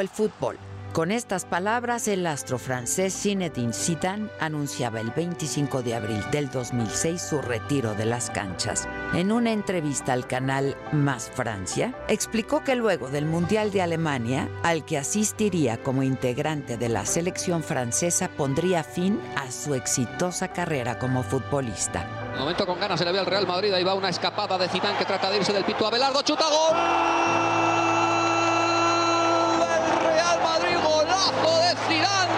El fútbol. Con estas palabras, el astro francés Zinedine Zidane anunciaba el 25 de abril del 2006 su retiro de las canchas. En una entrevista al canal Más Francia, explicó que luego del Mundial de Alemania, al que asistiría como integrante de la selección francesa, pondría fin a su exitosa carrera como futbolista. De momento con ganas se le ve al Real Madrid. Ahí va una escapada de Zidane que trata de irse del pito a Belardo. Chuta gol. Real Madrid. Golazo de Zidane.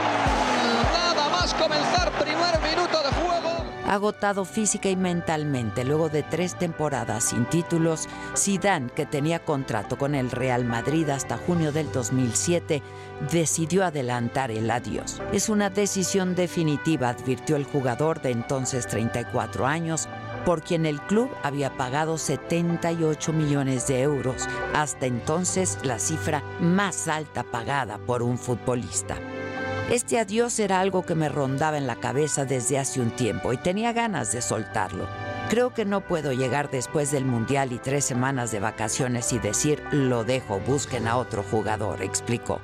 Nada más comenzar primer minuto de juego. Agotado física y mentalmente luego de tres temporadas sin títulos, Zidane, que tenía contrato con el Real Madrid hasta junio del 2007, decidió adelantar el adiós. Es una decisión definitiva, advirtió el jugador de entonces 34 años, por quien el club había pagado 78 millones de euros, hasta entonces la cifra más alta pagada por un futbolista. Este adiós era algo que me rondaba en la cabeza desde hace un tiempo y tenía ganas de soltarlo. Creo que no puedo llegar después del Mundial y tres semanas de vacaciones y decir lo dejo, busquen a otro jugador, explicó.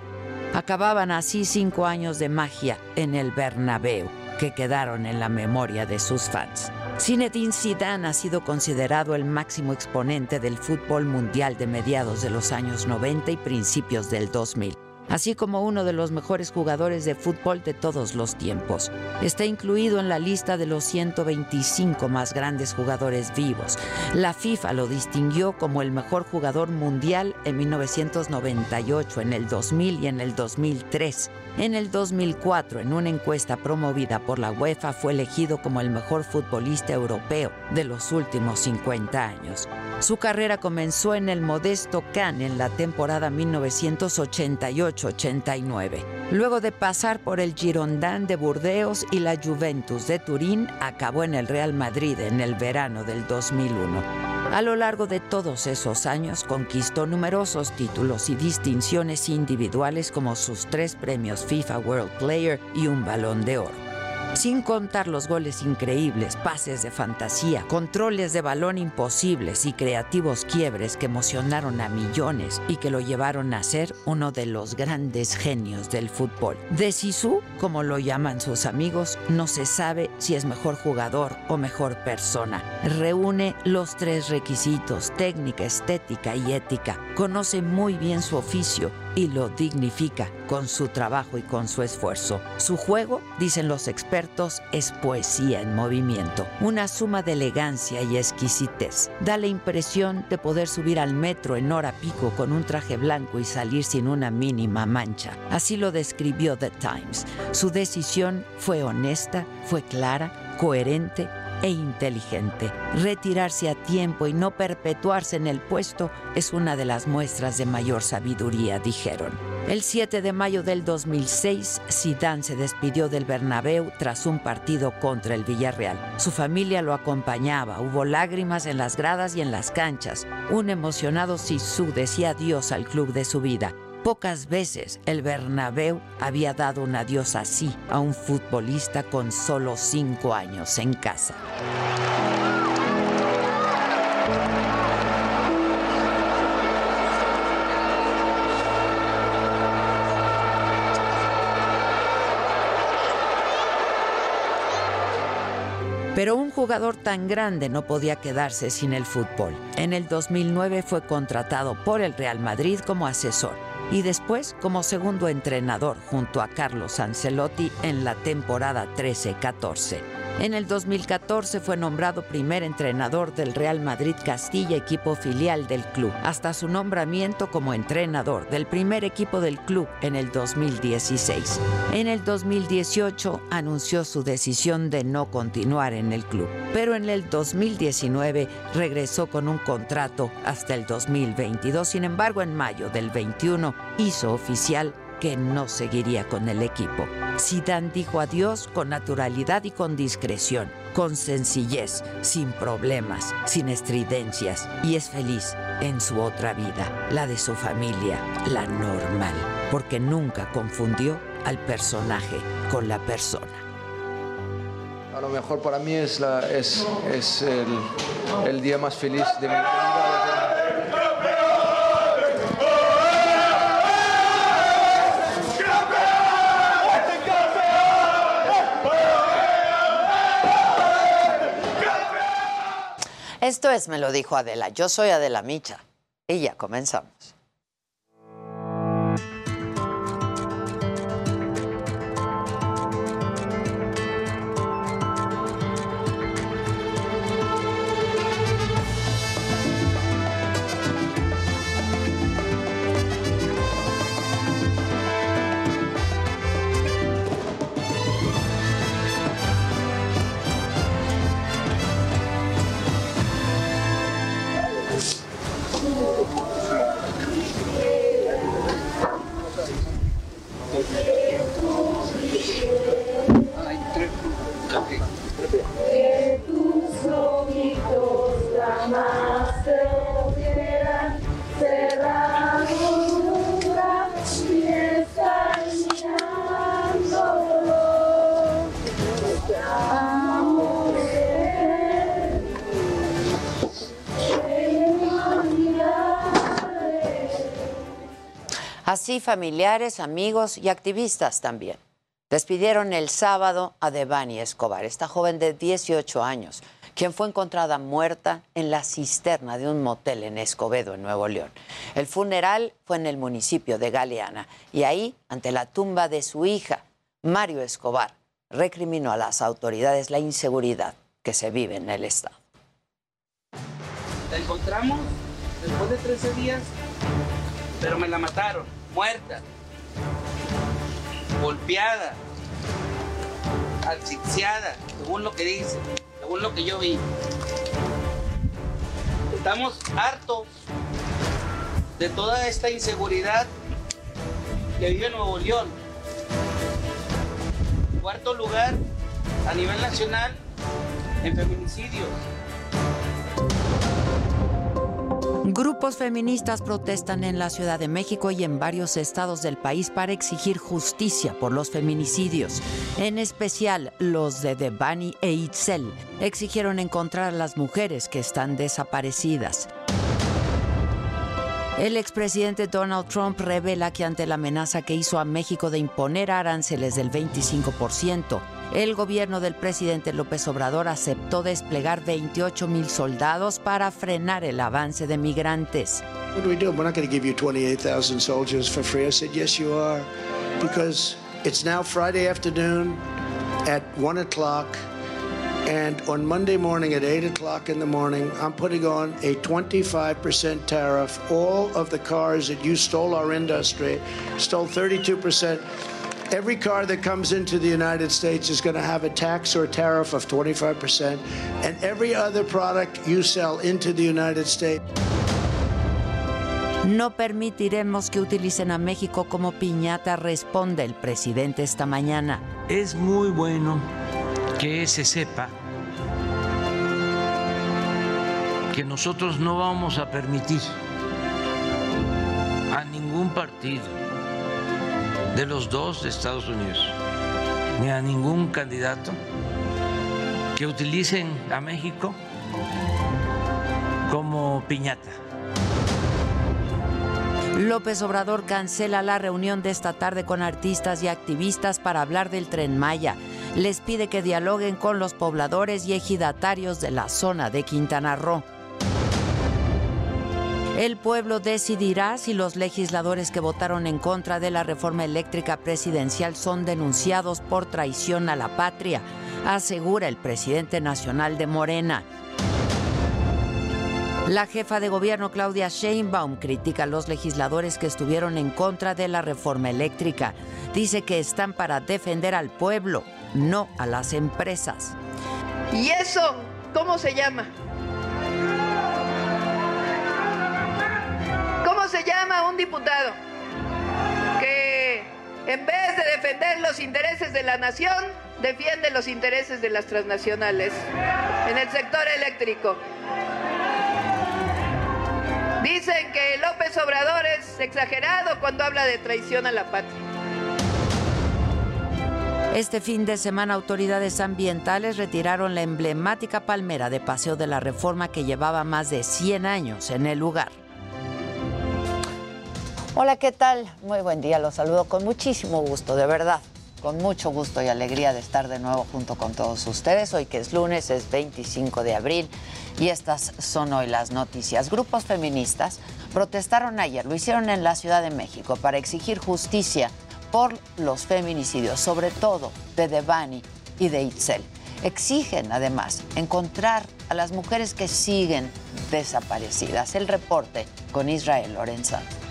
Acababan así cinco años de magia en el Bernabéu, que quedaron en la memoria de sus fans. Zinedine Zidane ha sido considerado el máximo exponente del fútbol mundial de mediados de los años 90 y principios del 2000 así como uno de los mejores jugadores de fútbol de todos los tiempos. Está incluido en la lista de los 125 más grandes jugadores vivos. La FIFA lo distinguió como el mejor jugador mundial en 1998, en el 2000 y en el 2003. En el 2004, en una encuesta promovida por la UEFA, fue elegido como el mejor futbolista europeo de los últimos 50 años. Su carrera comenzó en el modesto Cannes en la temporada 1988-89. Luego de pasar por el Girondin de Burdeos y la Juventus de Turín, acabó en el Real Madrid en el verano del 2001. A lo largo de todos esos años conquistó numerosos títulos y distinciones individuales como sus tres premios FIFA World Player y un balón de oro. Sin contar los goles increíbles, pases de fantasía, controles de balón imposibles y creativos quiebres que emocionaron a millones y que lo llevaron a ser uno de los grandes genios del fútbol. De Sisu, como lo llaman sus amigos, no se sabe si es mejor jugador o mejor persona. Reúne los tres requisitos, técnica, estética y ética. Conoce muy bien su oficio y lo dignifica con su trabajo y con su esfuerzo. Su juego, dicen los expertos, es poesía en movimiento, una suma de elegancia y exquisitez. Da la impresión de poder subir al metro en hora pico con un traje blanco y salir sin una mínima mancha. Así lo describió The Times. Su decisión fue honesta, fue clara, coherente e inteligente. Retirarse a tiempo y no perpetuarse en el puesto es una de las muestras de mayor sabiduría, dijeron. El 7 de mayo del 2006, Zidane se despidió del Bernabéu tras un partido contra el Villarreal. Su familia lo acompañaba, hubo lágrimas en las gradas y en las canchas. Un emocionado Sisu decía adiós al club de su vida. Pocas veces el Bernabéu había dado un adiós así a un futbolista con solo cinco años en casa. Pero un jugador tan grande no podía quedarse sin el fútbol. En el 2009 fue contratado por el Real Madrid como asesor y después como segundo entrenador junto a Carlos Ancelotti en la temporada 13-14. En el 2014 fue nombrado primer entrenador del Real Madrid Castilla, equipo filial del club, hasta su nombramiento como entrenador del primer equipo del club en el 2016. En el 2018 anunció su decisión de no continuar en el club, pero en el 2019 regresó con un contrato hasta el 2022. Sin embargo, en mayo del 21 hizo oficial que no seguiría con el equipo. Zidane dijo adiós con naturalidad y con discreción, con sencillez, sin problemas, sin estridencias y es feliz en su otra vida, la de su familia, la normal, porque nunca confundió al personaje con la persona. A lo mejor para mí es, el, el, día más feliz de mi vida. Esto es, me lo dijo Adela. Yo soy Adela Micha. Y ya comenzamos. Familiares, amigos y activistas también. Despidieron el sábado a Devani Escobar, esta joven de 18 años, quien fue encontrada muerta en la cisterna de un motel en Escobedo, en Nuevo León. El funeral fue en el municipio de Galeana y ahí, ante la tumba de su hija, Mario Escobar, recriminó a las autoridades la inseguridad que se vive en el estado. La encontramos después de 13 días, pero me la mataron muerta, golpeada, asfixiada, según lo que dice, según lo que yo vi. Estamos hartos de toda esta inseguridad que vive Nuevo León. Cuarto lugar a nivel nacional en feminicidios. Grupos feministas protestan en la Ciudad de México y en varios estados del país para exigir justicia por los feminicidios. En especial, los de Devani e Itzel exigieron encontrar a las mujeres que están desaparecidas. El expresidente Donald Trump revela que ante la amenaza que hizo a México de imponer aranceles del 25%, el gobierno del presidente López Obrador aceptó desplegar 28 mil soldados para frenar el avance de migrantes. What do we do? We're not going to give you 28,000 soldiers for free. I said, yes, you are. Because it's now Friday afternoon at 1 o'clock. And on Monday morning at 8 o'clock in the morning, I'm putting on a 25% tariff. All of the cars that you stole our industry, stole 32%. Every car that comes into the United States is going to have a tax or tariff of 25%, and every other product you sell into the United States. No permitiremos que utilicen a México como piñata, responde el presidente esta mañana. Es muy bueno que se sepa que nosotros no vamos a permitir a ningún partido partido, de los dos de Estados Unidos, ni a ningún candidato que utilicen a México como piñata. López Obrador cancela la reunión de esta tarde con artistas y activistas para hablar del tren Maya. Les pide que dialoguen con los pobladores y ejidatarios de la zona de Quintana Roo. El pueblo decidirá si los legisladores que votaron en contra de la reforma eléctrica presidencial son denunciados por traición a la patria, asegura el presidente nacional de Morena. La jefa de gobierno Claudia Sheinbaum critica a los legisladores que estuvieron en contra de la reforma eléctrica. Dice que están para defender al pueblo, no a las empresas. ¿Y eso cómo se llama? Se llama un diputado que en vez de defender los intereses de la nación, defiende los intereses de las transnacionales en el sector eléctrico? Dicen que López Obrador es exagerado cuando habla de traición a la patria. Este fin de semana autoridades ambientales retiraron la emblemática palmera de Paseo de la Reforma que llevaba más de 100 años en el lugar. Hola, ¿qué tal? Muy buen día, los saludo con muchísimo gusto, de verdad, con mucho gusto y alegría de estar de nuevo junto con todos ustedes. Hoy que es lunes, es 25 de abril y estas son hoy las noticias. Grupos feministas protestaron ayer, lo hicieron en la Ciudad de México para exigir justicia por los feminicidios, sobre todo de Devani y de Itzel. Exigen además encontrar a las mujeres que siguen desaparecidas. El reporte con Israel Lorenzano.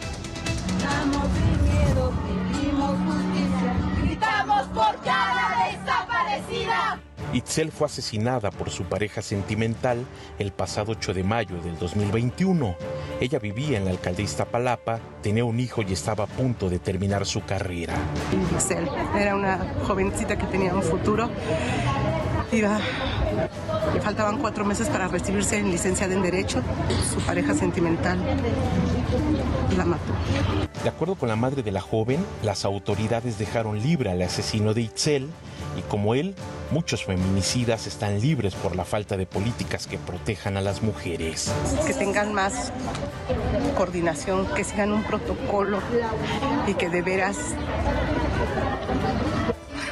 Miedo, pedimos justicia, gritamos por cada desaparecida. Itzel fue asesinada por su pareja sentimental el pasado 8 de mayo del 2021. Ella vivía en la alcaldía Iztapalapa, tenía un hijo y estaba a punto de terminar su carrera. Itzel era una jovencita que tenía un futuro. Iba, le faltaban cuatro meses para recibirse en licenciada en Derecho. Su pareja sentimental la mató. De acuerdo con la madre de la joven, las autoridades dejaron libre al asesino de Itzel y como él, muchos feminicidas están libres por la falta de políticas que protejan a las mujeres. Que tengan más coordinación, que sigan un protocolo y que de veras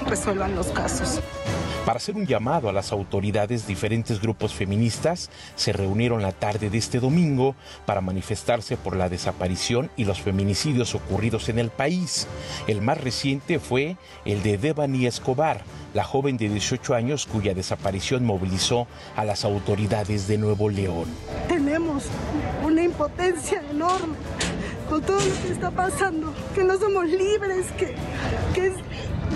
resuelvan los casos. Para hacer un llamado a las autoridades, diferentes grupos feministas se reunieron la tarde de este domingo para manifestarse por la desaparición y los feminicidios ocurridos en el país. El más reciente fue el de Devani Escobar, la joven de 18 años cuya desaparición movilizó a las autoridades de Nuevo León. Tenemos una impotencia enorme con todo lo que está pasando, que no somos libres, que, que es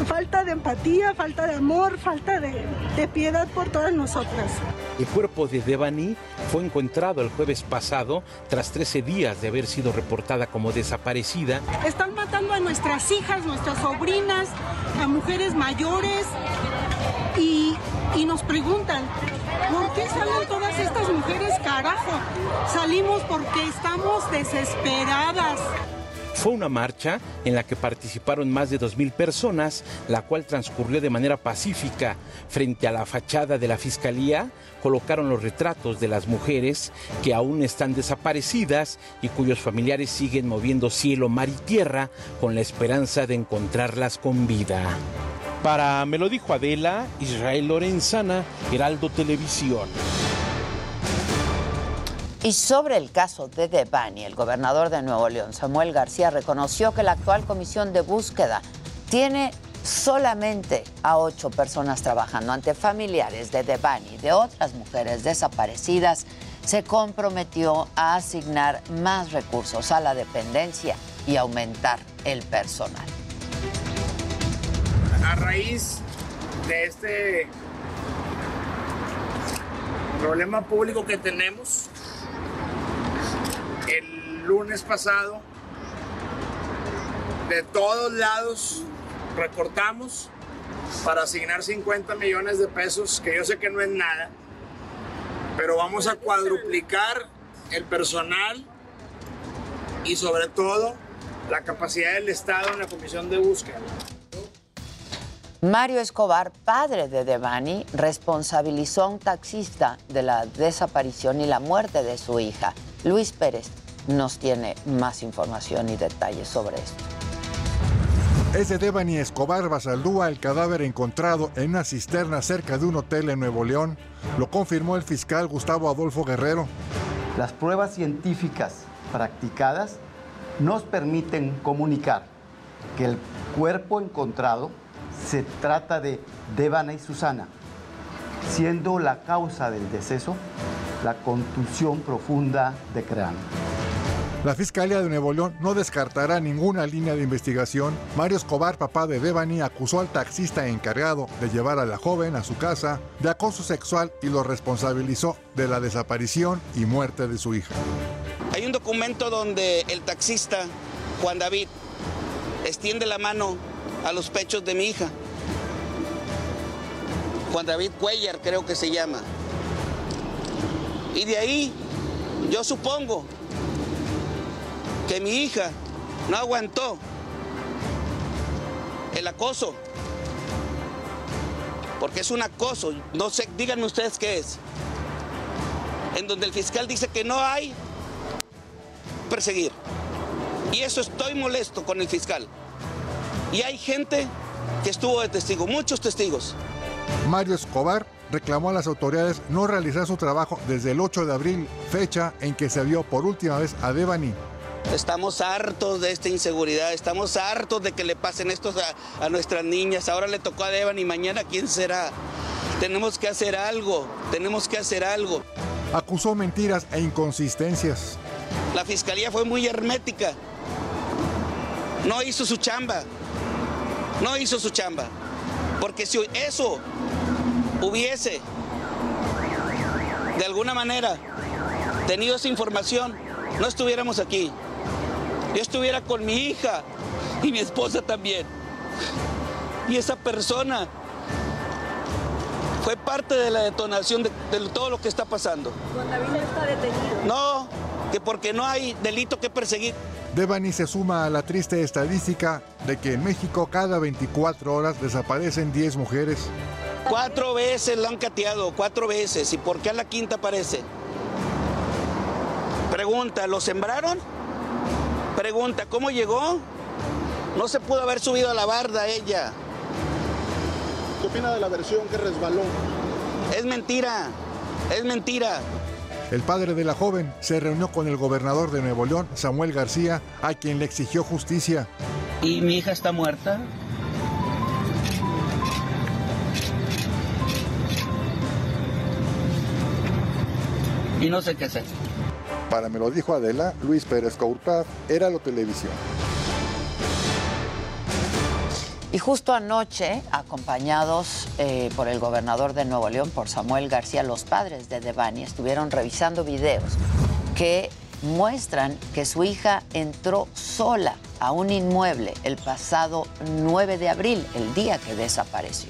falta de empatía, falta de amor, falta de, de piedad por todas nosotras. El cuerpo de Devani fue encontrado el jueves pasado tras 13 días de haber sido reportada como desaparecida. Están matando a nuestras hijas, nuestras sobrinas, a mujeres mayores y, y nos preguntan, ¿por qué salen todas estas mujeres carajo? Salimos porque estamos desesperadas. Fue una marcha en la que participaron más de 2.000 personas, la cual transcurrió de manera pacífica. Frente a la fachada de la Fiscalía colocaron los retratos de las mujeres que aún están desaparecidas y cuyos familiares siguen moviendo cielo, mar y tierra con la esperanza de encontrarlas con vida. Para Me lo dijo Adela, Israel Lorenzana, Heraldo Televisión. Y sobre el caso de Devani, el gobernador de Nuevo León, Samuel García, reconoció que la actual comisión de búsqueda tiene solamente a ocho personas trabajando ante familiares de Devani y de otras mujeres desaparecidas. Se comprometió a asignar más recursos a la dependencia y aumentar el personal. A raíz de este problema público que tenemos, lunes pasado, de todos lados recortamos para asignar 50 millones de pesos, que yo sé que no es nada, pero vamos a cuadruplicar el personal y sobre todo la capacidad del Estado en la comisión de búsqueda. Mario Escobar, padre de Devani, responsabilizó a un taxista de la desaparición y la muerte de su hija. Luis Pérez nos tiene más información y detalles sobre esto. Es de Devani Escobar Basaldúa el cadáver encontrado en una cisterna cerca de un hotel en Nuevo León. Lo confirmó el fiscal Gustavo Adolfo Guerrero. Las pruebas científicas practicadas nos permiten comunicar que el cuerpo encontrado se trata de Devana y Susana, siendo la causa del deceso la contusión profunda de cráneo. La Fiscalía de Nuevo León no descartará ninguna línea de investigación. Mario Escobar, papá de Devani, acusó al taxista encargado de llevar a la joven a su casa de acoso sexual y lo responsabilizó de la desaparición y muerte de su hija. Hay un documento donde el taxista, Juan David, extiende la mano a los pechos de mi hija. Juan David Cuellar creo que se llama. Y de ahí yo supongo que mi hija no aguantó el acoso. Porque es un acoso, no sé, díganme ustedes qué es. En donde el fiscal dice que no hay perseguir. Y eso estoy molesto con el fiscal. Y hay gente que estuvo de testigo, muchos testigos. Mario Escobar reclamó a las autoridades no realizar su trabajo desde el 8 de abril, fecha en que se vio por última vez a Devani. Estamos hartos de esta inseguridad, estamos hartos de que le pasen esto a, a nuestras niñas. Ahora le tocó a Devani, mañana quién será. Tenemos que hacer algo, tenemos que hacer algo. Acusó mentiras e inconsistencias. La fiscalía fue muy hermética. No hizo su chamba. No hizo su chamba. Porque si eso hubiese de alguna manera tenido esa información, no estuviéramos aquí. Yo estuviera con mi hija y mi esposa también. Y esa persona fue parte de la detonación de, de todo lo que está pasando. Juan David está detenido. No, que porque no hay delito que perseguir. Devani se suma a la triste estadística de que en México cada 24 horas desaparecen 10 mujeres. Cuatro veces la han cateado, cuatro veces. ¿Y por qué a la quinta aparece? Pregunta, ¿lo sembraron? Pregunta, ¿cómo llegó? No se pudo haber subido a la barda ella. ¿Qué opina de la versión que resbaló? Es mentira, es mentira. El padre de la joven se reunió con el gobernador de Nuevo León, Samuel García, a quien le exigió justicia. ¿Y mi hija está muerta? Y no sé qué hacer. Para me lo dijo Adela, Luis Pérez Courpad, era lo televisión. Y justo anoche, acompañados eh, por el gobernador de Nuevo León, por Samuel García, los padres de Devani estuvieron revisando videos que muestran que su hija entró sola a un inmueble el pasado 9 de abril, el día que desapareció.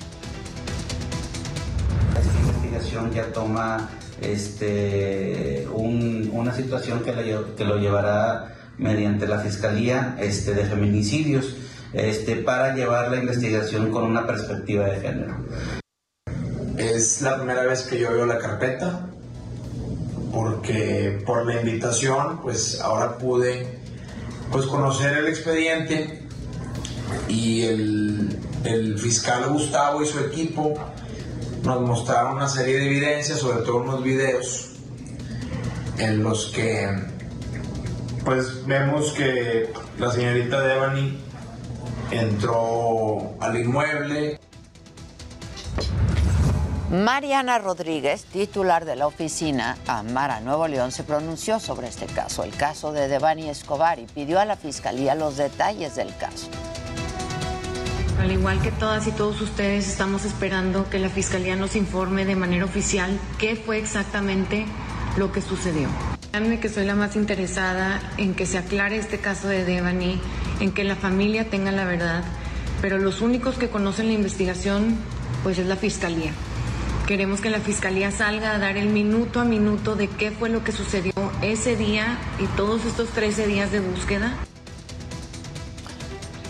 Esta investigación ya toma este, un- una situación que, lle- que lo llevará mediante la Fiscalía este, de Feminicidios este, para llevar la investigación con una perspectiva de género. Es la primera vez que yo veo la carpeta, porque por la invitación, pues ahora pude pues, conocer el expediente y el, el fiscal Gustavo y su equipo nos mostraron una serie de evidencias, sobre todo unos videos en los que pues vemos que la señorita Devani entró al inmueble, Mariana Rodríguez, titular de la oficina Amara Nuevo León, se pronunció sobre este caso, el caso de Devani Escobar, y pidió a la fiscalía los detalles del caso. Al igual que todas y todos ustedes, estamos esperando que la Fiscalía nos informe de manera oficial qué fue exactamente lo que sucedió. Créanme que soy la más interesada en que se aclare este caso de Devani, en que la familia tenga la verdad, pero los únicos que conocen la investigación, pues es la Fiscalía. Queremos que la Fiscalía salga a dar el minuto a minuto de qué fue lo que sucedió ese día y todos estos 13 días de búsqueda.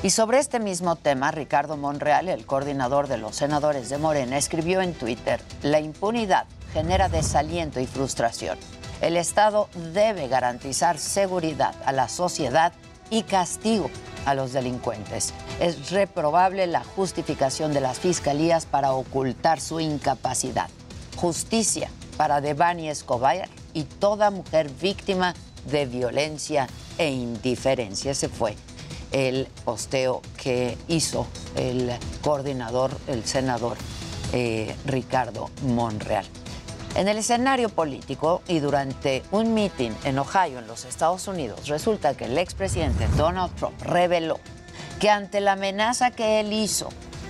Y sobre este mismo tema, Ricardo Monreal, el coordinador de los senadores de Morena, escribió en Twitter, la impunidad genera desaliento y frustración. El Estado debe garantizar seguridad a la sociedad y castigo a los delincuentes. Es reprobable la justificación de las fiscalías para ocultar su incapacidad. Justicia para Devani Escobar y toda mujer víctima de violencia e indiferencia. Ese fue el posteo que hizo el coordinador, el senador eh, Ricardo Monreal. En el escenario político y durante un meeting en Ohio, en los Estados Unidos, resulta que el expresidente Donald Trump reveló que ante la amenaza que él hizo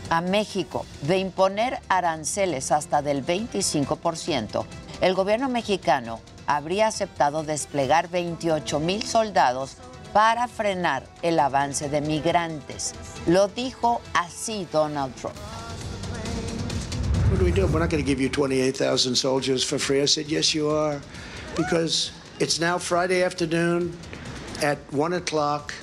a México de imponer aranceles hasta del 25%, el gobierno mexicano habría aceptado desplegar 28 mil soldados para frenar el avance de migrantes. Lo dijo así Donald Trump. What do we do? We're not going to give you 28,000 soldiers for free. I said, Yes, you are. Because it's now Friday afternoon at 1 o'clock.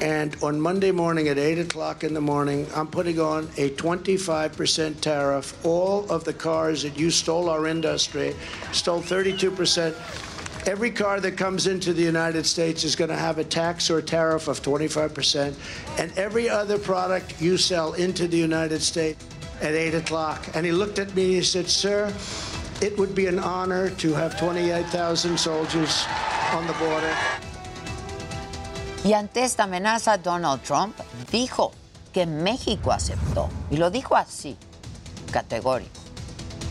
And on Monday morning at 8 o'clock in the morning, I'm putting on a 25% tariff. All of the cars that you stole our industry, stole 32%. Every car that comes into the United States is going to have a tax or tariff of 25%. And every other product you sell into the United States at 8 o'clock. And he looked at me and he said, Sir, it would be an honor to have 28,000 soldiers on the border. Y ante esta amenaza, Donald Trump dijo que México aceptó. Y lo dijo así, categórico.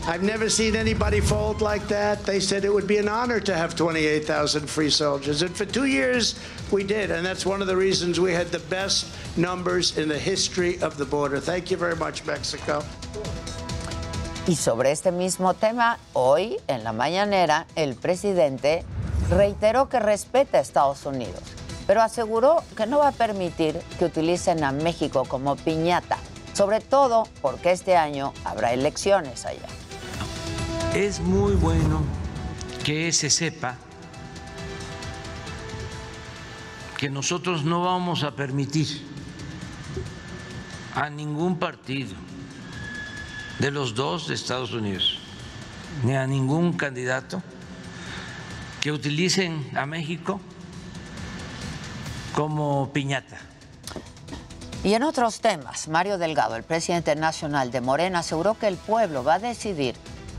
I've never seen anybody fold like that. They said it would be an honor to have 28,000 free soldiers. And for two years, we did. And that's one of the reasons we had the best numbers in the history of the border. Thank you very much, Mexico. Y sobre este mismo tema, hoy en la mañanera, el presidente reiteró que respeta a Estados Unidos, pero aseguró que no va a permitir que utilicen a México como piñata, sobre todo porque este año habrá elecciones allá. Es muy bueno que se sepa que nosotros no vamos a permitir a ningún partido de los dos de Estados Unidos, ni a ningún candidato que utilicen a México como piñata. Y en otros temas, Mario Delgado, el presidente nacional de Morena, aseguró que el pueblo va a decidir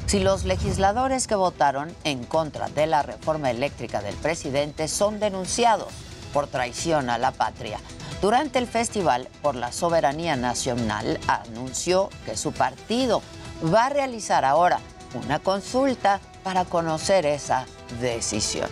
si los legisladores que votaron en contra de la reforma eléctrica del presidente son denunciados por traición a la patria. Durante el Festival por la Soberanía Nacional anunció que su partido va a realizar ahora una consulta para conocer esa decisión.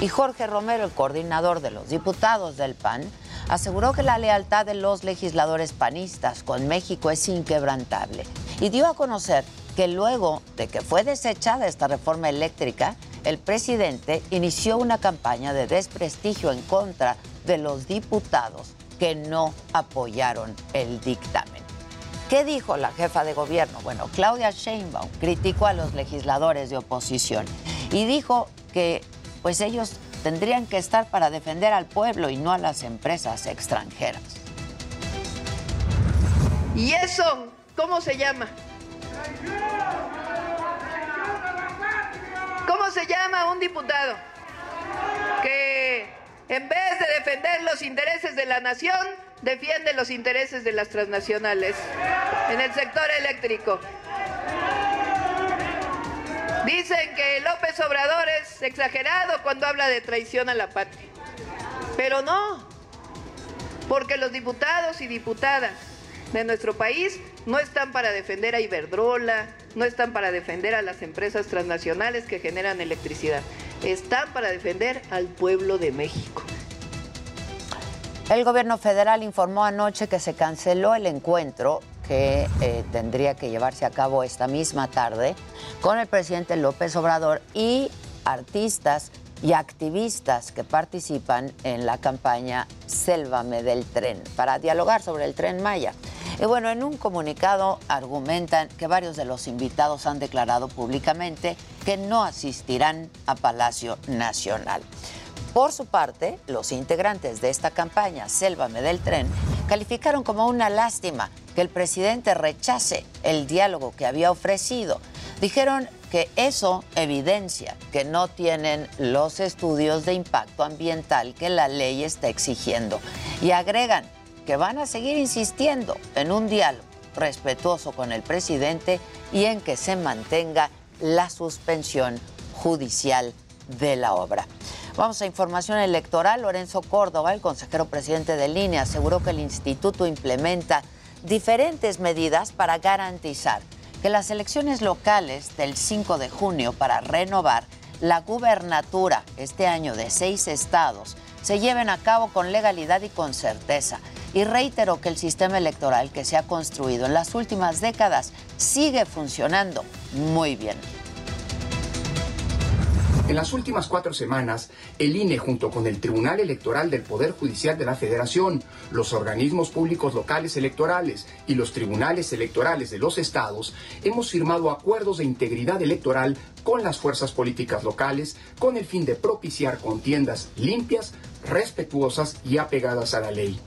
Y Jorge Romero, el coordinador de los diputados del PAN, aseguró que la lealtad de los legisladores panistas con México es inquebrantable y dio a conocer que luego de que fue desechada esta reforma eléctrica, el presidente inició una campaña de desprestigio en contra de los diputados que no apoyaron el dictamen. ¿Qué dijo la jefa de gobierno? Bueno, Claudia Sheinbaum criticó a los legisladores de oposición y dijo que pues ellos tendrían que estar para defender al pueblo y no a las empresas extranjeras. ¿Y eso cómo se llama? ¿Cómo se llama un diputado que en vez de defender los intereses de la nación, defiende los intereses de las transnacionales en el sector eléctrico? Dicen que López Obrador es exagerado cuando habla de traición a la patria. Pero no, porque los diputados y diputadas de nuestro país no están para defender a Iberdrola, no están para defender a las empresas transnacionales que generan electricidad, están para defender al pueblo de México. El gobierno federal informó anoche que se canceló el encuentro que eh, tendría que llevarse a cabo esta misma tarde con el presidente López Obrador y artistas y activistas que participan en la campaña Sélvame del tren para dialogar sobre el tren Maya. Y bueno, en un comunicado argumentan que varios de los invitados han declarado públicamente que no asistirán a Palacio Nacional. Por su parte, los integrantes de esta campaña, Sélvame del Tren, calificaron como una lástima que el presidente rechace el diálogo que había ofrecido. Dijeron que eso evidencia que no tienen los estudios de impacto ambiental que la ley está exigiendo. Y agregan que van a seguir insistiendo en un diálogo respetuoso con el presidente y en que se mantenga la suspensión judicial de la obra. Vamos a información electoral. Lorenzo Córdoba, el consejero presidente de línea, aseguró que el instituto implementa diferentes medidas para garantizar que las elecciones locales del 5 de junio para renovar la gubernatura este año de seis estados se lleven a cabo con legalidad y con certeza. Y reiteró que el sistema electoral que se ha construido en las últimas décadas sigue funcionando muy bien. En las últimas cuatro semanas, el INE junto con el Tribunal Electoral del Poder Judicial de la Federación, los organismos públicos locales electorales y los tribunales electorales de los estados hemos firmado acuerdos de integridad electoral con las fuerzas políticas locales con el fin de propiciar contiendas limpias, respetuosas y apegadas a la ley.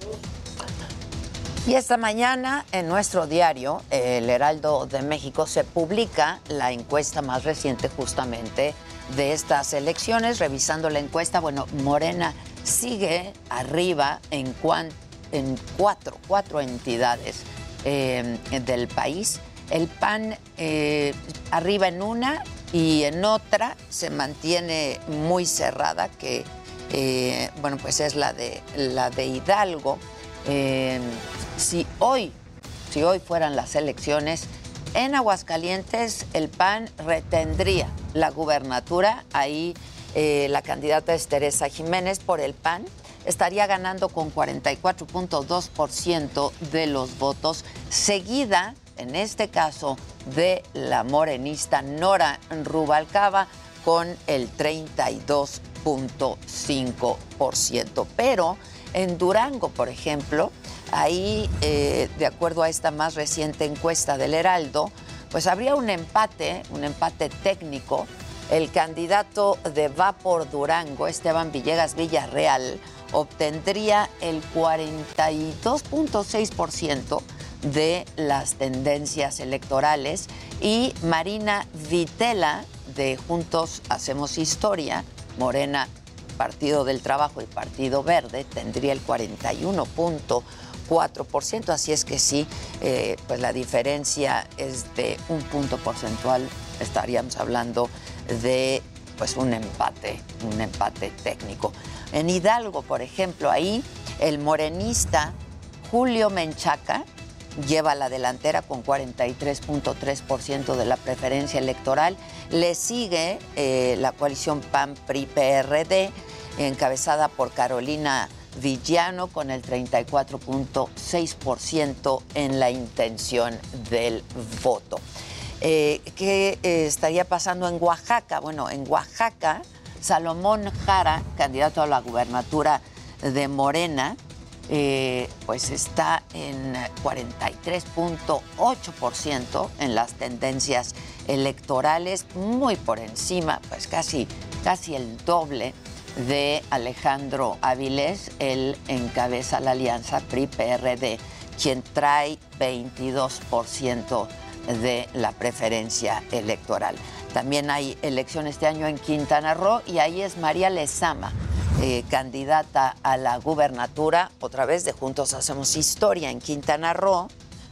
Y esta mañana en nuestro diario, El Heraldo de México, se publica la encuesta más reciente justamente de estas elecciones. Revisando la encuesta, bueno, Morena sigue arriba en, en cuatro, cuatro entidades eh, del país. El PAN eh, arriba en una y en otra se mantiene muy cerrada, que eh, bueno, pues es la de, la de Hidalgo. si hoy, si hoy fueran las elecciones, en Aguascalientes el PAN retendría la gubernatura. Ahí eh, la candidata es Teresa Jiménez por el PAN. Estaría ganando con 44.2% de los votos, seguida, en este caso, de la morenista Nora Rubalcaba con el 32.5%. Pero en Durango, por ejemplo, ahí, eh, de acuerdo a esta más reciente encuesta del Heraldo, pues habría un empate, un empate técnico. El candidato de Va por Durango, Esteban Villegas Villarreal, obtendría el 42.6% de las tendencias electorales y Marina Vitela de Juntos Hacemos Historia, Morena, Partido del Trabajo y Partido Verde, tendría el 41.1%. 4%, así es que sí, eh, pues la diferencia es de un punto porcentual, estaríamos hablando de pues un empate, un empate técnico. En Hidalgo, por ejemplo, ahí el morenista Julio Menchaca lleva la delantera con 43.3% de la preferencia electoral. Le sigue eh, la coalición PAN-PRI-PRD, encabezada por Carolina Villano con el 34.6% en la intención del voto. Eh, ¿Qué eh, estaría pasando en Oaxaca? Bueno, en Oaxaca, Salomón Jara, candidato a la gubernatura de Morena, eh, pues está en 43.8% en las tendencias electorales, muy por encima, pues casi, casi el doble de Alejandro Avilés, él encabeza la alianza PRI-PRD, quien trae 22% de la preferencia electoral. También hay elección este año en Quintana Roo y ahí es María Lezama, eh, candidata a la gubernatura, otra vez de Juntos Hacemos Historia en Quintana Roo,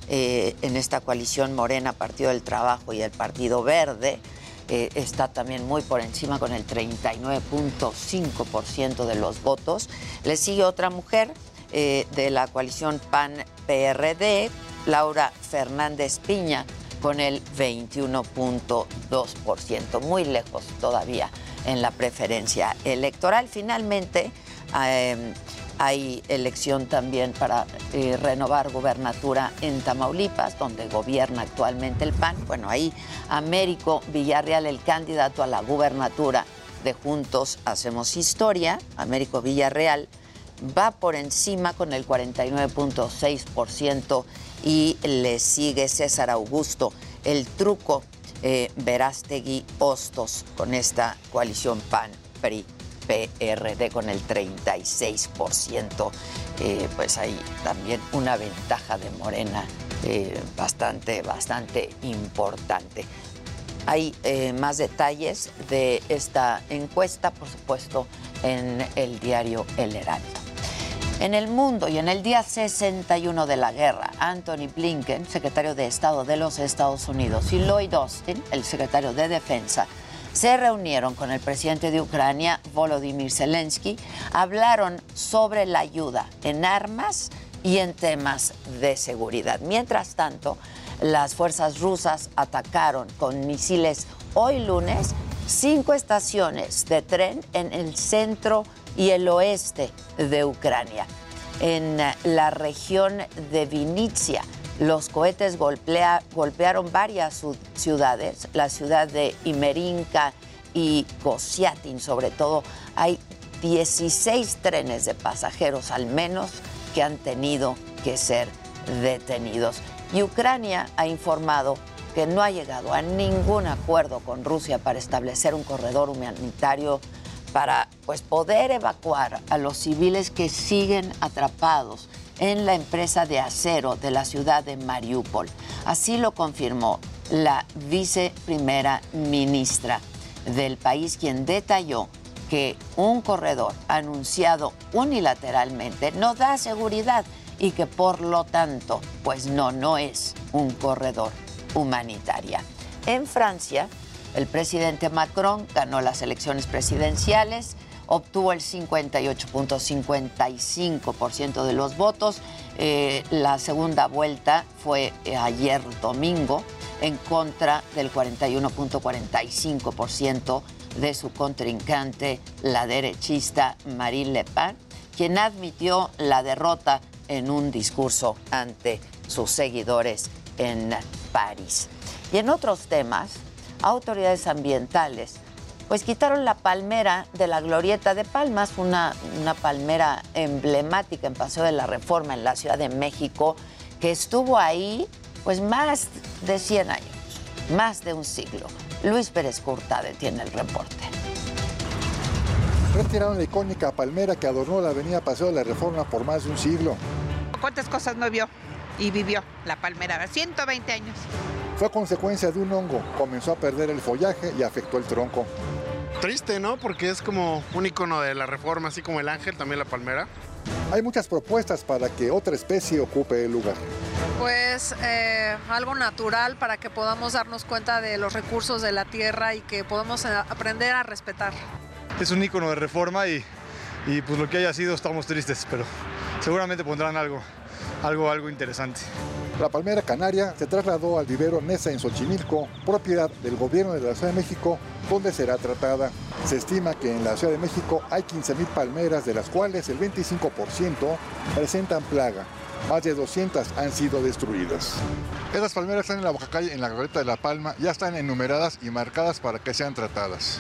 eh, en esta coalición Morena, Partido del Trabajo y el Partido Verde está también muy por encima con el 39.5% de los votos. Le sigue otra mujer eh, de la coalición PAN-PRD, Laura Fernández Piña, con el 21.2%, muy lejos todavía en la preferencia electoral. Finalmente, eh, hay elección también para eh, renovar gobernatura en Tamaulipas, donde gobierna actualmente el PAN. Bueno, ahí Américo Villarreal, el candidato a la gubernatura de Juntos Hacemos Historia, Américo Villarreal, va por encima con el 49.6% y le sigue César Augusto. El truco eh, Verástegui Hostos con esta coalición PAN-PRI. PRD con el 36%. Eh, pues hay también una ventaja de Morena eh, bastante, bastante importante. Hay eh, más detalles de esta encuesta, por supuesto, en el diario El Heraldo. En el mundo y en el día 61 de la guerra, Anthony Blinken, secretario de Estado de los Estados Unidos, y Lloyd Austin, el secretario de Defensa, se reunieron con el presidente de Ucrania, Volodymyr Zelensky, hablaron sobre la ayuda en armas y en temas de seguridad. Mientras tanto, las fuerzas rusas atacaron con misiles hoy lunes cinco estaciones de tren en el centro y el oeste de Ucrania. En la región de Vinitsia, los cohetes golpea- golpearon varias ciu- ciudades, la ciudad de Imerinka y Kosiatin sobre todo. Hay 16 trenes de pasajeros al menos que han tenido que ser detenidos. Y Ucrania ha informado que no ha llegado a ningún acuerdo con Rusia para establecer un corredor humanitario para pues, poder evacuar a los civiles que siguen atrapados en la empresa de acero de la ciudad de Mariupol. Así lo confirmó la viceprimera ministra del país, quien detalló que un corredor anunciado unilateralmente no da seguridad y que por lo tanto, pues no, no es un corredor humanitaria. En Francia, el presidente Macron ganó las elecciones presidenciales, obtuvo el 58.55% de los votos. Eh, la segunda vuelta fue eh, ayer domingo en contra del 41.45% de su contrincante, la derechista Marine Le Pen, quien admitió la derrota en un discurso ante sus seguidores en París. Y en otros temas, autoridades ambientales pues quitaron la palmera de la Glorieta de Palmas, una, una palmera emblemática en Paseo de la Reforma en la Ciudad de México, que estuvo ahí pues más de 100 años, más de un siglo. Luis Pérez Curtade tiene el reporte. Retiraron la icónica palmera que adornó la avenida Paseo de la Reforma por más de un siglo. ¿Cuántas cosas no vio y vivió la palmera? 120 años. Fue consecuencia de un hongo, comenzó a perder el follaje y afectó el tronco. Triste, ¿no? Porque es como un icono de la reforma, así como el ángel, también la palmera. Hay muchas propuestas para que otra especie ocupe el lugar. Pues eh, algo natural para que podamos darnos cuenta de los recursos de la tierra y que podamos eh, aprender a respetar. Es un icono de reforma y, y pues lo que haya sido estamos tristes, pero seguramente pondrán algo, algo, algo interesante. La palmera canaria se trasladó al vivero Nesa en Xochimilco, propiedad del gobierno de la Ciudad de México, donde será tratada. Se estima que en la Ciudad de México hay 15.000 palmeras, de las cuales el 25% presentan plaga. Más de 200 han sido destruidas. Esas palmeras están en la Baja Calle, en la Glorieta de la Palma, ya están enumeradas y marcadas para que sean tratadas.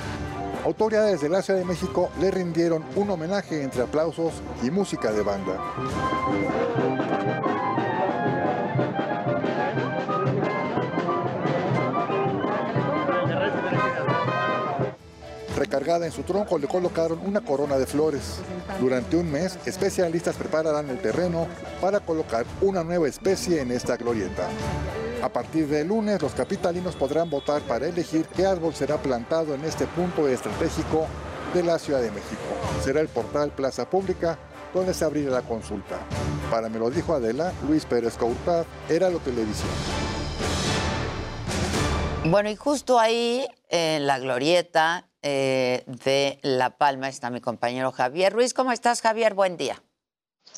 Autoridades de la Ciudad de México le rindieron un homenaje entre aplausos y música de banda. Recargada en su tronco le colocaron una corona de flores. Durante un mes, especialistas prepararán el terreno para colocar una nueva especie en esta glorieta. A partir del lunes, los capitalinos podrán votar para elegir qué árbol será plantado en este punto estratégico de la Ciudad de México. Será el portal Plaza Pública donde se abrirá la consulta. Para me lo dijo Adela, Luis Pérez Courtad, era lo televisión. Bueno, y justo ahí, en la glorieta eh, de La Palma, está mi compañero Javier Ruiz. ¿Cómo estás, Javier? Buen día.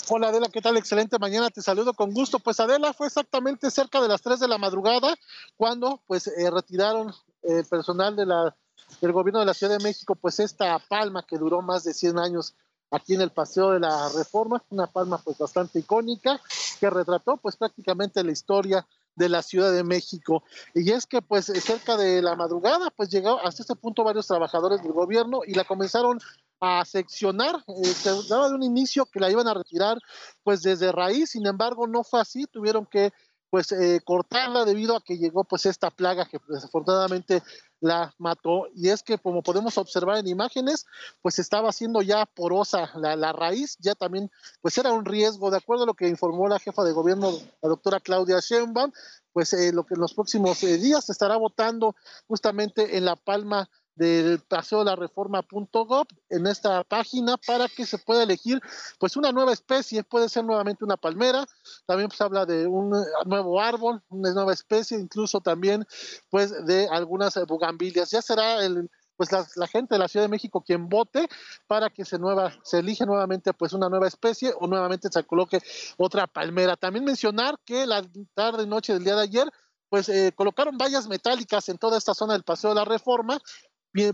Hola Adela, ¿qué tal? Excelente mañana, te saludo con gusto. Pues Adela fue exactamente cerca de las 3 de la madrugada cuando pues eh, retiraron el personal de la, del gobierno de la Ciudad de México pues esta palma que duró más de 100 años aquí en el Paseo de la Reforma, una palma pues bastante icónica que retrató pues prácticamente la historia de la Ciudad de México. Y es que pues cerca de la madrugada pues llegaron hasta este punto varios trabajadores del gobierno y la comenzaron a seccionar, se daba de un inicio que la iban a retirar pues desde raíz, sin embargo no fue así, tuvieron que pues eh, cortarla debido a que llegó pues esta plaga que desafortunadamente la mató. Y es que como podemos observar en imágenes pues estaba siendo ya porosa la, la raíz ya también pues era un riesgo. De acuerdo a lo que informó la jefa de gobierno la doctora Claudia Sheinbaum pues eh, lo que en los próximos eh, días se estará votando justamente en la palma del paseo de la reforma.gov en esta página para que se pueda elegir pues una nueva especie, puede ser nuevamente una palmera, también se habla de un eh, nuevo árbol, una nueva especie, incluso también pues de algunas eh, bugambilias. Ya será el pues la, gente de la Ciudad de México quien vote para que se nueva se elige nuevamente pues una nueva especie o nuevamente se coloque otra palmera. También mencionar que la tarde noche del día de ayer pues eh, colocaron vallas metálicas en toda esta zona del Paseo de la Reforma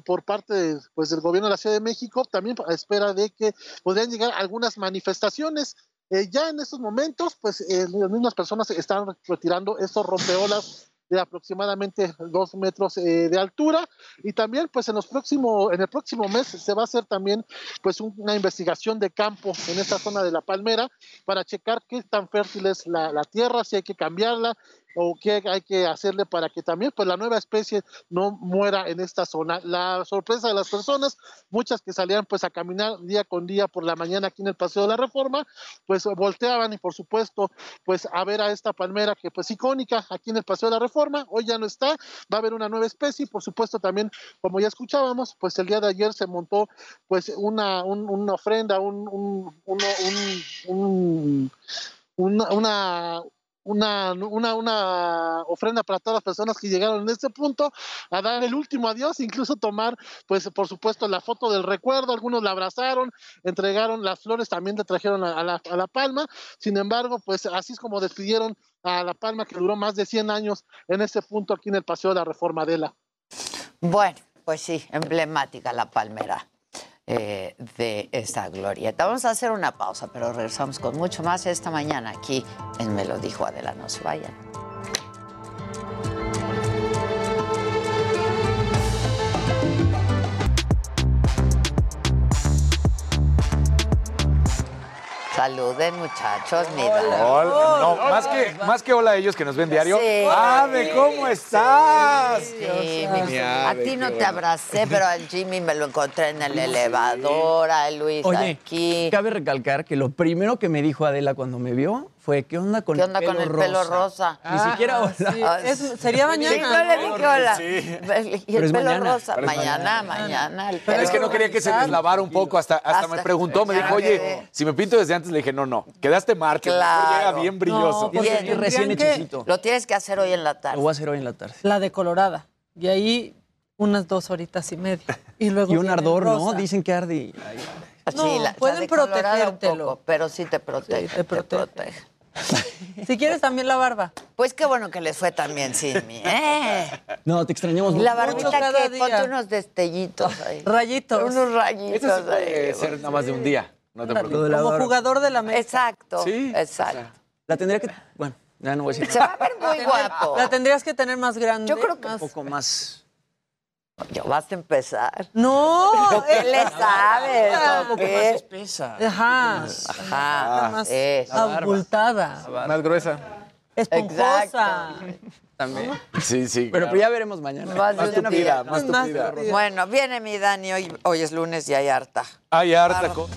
por parte pues, del gobierno de la Ciudad de México, también a espera de que podrían llegar algunas manifestaciones. Eh, ya en estos momentos, pues eh, las mismas personas están retirando estos rompeolas de aproximadamente dos metros eh, de altura y también pues en los próximos en el próximo mes se va a hacer también pues una investigación de campo en esta zona de la palmera para checar qué tan fértil es la, la tierra si hay que cambiarla o qué hay que hacerle para que también pues la nueva especie no muera en esta zona. La sorpresa de las personas, muchas que salían pues a caminar día con día por la mañana aquí en el Paseo de la Reforma, pues volteaban y por supuesto pues a ver a esta palmera que pues icónica aquí en el Paseo de la Reforma, hoy ya no está, va a haber una nueva especie y por supuesto también como ya escuchábamos, pues el día de ayer se montó pues una, un, una ofrenda, un, un, un, una una, una, una ofrenda para todas las personas que llegaron en este punto a dar el último adiós, incluso tomar, pues por supuesto, la foto del recuerdo, algunos la abrazaron, entregaron las flores, también le trajeron a, la, a la palma, sin embargo, pues así es como despidieron a la palma que duró más de 100 años en este punto aquí en el Paseo de la Reforma de la. Bueno, pues sí, emblemática la palmera eh, de esta glorieta. Vamos a hacer una pausa, pero regresamos con mucho más esta mañana aquí en Me lo dijo Adela, no se vayan. Saluden, muchachos, mira. Hola, no, más que, más que hola a ellos que nos ven diario. Sí. ¡Ave, cómo estás! Sí, Mi mi- ave, a ti no te bueno. abracé, pero al Jimmy me lo encontré en el elevador, a Luis Oye, aquí. cabe recalcar que lo primero que me dijo Adela cuando me vio fue, ¿qué onda con ¿Qué el pelo con el rosa? pelo rosa? Ni siquiera hola. Ah, Es- sería mañana. Sí, no le dije hola. Sí. Y el es pelo mañana. rosa. Mañana, mañana. mañana. el Pero es pelo que no quería que se deslavara un poco, hasta, hasta, Hasta- me preguntó, me dijo, oye, si me pinto desde antes, le dije, no, no, quedaste marca, Claro. llega bien brilloso. porque Bien, recién hechicito. Lo tienes que hacer hoy en la Lo tarde. voy a hacer hoy en la tarde. La decolorada. Y ahí unas dos horitas y media. Y luego Y un ardor, ¿no? Dicen que arde. y- No, Sí, la- pueden la protegértelo. poco, pero sí te protege. Sí, te protege. protege. Si quieres también la barba. Pues qué bueno que les fue también sin mí. ¿eh? No, te extrañamos mucho. la barbita cada que día. ponte unos destellitos ahí. Rayitos. Unos rayitos Eso sí ahí. puede ser nada más de un día, no te preocupes. de la Como barba. jugador de la mesa. Exacto. Sí, Exacto. La tendría que... Bueno, ya no voy a decir Se va a ver muy guapo. La tendrías que tener más grande. Yo creo que más- un poco más... Ya vas a empezar. No. ¿Qué es- le sabes? Ah, o qué? más espesa. Ajá. Ajá. más eso. abultada. Más gruesa. Esponjosa. Exacto. También. Sí, sí. Pero, claro. pero ya veremos mañana. Más Más tupida, día. más Más tupida. tupida. Bueno, viene mi Dani. Hoy, hoy es lunes y hay harta. Hay harta co-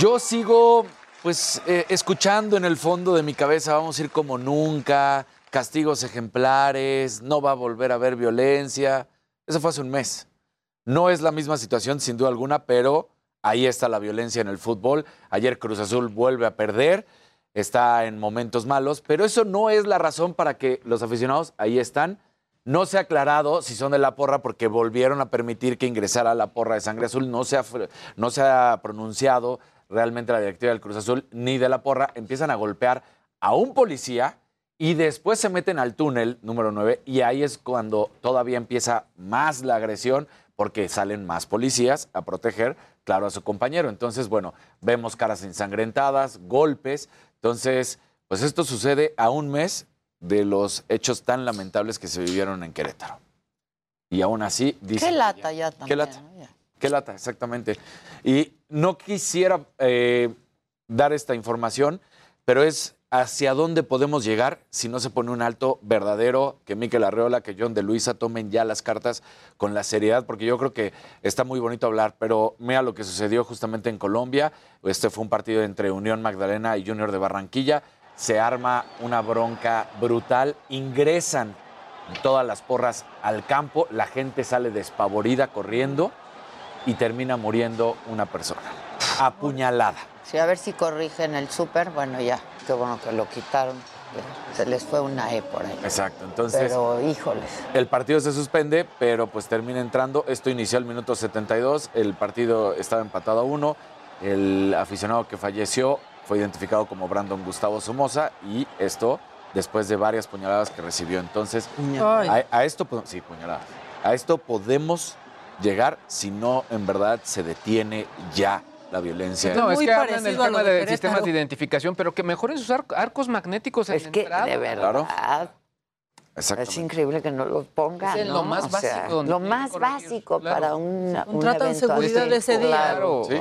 Yo sigo, pues, eh, escuchando en el fondo de mi cabeza, vamos a ir como nunca, castigos ejemplares, no va a volver a haber violencia. Eso fue hace un mes. No es la misma situación, sin duda alguna, pero ahí está la violencia en el fútbol. Ayer Cruz Azul vuelve a perder, está en momentos malos, pero eso no es la razón para que los aficionados ahí están. No se ha aclarado si son de la porra porque volvieron a permitir que ingresara la porra de sangre azul. No se ha, no se ha pronunciado realmente la directiva del Cruz Azul ni de la porra. Empiezan a golpear a un policía y después se meten al túnel número 9 y ahí es cuando todavía empieza más la agresión porque salen más policías a proteger, claro, a su compañero. Entonces, bueno, vemos caras ensangrentadas, golpes. Entonces, pues esto sucede a un mes de los hechos tan lamentables que se vivieron en Querétaro. Y aún así, dice... Qué lata ya también. Qué lata. Qué lata, exactamente. Y no quisiera eh, dar esta información, pero es hacia dónde podemos llegar si no se pone un alto verdadero, que Miquel Arreola, que John de Luisa tomen ya las cartas con la seriedad, porque yo creo que está muy bonito hablar, pero mira lo que sucedió justamente en Colombia. Este fue un partido entre Unión Magdalena y Junior de Barranquilla. Se arma una bronca brutal, ingresan todas las porras al campo, la gente sale despavorida corriendo y termina muriendo una persona, apuñalada. Sí, a ver si corrigen el súper. Bueno, ya, qué bueno que lo quitaron. Se les fue una E por ahí. Exacto, entonces Pero, híjoles. el partido se suspende, pero pues termina entrando. Esto inició al minuto 72, el partido estaba empatado a uno. El aficionado que falleció fue identificado como Brandon Gustavo Somoza y esto después de varias puñaladas que recibió. Entonces, a, a esto, sí, puñaladas. A esto podemos llegar si no en verdad se detiene ya la violencia. No, es Muy que hablan del lo tema de de, Querétaro. sistemas de identificación, pero que mejoren sus ar- arcos magnéticos en Es que, entrada. de verdad, Exactamente. es increíble que no los pongan. Es ¿no? lo más O sea, básico Lo más básico claro. para una, un Contratan evento seguridad de ese día. claro. Sí,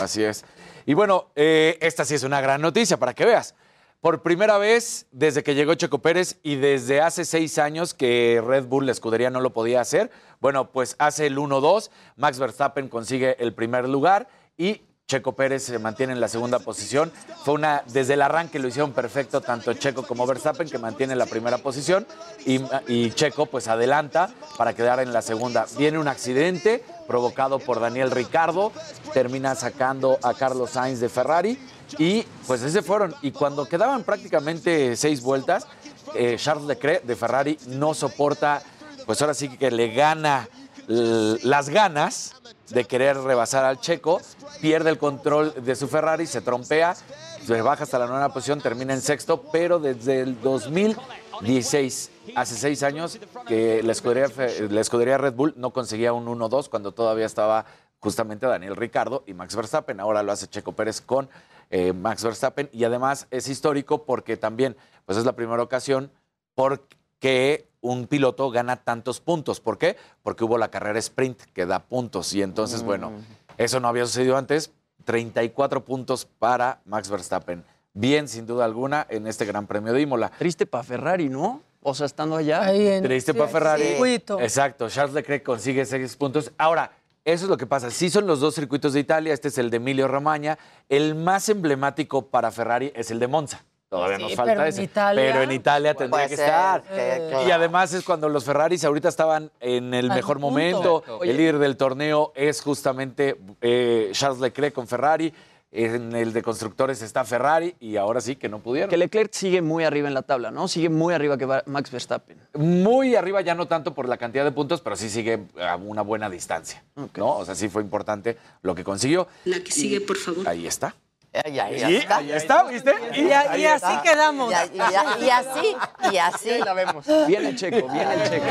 así es. Y bueno, eh, esta sí es una gran noticia para que veas. Por primera vez desde que llegó Checo Pérez y desde hace seis años que Red Bull, la escudería, no lo podía hacer, bueno, pues hace el 1-2, Max Verstappen consigue el primer lugar y Checo Pérez se mantiene en la segunda posición. Fue una, desde el arranque lo hicieron perfecto tanto Checo como Verstappen, que mantiene la primera posición, y, Checo pues adelanta para quedar en la segunda. Viene un accidente provocado por Daniel Ricardo, termina sacando a Carlos Sainz de Ferrari, y pues ese fueron. Y cuando quedaban prácticamente seis vueltas, eh, Charles Leclerc de Ferrari no soporta, pues ahora sí que le gana las ganas de querer rebasar al checo, pierde el control de su Ferrari, se trompea, se baja hasta la novena posición, termina en sexto, pero desde el 2016, hace seis años, que la escudería, la escudería Red Bull no conseguía un 1-2 cuando todavía estaba justamente Daniel Ricardo y Max Verstappen. Ahora lo hace Checo Pérez con eh, Max Verstappen y además es histórico porque también pues es la primera ocasión porque un piloto gana tantos puntos. ¿Por qué? Porque hubo la carrera sprint que da puntos y entonces, bueno, eso no había sucedido antes. 34 puntos para Max Verstappen. Bien, sin duda alguna, en este Gran Premio de Imola. Triste para Ferrari, ¿no? O sea, estando allá. Ahí en- Triste sí, para Ferrari. circuito. Exacto, Charles Leclerc consigue seis puntos. Ahora, eso es lo que pasa. Sí son los dos circuitos de Italia, este es el de Emilio Romagna. El más emblemático para Ferrari es el de Monza. Todavía Sí, nos falta pero en ese. Italia- pero en Italia tendría Puede que ser, estar. que- Y claro. además es cuando los Ferraris ahorita estaban en el Al mejor punto. momento. El líder del torneo es justamente eh, Charles Leclerc con Ferrari. En el de constructores está Ferrari y ahora sí que no pudieron. Que Leclerc sigue muy arriba en la tabla, ¿no? Sigue muy arriba que va- Max Verstappen. Muy arriba, ya no tanto por la cantidad de puntos, pero sí sigue a una buena distancia. ¿no? O sea, sí fue importante lo que consiguió. La que sigue, por favor. Ahí está. Ya Sí, está. ahí está, ¿viste? Y, y así quedamos. Y, y y así, y así. la vemos. Viene el checo, viene el checo.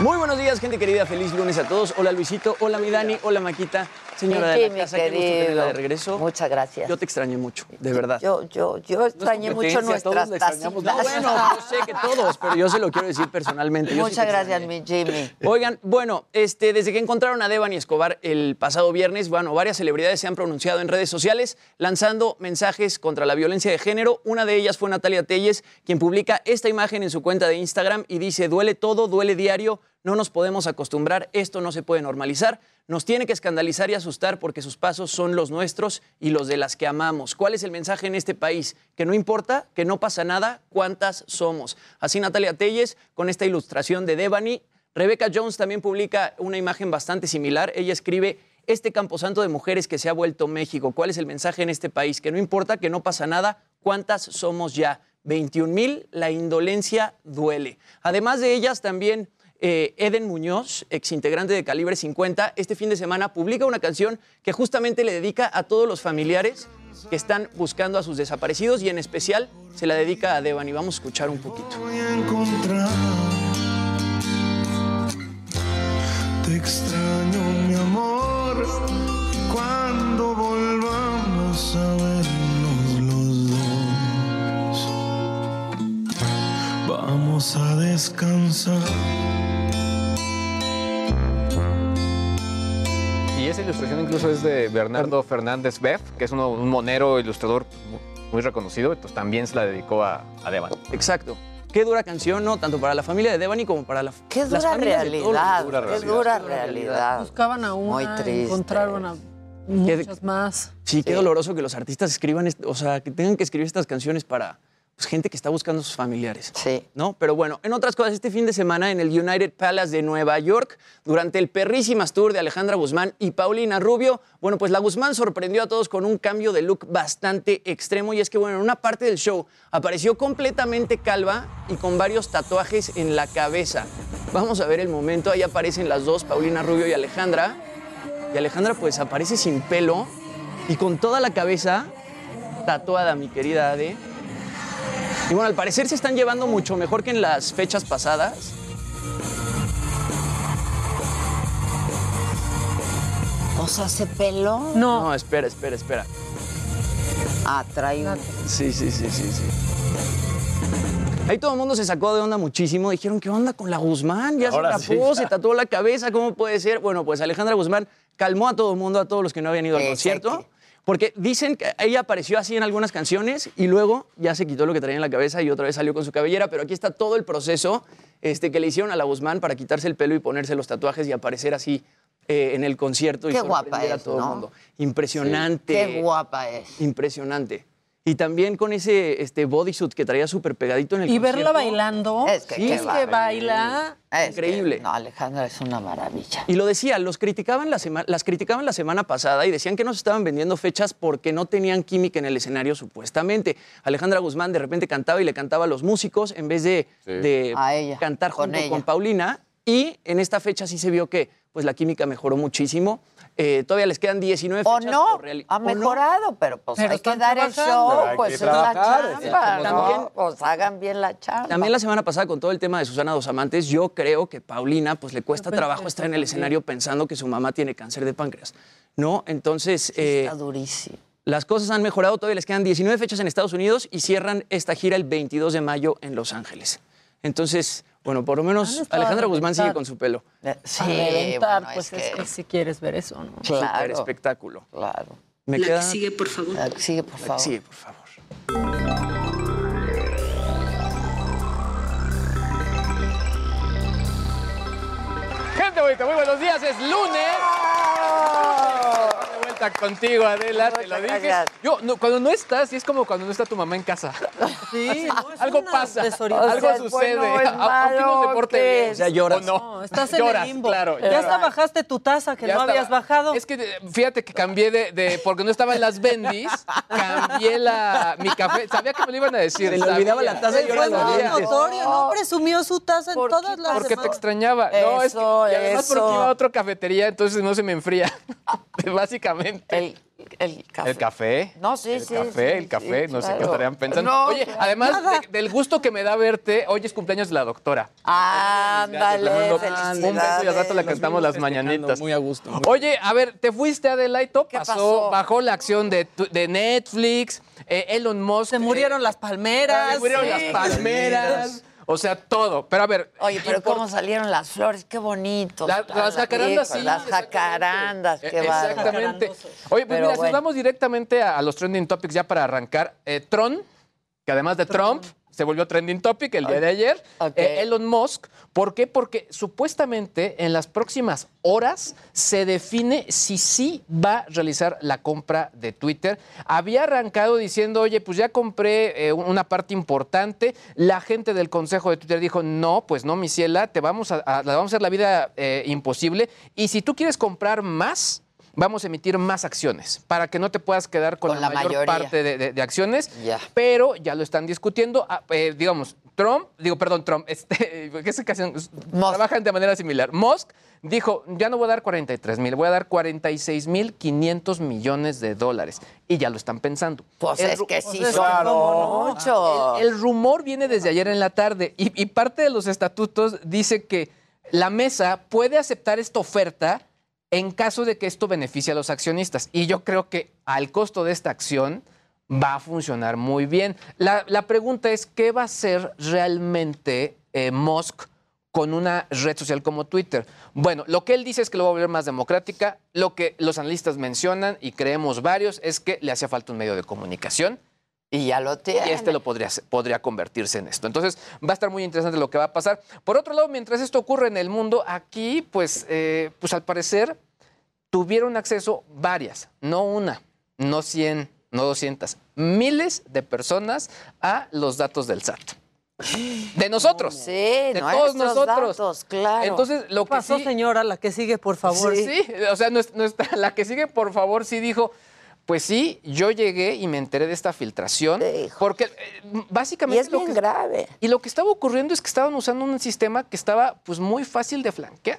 Muy buenos días, gente querida. Feliz lunes a todos. Hola Luisito, hola mi Dani, hola Maquita. Señora de la mi casa, qué gusto tenerla de regreso. Muchas gracias. Yo te extrañé mucho, de verdad. Yo, yo, yo extrañé mucho todos nuestras extrañamos. tacitas. No, bueno, yo sé que todos, pero yo se lo quiero decir personalmente. Yo Muchas gracias, mi Jimmy. Oigan, bueno, este, desde que encontraron a Devani Escobar el pasado viernes, bueno, varias celebridades se han pronunciado en redes sociales lanzando mensajes contra la violencia de género. Una de ellas fue Natalia Telles, quien publica esta imagen en su cuenta de Instagram y dice, duele todo, duele diario, no nos podemos acostumbrar, esto no se puede normalizar, nos tiene que escandalizar y asustar porque sus pasos son los nuestros y los de las que amamos. ¿Cuál es el mensaje en este país? Que no importa, que no pasa nada, cuántas somos. Así Natalia Telles con esta ilustración de Devani Rebecca Jones también publica una imagen bastante similar. Ella escribe, este camposanto de mujeres que se ha vuelto México, ¿cuál es el mensaje en este país? Que no importa, que no pasa nada, ¿cuántas somos ya? 21 mil, la indolencia duele. Además de ellas también... eh, Eden Muñoz, exintegrante de Calibre 50, este fin de semana publica una canción que justamente le dedica a todos los familiares que están buscando a sus desaparecidos y en especial se la dedica a Devani. Vamos a escuchar un poquito. encontrar. Te extraño, mi amor, cuando volvamos a vernos los dos. Vamos a descansar esa ilustración incluso es de Bernardo Fernández Beff, que es uno- un monero ilustrador mu- muy reconocido, entonces también se la dedicó a, a Devan. Exacto. Qué dura canción, ¿no? Tanto para la familia de Devani como para la Qué las dura de todos los- realidad, qué dura realidad. Buscaban a Muy una, triste. encontraron a muchas más. Sí, qué doloroso que los artistas escriban, o sea, que tengan que escribir estas canciones para pues, gente que está buscando a sus familiares. Sí. ¿No? Pero bueno, en otras cosas, este fin de semana en el United Palace de Nueva York, durante el perrísimas tour de Alejandra Guzmán y Paulina Rubio, bueno, pues la Guzmán sorprendió a todos con un cambio de look bastante extremo y es que, bueno, en una parte del show apareció completamente calva y con varios tatuajes en la cabeza. Vamos a ver el momento, ahí aparecen las dos, Paulina Rubio y Alejandra. Y Alejandra pues aparece sin pelo y con toda la cabeza tatuada, mi querida Ade. Y bueno, al parecer se están llevando mucho mejor que en las fechas pasadas. ¿O sea, se peló? No. espera, espera, espera. Ah, trae un... Sí, sí, sí, sí, sí. Ahí todo el mundo se sacó de onda muchísimo. Dijeron, ¿qué onda con la Guzmán? Ya Ahora se sí, tapó, ya. se tatuó la cabeza, ¿cómo puede ser? Bueno, pues Alejandra Guzmán calmó a todo el mundo, a todos los que no habían ido al Exacto. concierto. Porque dicen que ella apareció así en algunas canciones y luego ya se quitó lo que traía en la cabeza y otra vez salió con su cabellera. Pero aquí está todo el proceso este, que le hicieron a la Guzmán para quitarse el pelo y ponerse los tatuajes y aparecer así eh, en el concierto y Qué guapa sorprender a es, todo el ¿no? mundo. Impresionante. Qué guapa es. Impresionante. Y también con ese este, bodysuit que traía súper pegadito en el Y concierto. verla bailando. Es que, Sí, qué es que baila. Es que- Increíble. no, Alejandra es una maravilla. Y lo decía, los criticaban la sema- las criticaban la semana pasada y decían que no se estaban vendiendo fechas porque no tenían química en el escenario, supuestamente. Alejandra Guzmán de repente cantaba y le cantaba a los músicos en vez de, de A ella, cantar con junto ella. con Paulina. Y en esta fecha sí se vio que pues, la química mejoró muchísimo. Eh, todavía les quedan 19 O fechas. no, por ha o no. mejorado, pero pues Pero hay que dar el show, Hay pues es la chamba. ¿no? También- Pues hagan bien la chamba. También la semana pasada con todo el tema de Susana Dos Amantes, yo creo que Paulina pues le cuesta trabajo estar en el escenario pensando que su mamá tiene cáncer de páncreas, ¿no? Entonces eh, Está durísimo. las cosas han mejorado, todavía les quedan 19 fechas en Estados Unidos y cierran esta gira el 22 de mayo en Los Ángeles. Entonces, bueno, por lo menos Han estado a Alejandra Guzmán sigue con su pelo. Eh, Sí, reventar, bueno, pues es es que, que si quieres ver eso, ¿no? Súper claro, espectáculo. claro. Me La queda... que sigue, por favor. La que sigue, por la que favor. sigue, por favor. Gente bonita, muy buenos días, es lunes. De vuelta contigo, Adela, te lo dije. gracias. Yo, no, cuando no estás, sí es como cuando no está tu mamá en casa. Sí, no, es Algo una pasa, desorientación. algo O sea, es sucede. bueno. Ya lloras. ¿O no? No, estás en Lloras, el limbo. claro. ya hasta bajaste tu taza que Ya no estaba- habías bajado. Es que eh, fíjate que cambié de, de- porque no estaba en las bendis, cambié la mi café. Sabía que me lo iban a decir. Se le sabía. olvidaba la taza y Fue muy sabía. dientes. notorio, no presumió su taza en ¿Por todas qué? las Porque te semanas. extrañaba. no, es que, Eso, y además porque eso. iba a otra cafetería, entonces no se me enfría. Básicamente. El, el café. El café. No, sí, el sí, café, sí, el café, sí, no sé qué estarían pensando. No, Oye, claro. además de- del gusto que me da verte, hoy es cumpleaños de la doctora. Ándale. Un beso y al rato le cantamos las mañanitas. Muy a gusto. muy- Oye, a ver, te fuiste Adelaito, ¿Qué pasó, pasó? bajó la acción de, de Netflix, eh, Elon Musk. Se murieron las palmeras. se murieron sí. las palmeras. O sea, todo. Pero a ver. Oye, pero cómo salieron las flores, qué bonito. La- las jacarandas, sí. Las jacarandas, qué Eh, bárbaro. Exactamente. Oye, pues Pero mira, si bueno. nos vamos directamente a, a los trending topics ya para arrancar. Eh, Tron, que además de Trump, se volvió trending topic el día de ayer. Eh, Elon Musk. ¿Por qué? Porque supuestamente en las próximas horas se define si sí va a realizar la compra de Twitter. Había arrancado diciendo, oye, pues ya compré eh, una parte importante. La gente del consejo de Twitter dijo, no, pues no, mi ciela, te vamos a, vamos a hacer la vida eh, imposible. Y si tú quieres comprar más, vamos a emitir más acciones para que no te puedas quedar con, Con la, la mayor mayoría. parte de, de- de acciones. Pero ya lo están discutiendo. Ah, eh, digamos, Trump, digo, perdón, Trump, este, que se trabajan de manera similar. Musk dijo, ya no voy a dar 43 mil, voy a dar 46 mil 500 millones de dólares. Y ya lo están pensando. Pues El es que sí Pues no. mucho. el, el rumor viene desde ayer en la tarde y, y parte de los estatutos dice que la mesa puede aceptar esta oferta en caso de que esto beneficie a los accionistas. Y yo creo que al costo de esta acción va a funcionar muy bien. La, la pregunta es, ¿qué va a hacer realmente eh, Musk con una red social como Twitter. Bueno, lo que él dice es que lo va a volver más democrática. Lo que los analistas mencionan, y creemos varios, es que le hacía falta un medio de comunicación. Y ya lo tiene. Y este lo podría, ser- podría convertirse en esto. Entonces, va a estar muy interesante lo que va a pasar. Por otro lado, mientras esto ocurre en el mundo, aquí, pues, eh, pues al parecer, tuvieron acceso varias, no una, no 100, no 200, miles de personas a los datos del SAT. De nosotros. Sí, de nuestros todos nosotros. datos, claro. Entonces, lo que pasó, sí- señora? La que sigue, por favor. Sí, o sea, nuestra- la que sigue, por favor, sí dijo, pues sí, yo llegué y me enteré de esta filtración, porque eh, básicamente... Y es bien grave. Y lo que estaba ocurriendo es que estaban usando un sistema que estaba pues muy fácil de flanquear.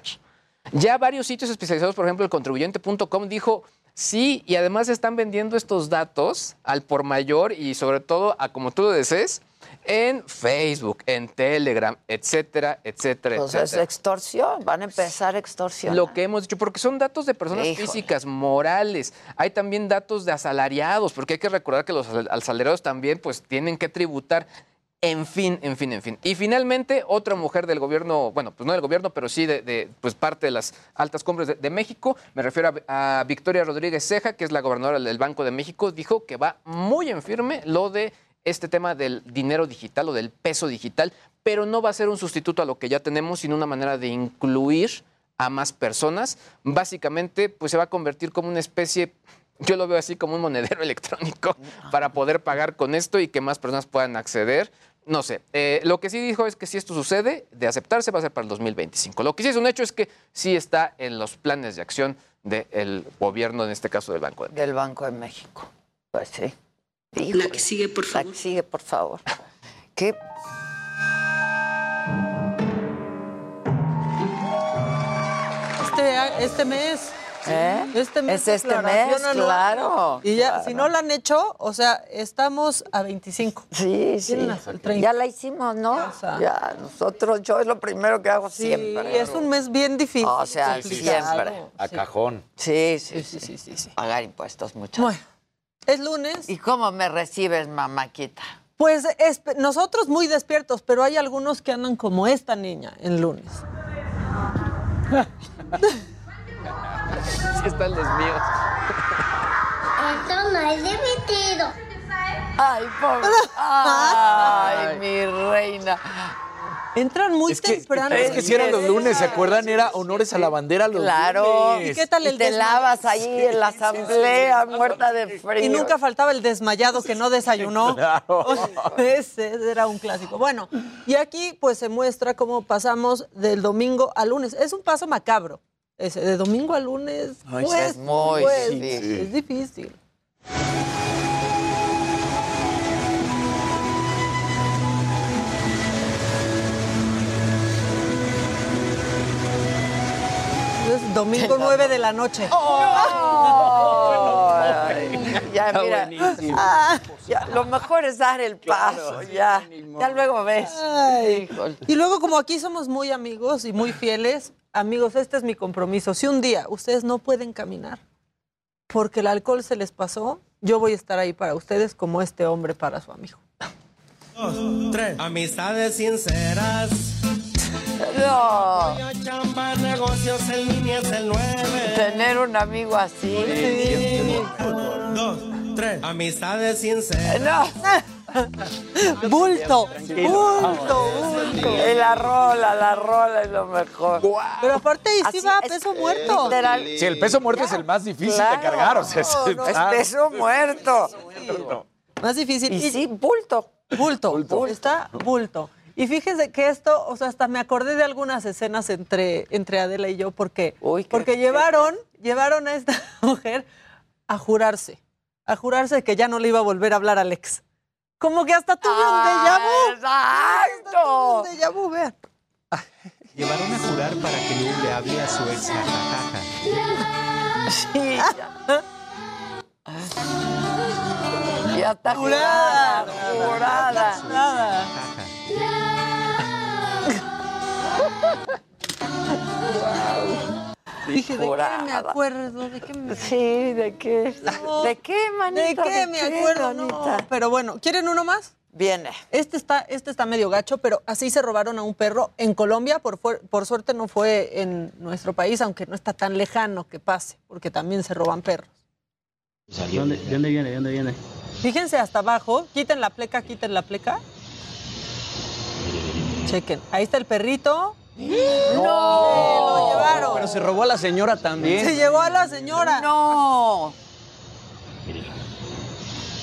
Ya varios sitios especializados, por ejemplo, el contribuyente.com dijo, sí, y además están vendiendo estos datos al por mayor y sobre todo a como tú lo desees, en Facebook, en Telegram, etcétera, etcétera, Pues es etcétera. extorsión, van a empezar a extorsionar. Lo que hemos dicho, porque son datos de personas Híjole. físicas, morales. Hay también datos de asalariados, porque hay que recordar que los asal- asalariados también pues tienen que tributar. En fin, en fin, en fin. Y finalmente, otra mujer del gobierno, bueno, pues no del gobierno, pero sí de, de, pues parte de las altas cumbres de, de México, me refiero a, a Victoria Rodríguez Ceja, que es la gobernadora del Banco de México, dijo que va muy en firme lo de este tema del dinero digital o del peso digital, pero no va a ser un sustituto a lo que ya tenemos, sino una manera de incluir a más personas. Básicamente, pues se va a convertir como una especie, yo lo veo así como un monedero electrónico para poder pagar con esto y que más personas puedan acceder. No sé, eh, lo que sí dijo es que si esto sucede, de aceptarse va a ser para el 2025. Lo que sí es un hecho es que sí está en los planes de acción del gobierno, en este caso del Banco de Del Banco de México. Pues sí. La que sigue, por favor. La que sigue, por favor. ¿Qué? Este, este mes. ¿Eh? Este mes. Es este mes, anual. claro, Y ya, claro. si no la han hecho, o sea, estamos a 25. Sí, sí. Tienen hasta el 30. Ya la hicimos, ¿no? Ya, nosotros, yo es lo primero que hago Sí, siempre. es un mes bien difícil. O sea, siempre. A cajón. Sí, sí, sí, sí, sí, Pagar impuestos, muchachos. Bueno, es lunes. ¿Y cómo me recibes, mamáquita? Pues nosotros muy despiertos, pero hay algunos que andan como esta niña en lunes. Sí están los míos. Esto no es divertido. Ay, pobre. Ay, mi reina. Entran muy Es que, temprano. es que si eran los lunes, ¿se acuerdan? Era honores a la bandera los Claro. lunes. ¿Y qué tal el te desma- lavas ahí en la asamblea, muerta de frío. Y nunca faltaba el desmayado que no desayunó. Ese era un clásico. Bueno, y aquí pues se muestra cómo pasamos del domingo al lunes. Es un paso macabro. Ese, de domingo a lunes. Ay, pues, es muy pues, difícil. Es difícil. Domingo 9 de la noche. Ay, ya, mira. Ah, ya, lo mejor es dar el paso, ya. Ya luego ves. Ay. Y luego, como aquí somos muy amigos y muy fieles, amigos, este es mi compromiso. Si un día ustedes no pueden caminar porque el alcohol se les pasó, yo voy a estar ahí para ustedes como este hombre para su amigo. Tres. Amistades sinceras. No. Voy a chamba, negocios en línea es el 9. Tener un amigo así. Dos, tres. Amistades sinceras. No. Bulto, bulto, bulto. Y la rola, la rola es lo mejor. Pero aparte ahí sí va peso muerto. Literal. Sí, el peso muerto es el más difícil Claro. de cargar. O sea, es, No, es peso muerto. Más difícil. Y sí, bulto. Bulto, está bulto. Y fíjense que esto, o sea, hasta me acordé de algunas escenas entre, entre Adela y yo, porque, Uy, porque llevaron, llevaron a esta mujer a jurarse, a jurarse que ya no le iba a volver a hablar al ex. Como que hasta tuve un déjà vu. ¡Exacto! Un déjà vu, vean. Llevaron a jurar para que no le hable a su ex. Sí, ya. Ya está jurada, jurada. Dije, ¿de qué me acuerdo? ¿De qué me Sí, ¿de qué? No. ¿De qué, manita? ¿De qué me acuerdo? No. manita? Pero bueno, ¿quieren uno más? Viene. Este está, este está medio gacho, pero así se robaron a un perro en Colombia. Por, por suerte no fue en nuestro país, aunque no está tan lejano que pase, porque también se roban perros. ¿De dónde, de dónde viene? ¿De dónde viene? Fíjense hasta abajo, quiten la pleca, quiten la pleca. Chequen, ahí está el perrito. ¡No! Se lo llevaron. Pero se robó a la señora también. Se llevó a la señora. ¡No!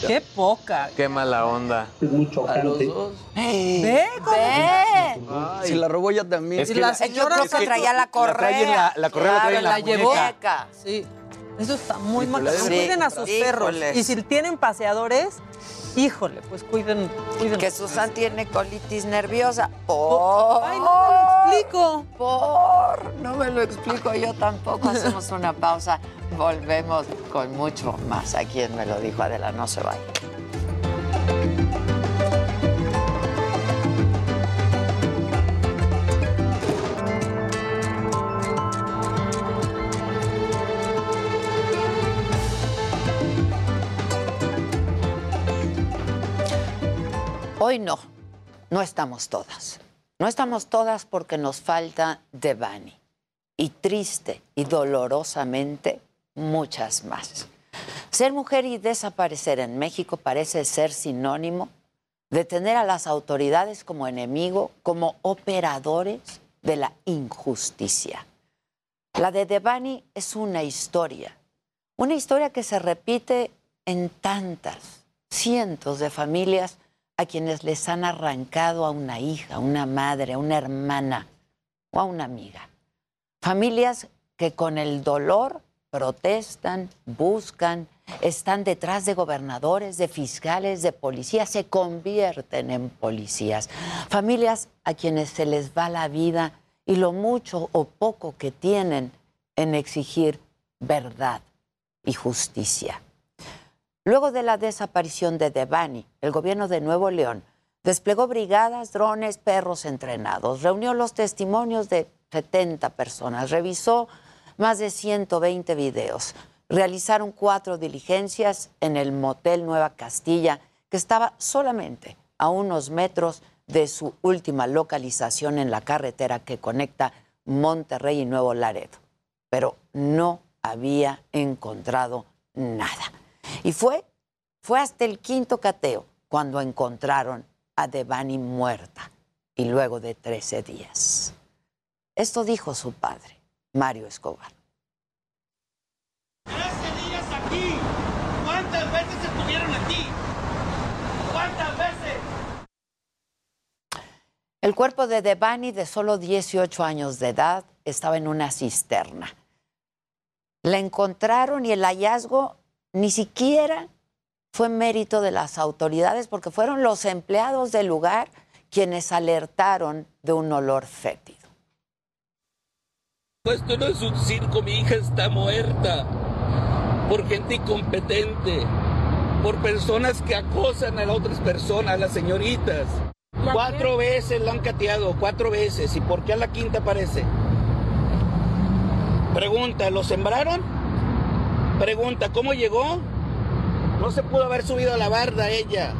¡Qué poca! Qué mala onda. Es muy chocante. ¿Ve? cómo? ¡Ve! Se la robó ella también. Es que la la- señora creo que se- traía la correa. trae en la- la correa la trae en la la llevó. muñeca. Sí. Eso está muy mal. Cuiden a sus perros. Y si tienen paseadores, híjole, pues cuiden, cuiden. Que Susan tiene colitis nerviosa. Por. Ay, no me lo explico. Por. No me lo explico yo tampoco. Hacemos una pausa. Volvemos con mucho más. A quien me lo dijo Adela, no se vaya. Hoy no, no estamos todas. No estamos todas porque nos falta Devani. Y triste y dolorosamente, muchas más. Ser mujer y desaparecer en México parece ser sinónimo de tener a las autoridades como enemigo, como operadores de la injusticia. La de Devani es una historia, una historia que se repite en tantas, cientos de familias a quienes les han arrancado a una hija, a una madre, a una hermana o a una amiga. Familias que con el dolor protestan, buscan, están detrás de gobernadores, de fiscales, de policías, se convierten en policías. Familias a quienes se les va la vida y lo mucho o poco que tienen en exigir verdad y justicia. Luego de la desaparición de Devani, el gobierno de Nuevo León desplegó brigadas, drones, perros entrenados, reunió los testimonios de 70 personas, revisó más de 120 videos, realizaron cuatro diligencias en el motel Nueva Castilla, que estaba solamente a unos metros de su última localización en la carretera que conecta Monterrey y Nuevo Laredo. Pero no había encontrado nada. Y fue, fue hasta el quinto cateo cuando encontraron a Devani muerta y luego de 13 días. Esto dijo su padre, Mario Escobar. días aquí. ¿Cuántas veces estuvieron aquí? ¿Cuántas veces? El cuerpo de Devani, de solo 18 años de edad, estaba en una cisterna. La encontraron y el hallazgo ni siquiera fue mérito de las autoridades porque fueron los empleados del lugar quienes alertaron de un olor fétido. Esto no es un circo, mi hija está muerta. Por gente incompetente. Por personas que acosan a las otras personas, a las señoritas. Cuatro veces la han cateado, cuatro veces. ¿Y por qué a la quinta aparece? Pregunta, ¿lo sembraron? Pregunta, ¿cómo llegó? No se pudo haber subido a la barda ella.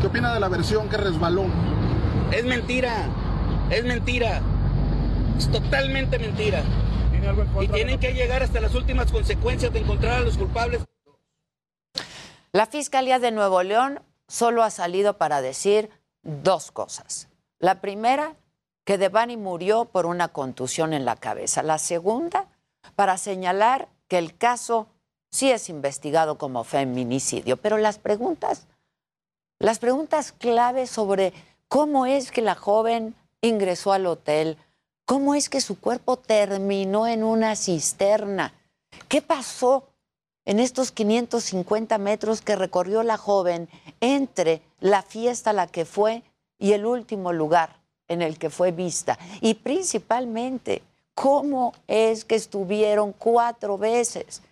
¿Qué opina de la versión que resbaló? Es mentira, es mentira. Es totalmente mentira. Y tienen que llegar hasta las últimas consecuencias de encontrar a los culpables. La Fiscalía de Nuevo León solo ha salido para decir dos cosas. La primera, que Devani murió por una contusión en la cabeza. La segunda, para señalar que el caso sí es investigado como feminicidio. Pero las preguntas, las preguntas clave sobre cómo es que la joven ingresó al hotel, cómo es que su cuerpo terminó en una cisterna, qué pasó en estos 550 metros que recorrió la joven entre la fiesta a la que fue y el último lugar en el que fue vista. Y principalmente, cómo es que estuvieron cuatro veces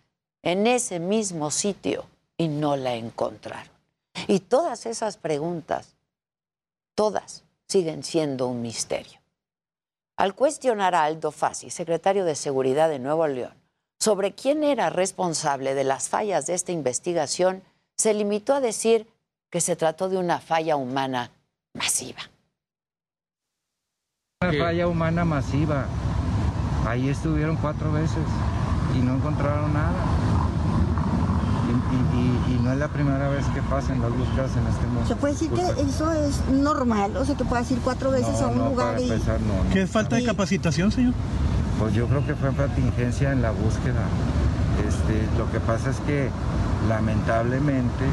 en ese mismo sitio y no la encontraron. Y todas esas preguntas, todas siguen siendo un misterio. Al cuestionar a Aldo Fassi, secretario de Seguridad de Nuevo León, sobre quién era responsable de las fallas de esta investigación, se limitó a decir que se trató de una falla humana masiva. Una falla humana masiva. Ahí estuvieron cuatro veces y no encontraron nada. Y, y- y- y no es la primera vez que pasan las búsquedas en este mundo. ¿Se puede decir que eso es normal? O sea, que puedas ir cuatro veces a un no, lugar para y... empezar, no, no. ¿Qué es falta de capacitación, señor? Pues yo creo que fue contingencia en la búsqueda. Este, lo que pasa es que lamentablemente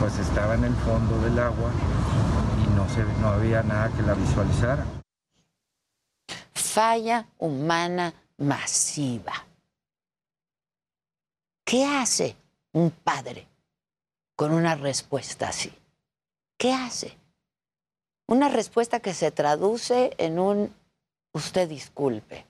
pues estaba en el fondo del agua y no, se, no había nada que la visualizara. Falla humana masiva. ¿Qué hace un padre con una respuesta así? ¿Qué hace? Una respuesta que se traduce en un usted disculpe.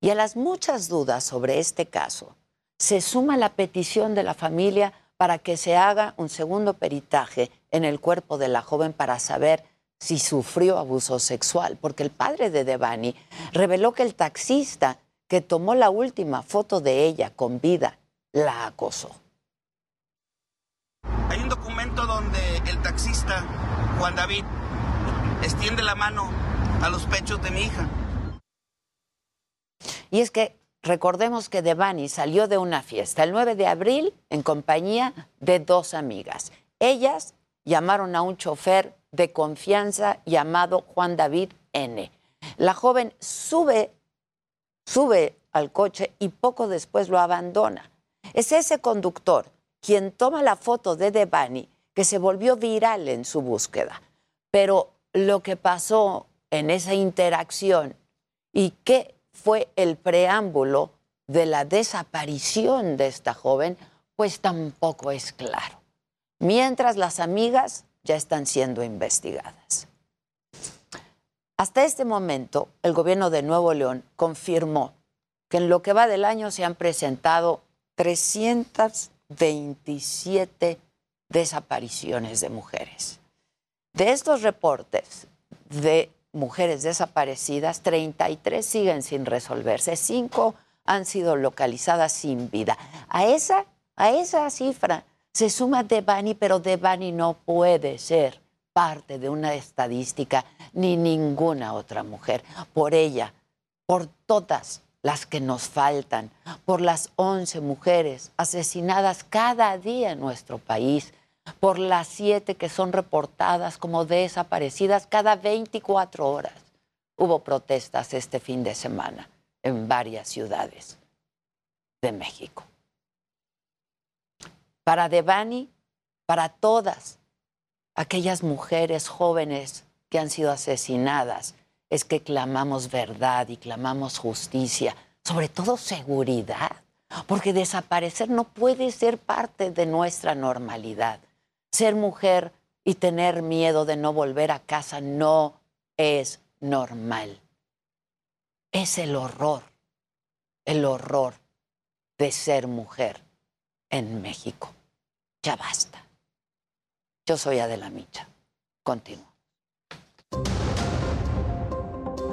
Y a las muchas dudas sobre este caso, se suma la petición de la familia para que se haga un segundo peritaje en el cuerpo de la joven para saber si sufrió abuso sexual, porque el padre de Devani reveló que el taxista que tomó la última foto de ella con vida la acosó. Hay un documento donde el taxista, Juan David, extiende la mano a los pechos de mi hija. Y es que recordemos que Devani salió de una fiesta el 9 de abril en compañía de dos amigas. Ellas llamaron a un chofer de confianza llamado Juan David N. La joven sube, sube al coche y poco después lo abandona. Es ese conductor quien toma la foto de Devani que se volvió viral en su búsqueda. Pero lo que pasó en esa interacción y qué fue el preámbulo de la desaparición de esta joven, pues tampoco es claro. Mientras las amigas ya están siendo investigadas. Hasta este momento, el gobierno de Nuevo León confirmó que en lo que va del año se han presentado 327 desapariciones de mujeres. De estos reportes de mujeres desaparecidas, 33 siguen sin resolverse, 5 han sido localizadas sin vida. A esa, a esa cifra se suma Devani, pero Devani no puede ser parte de una estadística ni ninguna otra mujer. Por ella, por todas las que nos faltan, por las 11 mujeres asesinadas cada día en nuestro país, por las siete que son reportadas como desaparecidas cada 24 horas. Hubo protestas este fin de semana en varias ciudades de México. Para Devani, para todas aquellas mujeres jóvenes que han sido asesinadas, es que clamamos verdad y clamamos justicia, sobre todo seguridad, porque desaparecer no puede ser parte de nuestra normalidad. Ser mujer y tener miedo de no volver a casa no es normal. Es el horror, el horror de ser mujer en México. Ya basta. Yo soy Adela Micha. Continúo.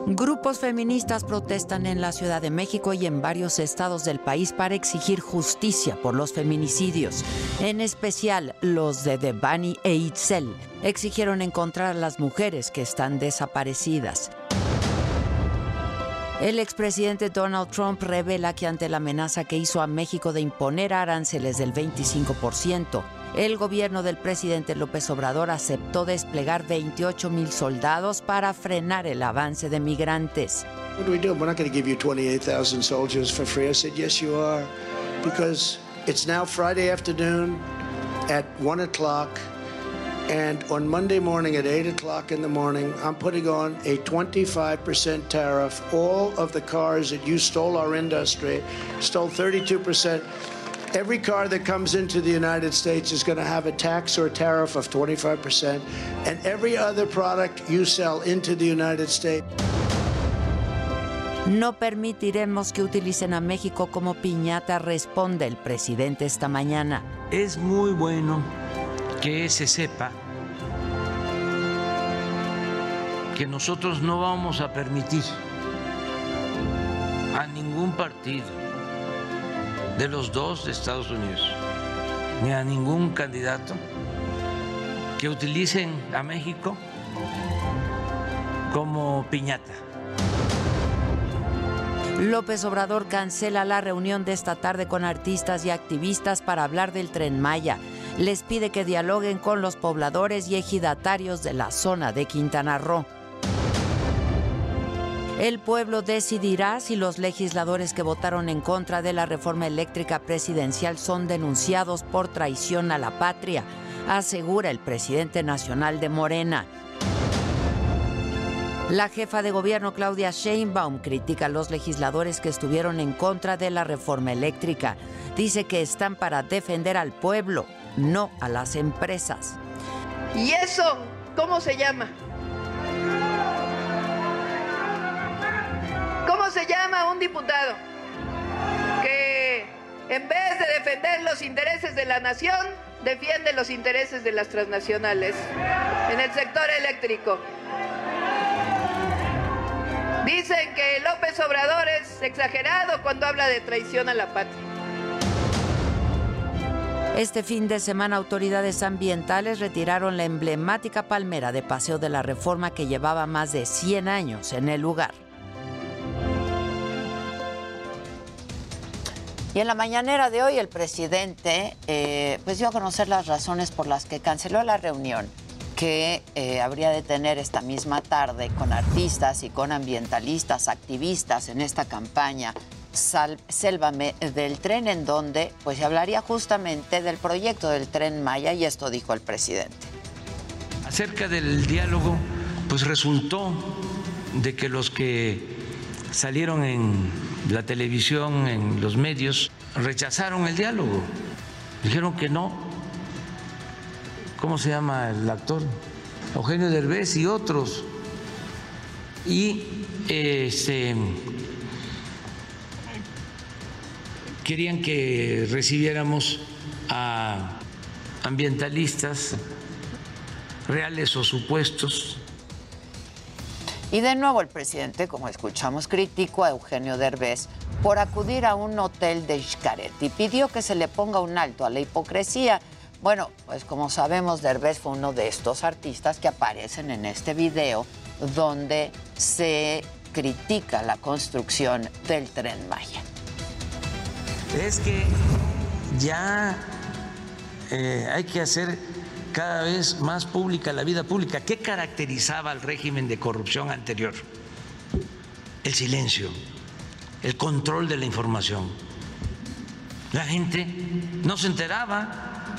Grupos feministas protestan en la Ciudad de México y en varios estados del país para exigir justicia por los feminicidios. En especial, los de Devani e Itzel exigieron encontrar a las mujeres que están desaparecidas. El expresidente Donald Trump revela que ante la amenaza que hizo a México de imponer aranceles del 25%, el gobierno del presidente López Obrador aceptó desplegar 28 mil soldados para frenar el avance de migrantes. What do we do? We're not going to give you 28,000 soldiers for free. I said, yes, you are. Because it's now Friday afternoon at 1 o'clock. And on Monday morning at 8 o'clock in the morning, I'm putting on a 25% tariff. All of the cars that you stole our industry, stole 32%. Every car that comes into the United States is going to have a tax or a tariff of 25%. And every other product you sell into the United States. No permitiremos que utilicen a México como piñata, responde el presidente esta mañana. Es muy bueno que se sepa que nosotros no vamos a permitir a ningún partido de los dos de Estados Unidos, ni a ningún candidato que utilicen a México como piñata. López Obrador cancela la reunión de esta tarde con artistas y activistas para hablar del tren Maya. Les pide que dialoguen con los pobladores y ejidatarios de la zona de Quintana Roo. El pueblo decidirá si los legisladores que votaron en contra de la reforma eléctrica presidencial son denunciados por traición a la patria, asegura el presidente nacional de Morena. La jefa de gobierno Claudia Sheinbaum critica a los legisladores que estuvieron en contra de la reforma eléctrica. Dice que están para defender al pueblo, no a las empresas. ¿Y eso cómo se llama? ¿Cómo se llama un diputado que en vez de defender los intereses de la nación, defiende los intereses de las transnacionales en el sector eléctrico? Dicen que López Obrador es exagerado cuando habla de traición a la patria. Este fin de semana autoridades ambientales retiraron la emblemática palmera de Paseo de la Reforma que llevaba más de 100 años en el lugar. Y en la mañanera de hoy el presidente eh, pues dio a conocer las razones por las que canceló la reunión que eh, habría de tener esta misma tarde con artistas y con ambientalistas, activistas en esta campaña Sal, del tren, en donde pues se hablaría justamente del proyecto del tren Maya y esto dijo el presidente. Acerca del diálogo, pues resultó de que los que salieron en la televisión, en los medios, rechazaron el diálogo. Dijeron que no. ¿Cómo se llama el actor? Eugenio Derbez y otros. Y este, querían que recibiéramos a ambientalistas reales o supuestos y de nuevo el presidente, como escuchamos, criticó a Eugenio Derbez por acudir a un hotel de Xcaret y pidió que se le ponga un alto a la hipocresía. Bueno, pues como sabemos, Derbez fue uno de estos artistas que aparecen en este video donde se critica la construcción del tren Maya. Es que ya eh, hay que hacer cada vez más pública la vida pública. ¿Qué caracterizaba al régimen de corrupción anterior? El silencio, el control de la información. La gente no se enteraba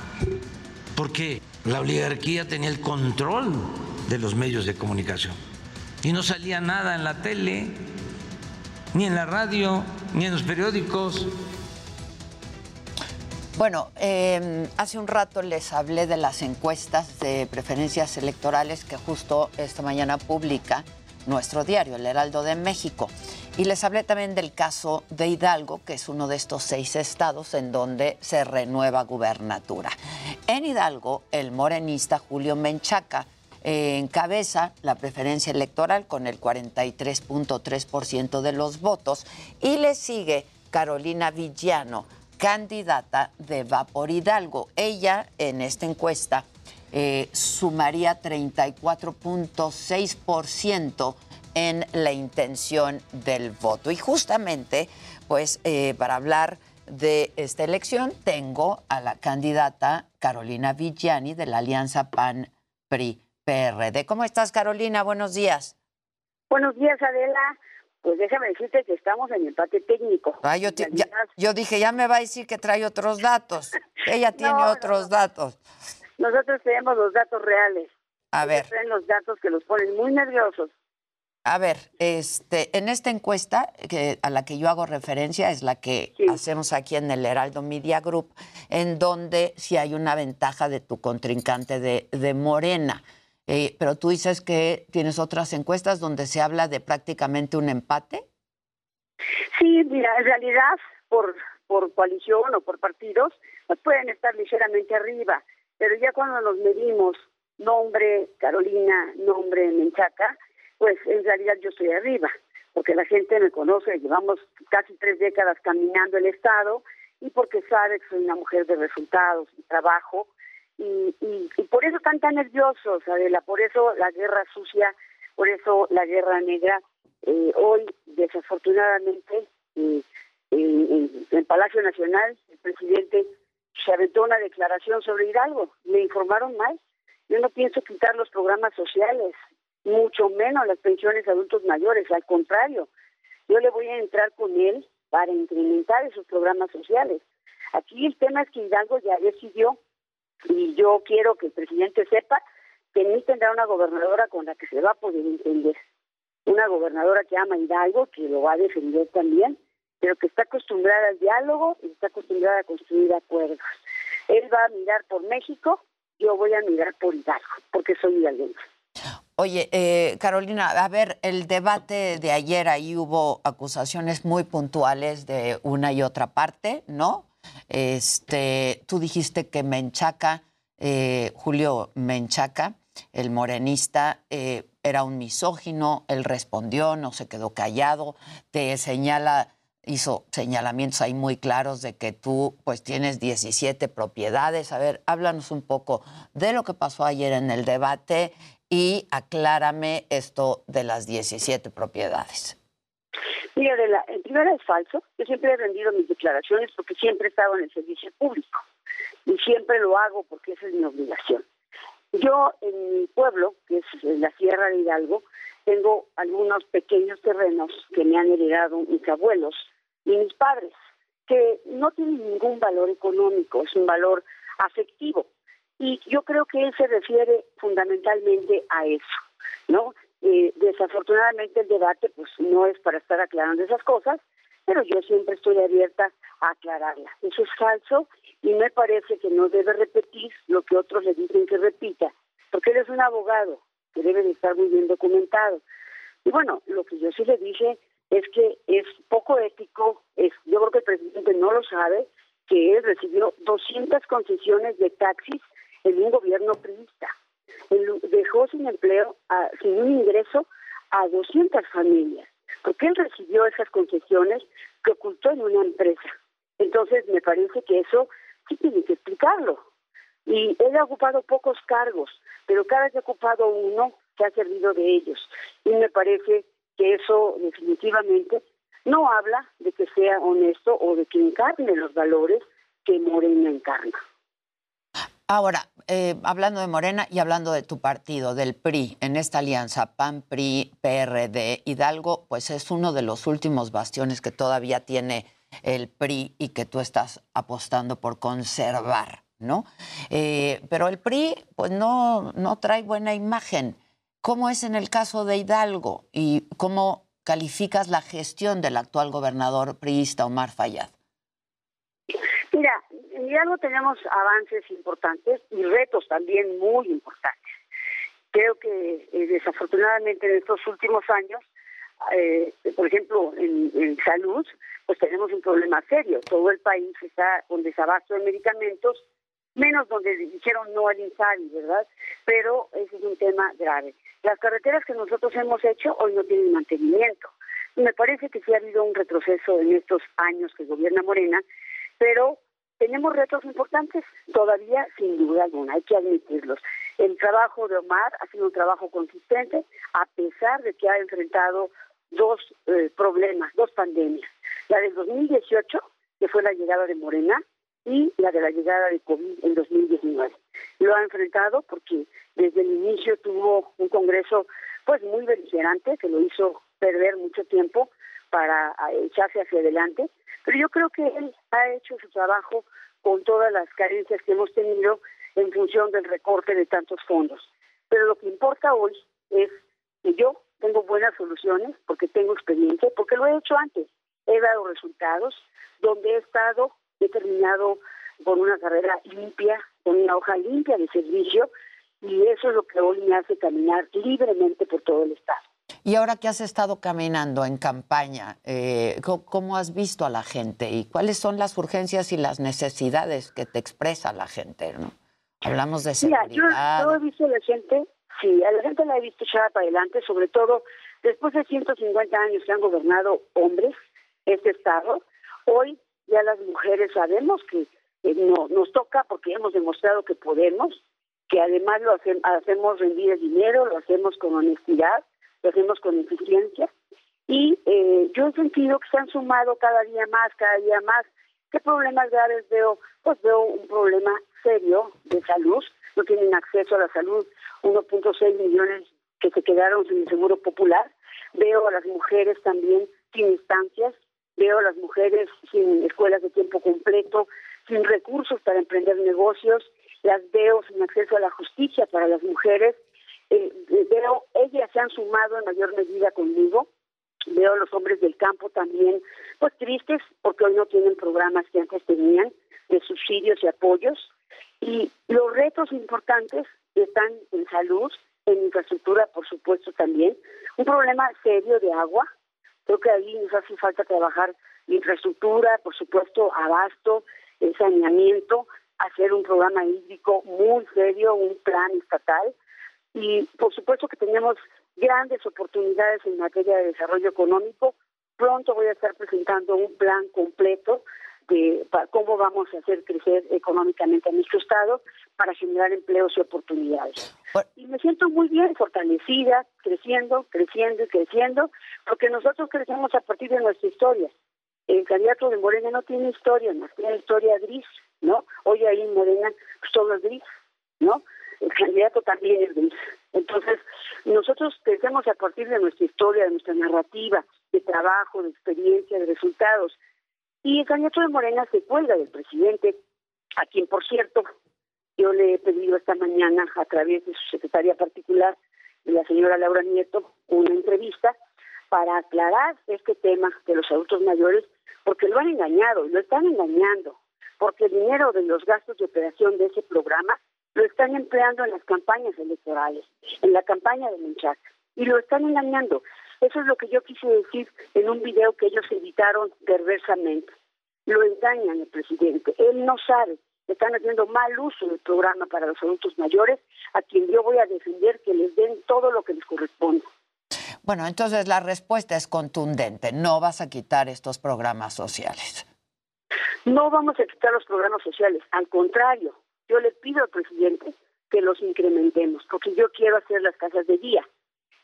porque la oligarquía tenía el control de los medios de comunicación y no salía nada en la tele, ni en la radio, ni en los periódicos. Bueno, eh, hace un rato les hablé de las encuestas de preferencias electorales que justo esta mañana publica nuestro diario, El Heraldo de México. Y les hablé también del caso de Hidalgo, que es uno de estos seis estados en donde se renueva gubernatura. En Hidalgo, el morenista Julio Menchaca eh, encabeza la preferencia electoral con el 43.3% de los votos y le sigue Carolina Villano candidata de Vapor Hidalgo. Ella en esta encuesta eh, sumaría 34.6% en la intención del voto. Y justamente, pues, eh, para hablar de esta elección, tengo a la candidata Carolina Villani de la Alianza PAN-PRI-PRD. ¿Cómo estás, Carolina? Buenos días. Buenos días, Adela. Pues déjame decirte que estamos en empate técnico. Ah, yo, yo, dije, ya me va a decir que trae otros datos. Ella tiene otros datos. Nosotros tenemos los datos reales. A ver. Traen los datos que los ponen muy nerviosos. A ver, este, en esta encuesta que, a la que yo hago referencia es la que hacemos aquí en el Heraldo Media Group, en donde si hay una ventaja de tu contrincante de, de Morena. Eh, pero tú dices que tienes otras encuestas donde se habla de prácticamente un empate. Sí, mira, en realidad por, por coalición o por partidos, pues pueden estar ligeramente arriba, pero ya cuando nos medimos nombre Carolina, nombre Menchaca, pues en realidad yo estoy arriba, porque la gente me conoce, llevamos casi tres décadas caminando el Estado y porque sabe que soy una mujer de resultados y trabajo y, y, por eso están tan nerviosos, Adela, por eso la guerra sucia, por eso la guerra negra. Eh, hoy, desafortunadamente, eh, en, el Palacio Nacional, el presidente se aventó una declaración sobre Hidalgo. Me informaron mal. Yo no pienso quitar los programas sociales, mucho menos las pensiones a adultos mayores, al contrario. Yo le voy a entrar con él para incrementar esos programas sociales. Aquí el tema es que Hidalgo ya decidió y yo quiero que el presidente sepa que ni tendrá una gobernadora con la que se va a poder entender. Una gobernadora que ama Hidalgo, que lo va a defender también, pero que está acostumbrada al diálogo y está acostumbrada a construir acuerdos. Él va a mirar por México, yo voy a mirar por Hidalgo, porque soy hidalguense. Oye, eh, Carolina, a ver, el debate de ayer ahí hubo acusaciones muy puntuales de una y otra parte, ¿no? Este, tú dijiste que Menchaca, eh, Julio Menchaca, el morenista, eh, era un misógino, él respondió, no se quedó callado, te señala, hizo señalamientos ahí muy claros de que tú pues tienes 17 propiedades. A ver, háblanos un poco de lo que pasó ayer en el debate y aclárame esto de las 17 propiedades. Mira, de la, en primera es falso. Yo siempre he rendido mis declaraciones porque siempre he estado en el servicio público y siempre lo hago porque esa es mi obligación. Yo en mi pueblo, que es la Sierra de Hidalgo, tengo algunos pequeños terrenos que me han heredado mis abuelos y mis padres, que no tienen ningún valor económico, es un valor afectivo. Y yo creo que él se refiere fundamentalmente a eso, ¿no? Eh, desafortunadamente el debate pues no es para estar aclarando esas cosas, pero yo siempre estoy abierta a aclararlas. Eso es falso y me parece que no debe repetir lo que otros le dicen que repita, porque él es un abogado que debe de estar muy bien documentado. Y bueno, lo que yo sí le dije es que es poco ético, es, yo creo que el presidente no lo sabe, que él recibió 200 concesiones de taxis en un gobierno priista. Dejó sin empleo, sin un ingreso, a 200 familias, porque él recibió esas concesiones que ocultó en una empresa. Entonces, me parece que eso sí tiene que explicarlo. Y él ha ocupado pocos cargos, pero cada vez que ha ocupado uno, se ha servido de ellos. Y me parece que eso definitivamente no habla de que sea honesto o de que encarne los valores que Morena encarna. Ahora, eh, hablando de Morena y hablando de tu partido, del PRI, en esta alianza PAN, PRI, PRD, Hidalgo, pues es uno de los últimos bastiones que todavía tiene el PRI y que tú estás apostando por conservar, ¿no? Eh, pero el PRI, pues no, no trae buena imagen. ¿Cómo es en el caso de Hidalgo y cómo calificas la gestión del actual gobernador priista Omar Fayad? En Hidalgo tenemos avances importantes y retos también muy importantes. Creo que eh, desafortunadamente en estos últimos años, eh, por ejemplo, en, en, salud, pues tenemos un problema serio. Todo el país está con desabasto de medicamentos, menos donde dijeron no al INSABI, ¿verdad? Pero ese es un tema grave. Las carreteras que nosotros hemos hecho hoy no tienen mantenimiento. Me parece que sí ha habido un retroceso en estos años que gobierna Morena, pero tenemos retos importantes todavía, sin duda alguna, hay que admitirlos. El trabajo de Omar ha sido un trabajo consistente, a pesar de que ha enfrentado dos eh, problemas, dos pandemias. La del 2018, que fue la llegada de Morena, y la de la llegada de COVID en 2019. Lo ha enfrentado porque desde el inicio tuvo un Congreso pues muy beligerante, que lo hizo perder mucho tiempo para echarse hacia adelante, pero yo creo que él ha hecho su trabajo con todas las carencias que hemos tenido en función del recorte de tantos fondos. Pero lo que importa hoy es que yo tengo buenas soluciones, porque tengo experiencia, porque lo he hecho antes. He dado resultados donde he estado, he terminado con una carrera limpia, con una hoja limpia de servicio, y eso es lo que hoy me hace caminar libremente por todo el Estado. Y ahora que has estado caminando en campaña, eh, ¿cómo has visto a la gente y cuáles son las urgencias y las necesidades que te expresa la gente? ¿no? Hablamos de seguridad. Mira, yo, yo he visto a la gente, sí, a la gente la he visto echada para adelante, sobre todo después de 150 años que han gobernado hombres este Estado. Hoy ya las mujeres sabemos que eh, no, nos toca porque hemos demostrado que podemos, que además lo hace- hacemos rendir el dinero, lo hacemos con honestidad, lo hacemos con eficiencia. Y eh, yo he sentido que se han sumado cada día más, cada día más. ¿Qué problemas graves veo? Pues veo un problema serio de salud. No tienen acceso a la salud 1.6 millones que se quedaron sin el seguro popular. Veo a las mujeres también sin instancias. Veo a las mujeres sin escuelas de tiempo completo, sin recursos para emprender negocios. Las veo sin acceso a la justicia para las mujeres. Eh, veo, ellas se han sumado en mayor medida conmigo veo a los hombres del campo también, pues tristes porque hoy no tienen programas que antes tenían de subsidios y apoyos. Y los retos importantes están en salud, en infraestructura, por supuesto también. Un problema serio de agua. Creo que ahí nos hace falta trabajar infraestructura, por supuesto, abasto, saneamiento, hacer un programa hídrico muy serio, un plan estatal. Y por supuesto que tenemos grandes oportunidades en materia de desarrollo económico. Pronto voy a estar presentando un plan completo de pa- cómo vamos a hacer crecer económicamente a nuestro estado para generar empleos y oportunidades. Y me siento muy bien, fortalecida, creciendo, creciendo y creciendo, porque nosotros crecemos a partir de nuestra historia. El candidato de Morena no tiene historia, más tiene historia gris, ¿no? Hoy ahí en Morena pues todo es gris, ¿no? El candidato también es gris. Entonces, nosotros crecemos a partir de nuestra historia, de nuestra narrativa, de trabajo, de experiencia, de resultados. Y el candidato de Morena se cuelga del presidente, a quien, por cierto, yo le he pedido esta mañana a través de su secretaria particular, de la señora Laura Nieto, una entrevista para aclarar este tema de los adultos mayores, porque lo han engañado, lo están engañando, porque el dinero de los gastos de operación de ese programa lo están empleando en las campañas electorales, en la campaña de Menchaca, y lo están engañando. Eso es lo que yo quise decir en un video que ellos editaron perversamente. Lo engañan el presidente, él no sabe, están haciendo mal uso del programa para los adultos mayores, a quien yo voy a defender que les den todo lo que les corresponde. Bueno, entonces la respuesta es contundente. No vas a quitar estos programas sociales. No vamos a quitar los programas sociales, al contrario, yo le pido al presidente que los incrementemos, porque yo quiero hacer las casas de día,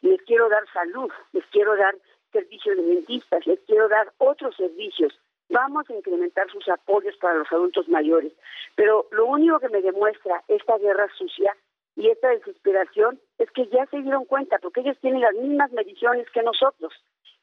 les quiero dar salud, les quiero dar servicios de dentistas, les quiero dar otros servicios. Vamos a incrementar sus apoyos para los adultos mayores. Pero lo único que me demuestra esta guerra sucia y esta desesperación es que ya se dieron cuenta, porque ellos tienen las mismas mediciones que nosotros.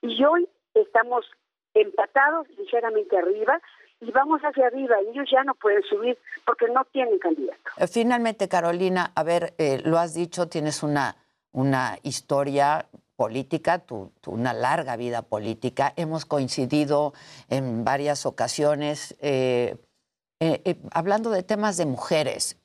Y hoy estamos empatados ligeramente arriba y vamos hacia arriba ellos ya no pueden subir porque no tienen candidato. Eh, Finalmente, Carolina, a ver, eh, lo has dicho, tienes una, una historia política, tu, una larga vida política. Hemos coincidido en varias ocasiones eh, eh, hablando de temas de mujeres.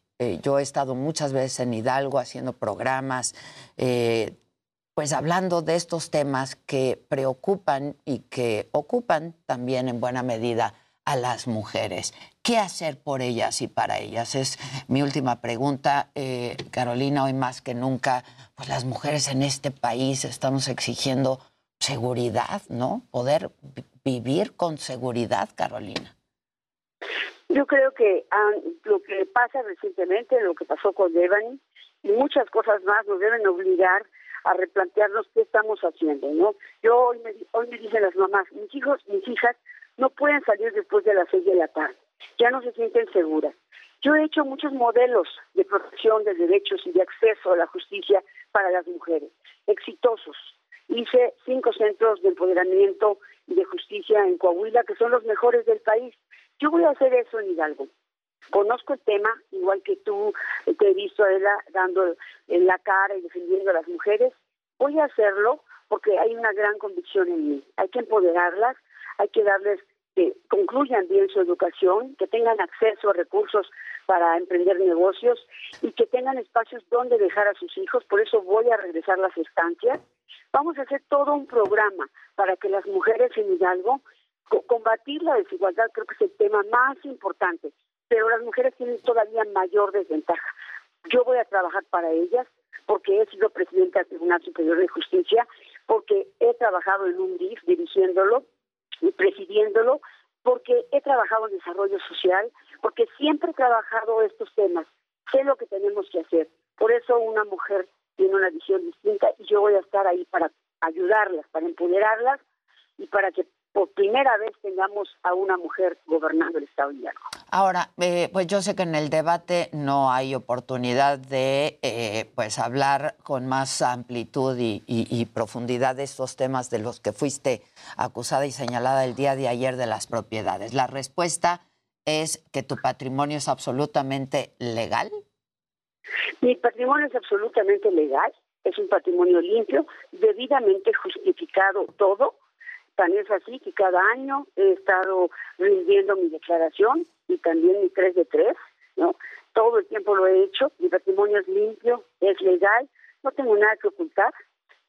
Yo he estado muchas veces en Hidalgo haciendo programas, pues hablando de estos temas que preocupan y que ocupan también en buena medida a las mujeres. ¿Qué hacer por ellas y para ellas? Es mi última pregunta, eh, Carolina. Hoy más que nunca, pues las mujeres en este país estamos exigiendo seguridad, ¿no? Poder vi- vivir con seguridad, Carolina. Yo creo que ah, lo que pasa recientemente, lo que pasó con Devani y muchas cosas más nos deben obligar a replantearnos qué estamos haciendo, ¿no? Yo hoy me, hoy me dicen las mamás, mis hijos, mis hijas no pueden salir después de las seis de la tarde, ya no se sienten seguras. Yo he hecho muchos modelos de protección de derechos y de acceso a la justicia para las mujeres, exitosos. Hice cinco centros de empoderamiento y de justicia en Coahuila, que son los mejores del país. Yo voy a hacer eso en Hidalgo. Conozco el tema, igual que tú, te he visto a ella dando en la cara y defendiendo a las mujeres. Voy a hacerlo porque hay una gran convicción en mí. Hay que empoderarlas, hay que darles que concluyan bien su educación, que tengan acceso a recursos para emprender negocios y que tengan espacios donde dejar a sus hijos. Por eso voy a regresar las estancias. Vamos a hacer todo un programa para que las mujeres en Hidalgo co- combatir la desigualdad creo que es el tema más importante, pero las mujeres tienen todavía mayor desventaja. Yo voy a trabajar para ellas porque he sido presidenta del Tribunal Superior de Justicia, porque he trabajado en un DIF dirigiéndolo presidiéndolo porque he trabajado en desarrollo social, porque siempre he trabajado estos temas, sé lo que tenemos que hacer. Por eso una mujer tiene una visión distinta y yo voy a estar ahí para ayudarlas, para empoderarlas y para que por primera vez tengamos a una mujer gobernando el Estado de Hidalgo. Ahora, eh, pues yo sé que en el debate no hay oportunidad de eh, pues hablar con más amplitud y, y- y profundidad de estos temas de los que fuiste acusada y señalada el día de ayer de las propiedades. La respuesta es que tu patrimonio es absolutamente legal. Mi patrimonio es absolutamente legal, es un patrimonio limpio, debidamente justificado todo. Tan es así que cada año he estado rindiendo mi declaración y también mi 3 de 3, ¿no? Todo el tiempo lo he hecho, mi patrimonio es limpio, es legal, no tengo nada que ocultar.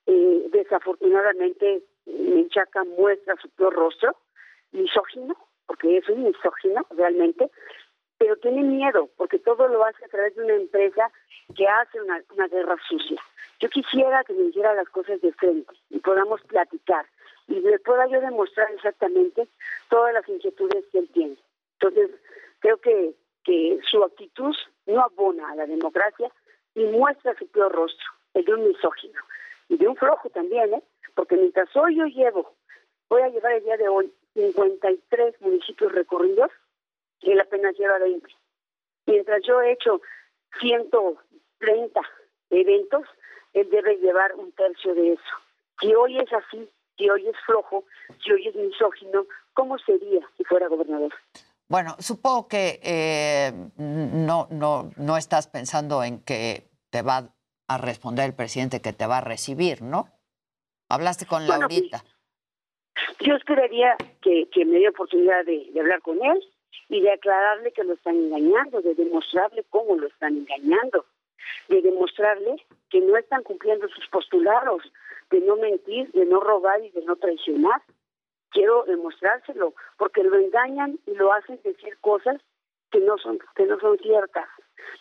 Eh, desafortunadamente, Menchaca muestra su peor rostro, misógino, porque es un misógino realmente, pero tiene miedo porque todo lo hace a través de una empresa que hace una, una guerra sucia. Yo quisiera que me hiciera las cosas de frente y podamos platicar y le pueda yo demostrar exactamente todas las inquietudes que él tiene. Entonces, creo que, que su actitud no abona a la democracia y muestra su peor rostro, el de un misógino y de un flojo también, ¿eh? porque mientras hoy yo llevo, voy a llevar el día de hoy 53 municipios recorridos, él apenas lleva 20. Mientras yo he hecho 130 eventos, él debe llevar un tercio de eso. Si hoy es así, si hoy es flojo, si hoy es misógino, ¿cómo sería si fuera gobernador? Bueno, supongo que eh, no, no, no estás pensando en que te va a responder el presidente que te va a recibir, ¿no? Hablaste con Bueno, Laurita. Yo esperaría que, que me dé oportunidad de, de hablar con él y de aclararle que lo están engañando, de demostrarle cómo lo están engañando, de demostrarle que no están cumpliendo sus postulados, de no mentir, de no robar y de no traicionar. Quiero demostrárselo, porque lo engañan y lo hacen decir cosas que no son que no son ciertas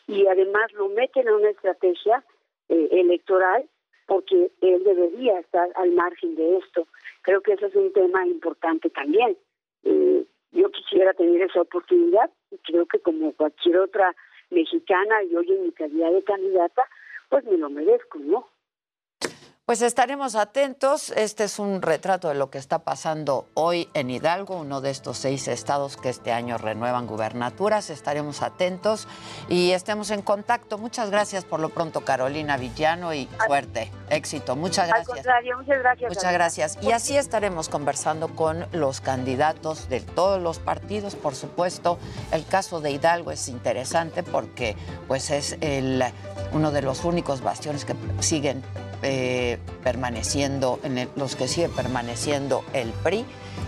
y además lo meten en una estrategia eh, electoral porque él debería estar al margen de esto. Creo que ese es un tema importante también. Eh, yo quisiera tener esa oportunidad y creo que como cualquier otra mexicana y hoy en mi calidad de candidata, pues me lo merezco, ¿no? Pues estaremos atentos. Este es un retrato de lo que está pasando hoy en Hidalgo, uno de estos seis estados que este año renuevan gubernaturas. Estaremos atentos y estemos en contacto. Muchas gracias por lo pronto, Carolina Villano, y suerte, éxito. Muchas Al gracias. contrario, muchas gracias. Muchas gracias. Y así estaremos conversando con los candidatos de todos los partidos, por supuesto. El caso de Hidalgo es interesante porque pues es el, uno de los únicos bastiones que siguen eh, permaneciendo, en los que sigue permaneciendo el PRI.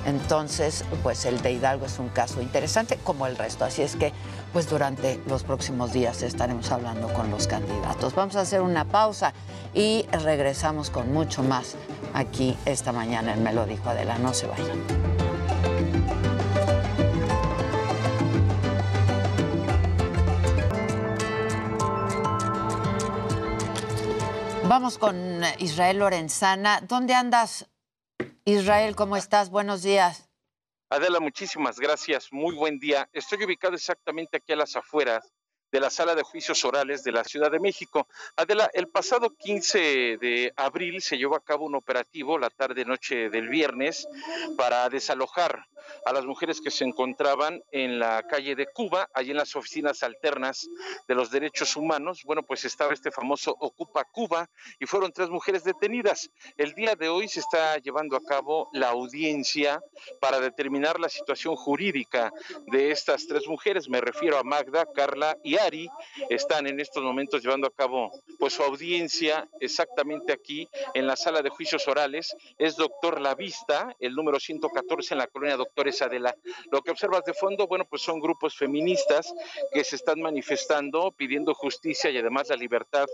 Entonces, pues el de Hidalgo es un caso interesante como el resto. Así es que, pues durante los próximos días estaremos hablando con los candidatos. Vamos a hacer una pausa y regresamos con mucho más aquí esta mañana en Me lo dijo Adela. No se vayan. Vamos con Israel Lorenzana. ¿Dónde andas? Israel, ¿cómo estás? Buenos días. Adela, muchísimas gracias. Muy buen día. Estoy ubicado exactamente aquí a las afueras de la sala de juicios orales de la Ciudad de México. Adela, el pasado 15 de abril se llevó a cabo un operativo la tarde-noche del viernes para desalojar a las mujeres que se encontraban en la calle de Cuba, allí en las oficinas alternas de los derechos humanos. Bueno, pues estaba este famoso Ocupa Cuba y fueron tres mujeres detenidas. El día de hoy se está llevando a cabo la audiencia para determinar la situación jurídica de estas tres mujeres. Me refiero a Magda, Carla y Ari. Están en estos momentos llevando a cabo pues su audiencia exactamente aquí en la sala de juicios orales. Es doctor La Vista, el número 114 en la colonia Doctores Adela. Lo que observas de fondo, bueno, pues son grupos feministas que se están manifestando pidiendo justicia y además la libertad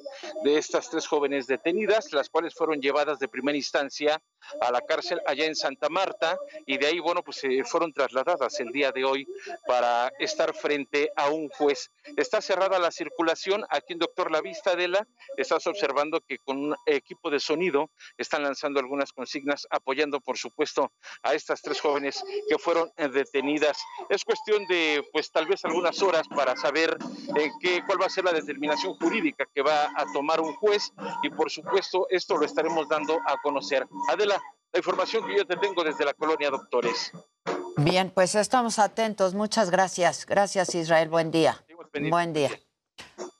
de estas tres jóvenes detenidas, las cuales fueron llevadas de primera instancia a la cárcel allá en Santa Marta y de ahí, bueno, pues fueron trasladadas el día de hoy para estar frente a un juez. Está cerrada la circulación. Aquí en Doctor La Vista, Adela, estás observando que con un equipo de sonido están lanzando algunas consignas apoyando, por supuesto, a estas tres jóvenes que fueron eh, detenidas. Es cuestión de, pues, tal vez algunas horas para saber eh, qué, cuál va a ser la determinación jurídica que va a tomar un juez y, por supuesto, esto lo estaremos dando a conocer. Adela, la información que yo te tengo desde la colonia Doctores. Bien, pues estamos atentos. Muchas gracias. Gracias, Israel. Buen día. Buen día.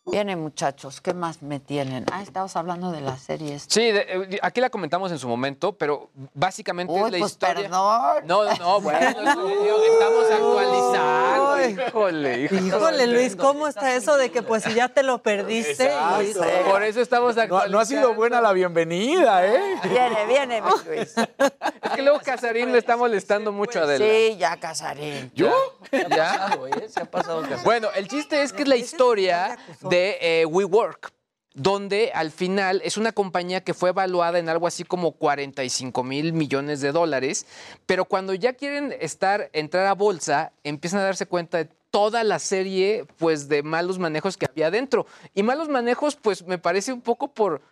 Vienen, muchachos. ¿Qué más me tienen? Ah, estamos hablando de las series. Sí, de- eh, aquí la comentamos en su momento, pero básicamente Uy, es la pues historia. perdón. No, no, bueno, estamos actualizando. Híjole, híjole. Híjole, Luis, ¿cómo está eso de que pues si ya te lo perdiste? Por eso estamos No, actualizando. no ha sido buena la bienvenida, ¿eh? Viene, viene, mi Luis. Es que luego Casarín le está molestando mucho a Adela. Sí, ya Casarín. ¿Yo? ¿Ya? Bueno, el chiste es que es la historia de eh, WeWork, donde al final es una compañía que fue evaluada en algo así como 45 mil millones de dólares, pero cuando ya quieren estar, entrar a bolsa, empiezan a darse cuenta de toda la serie pues de malos manejos que había dentro. Y malos manejos pues me parece un poco por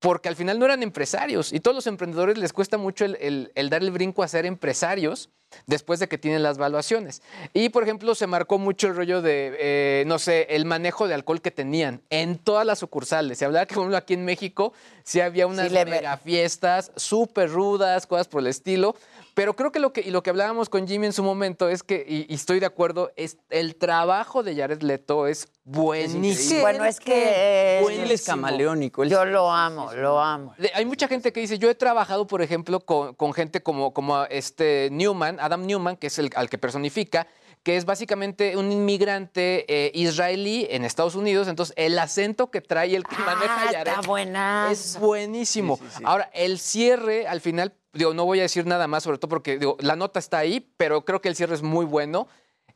porque al final no eran empresarios y todos los emprendedores les cuesta mucho el, el- el dar el brinco a ser empresarios después de que tienen las valuaciones. Y, por ejemplo, se marcó mucho el rollo de, eh, no sé, el manejo de alcohol que tenían en todas las sucursales. Se hablaba que, por ejemplo, aquí en México sí había unas le- mega fiestas súper rudas, cosas por el estilo. Pero creo que lo que, y lo que hablábamos con Jimmy en su momento es que, y, y estoy de acuerdo, es el trabajo de Jared Leto es buenísimo. Bueno, es que eh, Él es camaleónico. él- yo lo amo, lo amo. Hay mucha gente que dice, yo he trabajado, por ejemplo, con, con gente como, como este Newman, Adam Newman, que es el al que personifica, que es básicamente un inmigrante eh, israelí en Estados Unidos. Entonces, el acento que trae el que maneja Ah, Jared está buena. es buenísimo. Ahora, el cierre, al final, digo, no voy a decir nada más, sobre todo porque digo, la nota está ahí, pero creo que el cierre es muy bueno.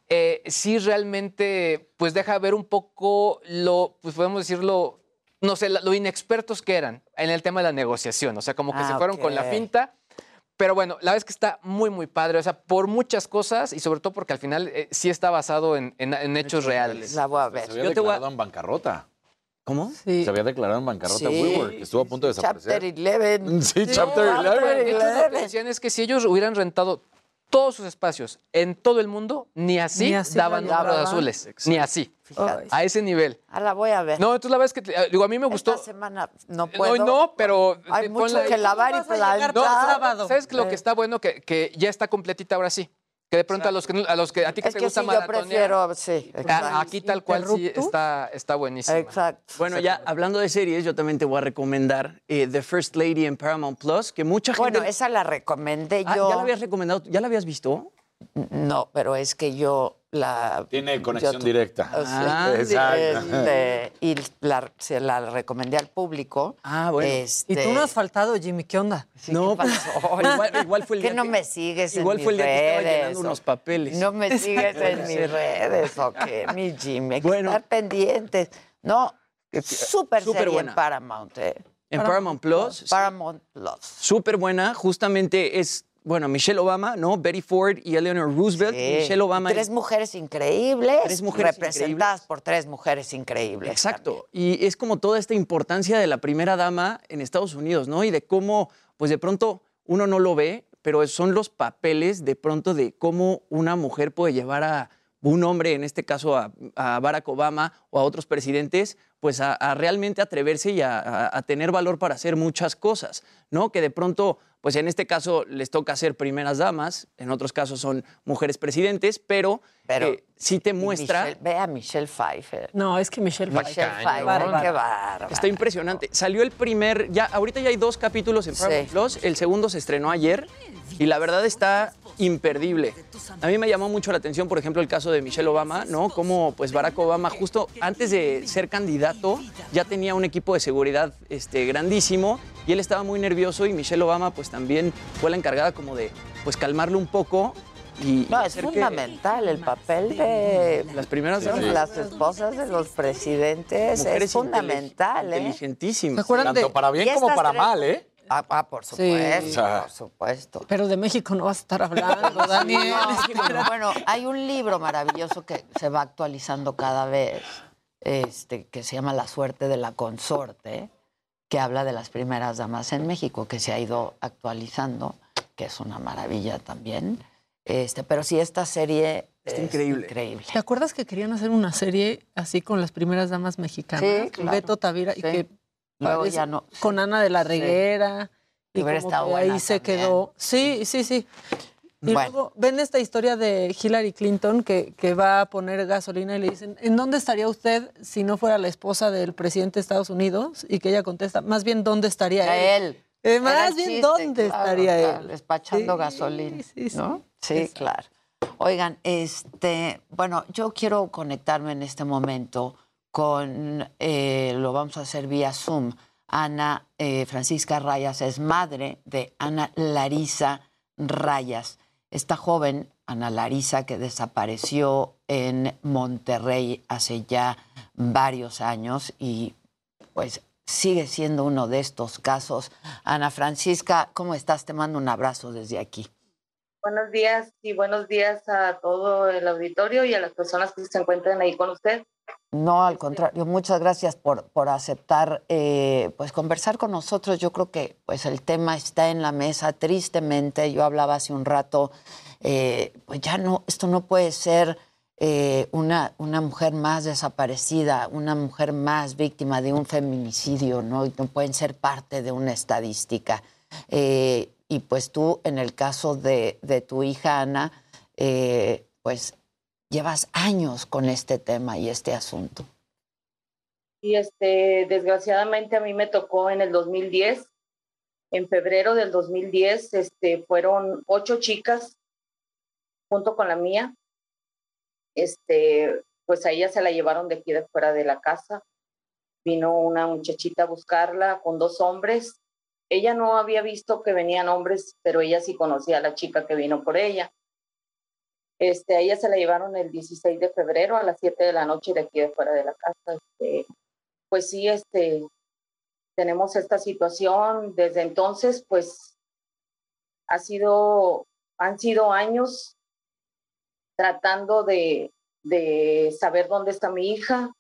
Eh, sí, realmente, pues deja ver un poco lo, pues podemos decirlo, no sé, lo inexpertos que eran en el tema de la negociación. O sea, como que Ah, se fueron con la finta. Pero bueno, la verdad es que está muy, muy padre. O sea, por muchas cosas y sobre todo porque al final eh, sí está basado en, en- en hechos reales. La voy a ver. Se había Yo te voy a- en bancarrota. ¿Cómo? Se había declarado en bancarrota Sí. WeWork, que estuvo a punto de Chapter desaparecer. 11. Sí, Chapter De 11. hecho, lo que decían es que si ellos hubieran rentado todos sus espacios en todo el mundo, ni así, Ni así daban números azules. Ni así. Fíjate. A ese nivel. Ah, la voy a ver. No, entonces la verdad es que, eh, digo, a mí me gustó. Esta semana no Hoy puedo. no, pero. Hay eh, mucho que lavar y a el sábado. ¿Sabes lo que está bueno? Que, que ya está completita ahora sí. Que de pronto a los que, no- a los que a ti que Es te que gusta sí, yo prefiero, sí, a- aquí tal cual sí está, está buenísimo. Exacto. Bueno, ya hablando de series, yo también te voy a recomendar eh, The First Lady en Paramount Plus, que mucha gente... Bueno, esa la recomendé Ah, yo. ¿Ya la habías recomendado? ¿Ya la habías visto? No, pero es que yo la. Tiene conexión directa. o sea, Ah, exacto. este, y la, se la recomendé al público. Ah, bueno. Este, Y tú no has faltado, Jimmy, ¿qué onda? sí, No, ¿qué pues, pasó? igual, igual fue el ¿Qué día no que- me sigues Igual en fue el mis día que estaba llenando o- unos papeles. No me sigues en mis redes, ¿o qué? Mi Jimmy, hay que Bueno. estar pendientes. No, súper Súper serie buena. en Paramount, ¿eh? En Paramount Plus. sí. Paramount Plus. Súper buena. Justamente es, bueno, Michelle Obama, ¿no? Betty Ford y Eleanor Roosevelt. Sí. Michelle Obama. Tres mujeres increíbles. Tres mujeres representadas por tres mujeres increíbles. Exacto. Y es como toda esta importancia de la primera dama en Estados Unidos, ¿no? Y de cómo, pues de pronto uno no lo ve, pero son los papeles de pronto de cómo una mujer puede llevar a un hombre, en este caso a, a Barack Obama o a otros presidentes, pues a, a realmente atreverse y a, a- a tener valor para hacer muchas cosas, ¿no? Que de pronto, pues en este caso les toca ser primeras damas, en otros casos son mujeres presidentes, pero, Pero- eh, sí te muestra... Michelle- ve a Michelle Pfeiffer. No, es que Michelle Michelle Pfeiffer, Bárbara. qué bárbara. Está impresionante. Salió el primer, ya ahorita ya hay dos capítulos en Paramount Sí. Plus. El segundo se estrenó ayer y la verdad está imperdible. A mí me llamó mucho la atención, por ejemplo, el caso de Michelle Obama, ¿no? Como pues Barack Obama justo antes de ser candidato ya tenía un equipo de seguridad este, grandísimo y él estaba muy nervioso y Michelle Obama pues también fue la encargada como de pues calmarlo un poco y No, es que fundamental el papel de las primeras damas, las esposas de los presidentes. mujeres es fundamental, inteli- ¿eh? inteligentísimas. ¿Se acuerdan Tanto de- para bien como para tres- mal, ¿eh? Ah, ah, por supuesto, por supuesto. Pero de México no vas a estar hablando, Daniel. No, bueno, hay un libro maravilloso que se va actualizando cada vez este, que se llama La suerte de la consorte, que habla de las primeras damas en México, que se ha ido actualizando, que es una maravilla también. Este, pero sí, esta serie Está es increíble. increíble. ¿Te acuerdas que querían hacer una serie así con las primeras damas mexicanas? Sí, claro. Beto Tavira y Sí. que Luego ya no. con Ana de la Sí. Reguera. Que Y como que ahí se quedó. Sí, sí, sí. Y Bueno. luego ven esta historia de Hillary Clinton que, que va a poner gasolina y le dicen, ¿en dónde estaría usted si no fuera la esposa del presidente de Estados Unidos? Y que ella contesta, más bien, ¿dónde estaría él? Él. Eh, más bien, ¿dónde claro, estaría claro, él? Despachando Sí, gasolina. sí, sí. ¿no? Sí, Exacto. claro. Oigan, este, bueno, yo quiero conectarme en este momento con, eh, lo vamos a hacer vía Zoom. Ana eh, Francisca Rayas es madre de Ana Larisa Rayas. Esta joven, Ana Larisa, que desapareció en Monterrey hace ya varios años y pues sigue siendo uno de estos casos. Ana Francisca, ¿cómo estás? Te mando un abrazo desde aquí. Buenos días y buenos días a todo el auditorio y a las personas que se encuentran ahí con usted. No, al contrario, muchas gracias por, por aceptar eh, pues conversar con nosotros. Yo creo que pues el tema está en la mesa, tristemente. Yo hablaba hace un rato, eh, pues ya no, esto no puede ser eh, una, una mujer más desaparecida, una mujer más víctima de un feminicidio, ¿no? No pueden ser parte de una estadística. Y pues tú, en el caso de, de tu hija Ana, pues llevas años con este tema y este asunto. Y este, desgraciadamente a mí me tocó en el 2010, en febrero del 2010, este, fueron ocho chicas junto con la mía. Este, pues a ella se la llevaron de aquí de fuera de la casa. Vino una muchachita a buscarla con dos hombres. Ella no había visto que venían hombres, pero ella sí conocía a la chica que vino por ella. Este, a ella se la llevaron el 16 de febrero a las 7 de la noche de aquí de fuera de la casa. Este, pues sí, este, tenemos esta situación. Desde entonces, pues ha sido, han sido años tratando de, de saber dónde está mi hija.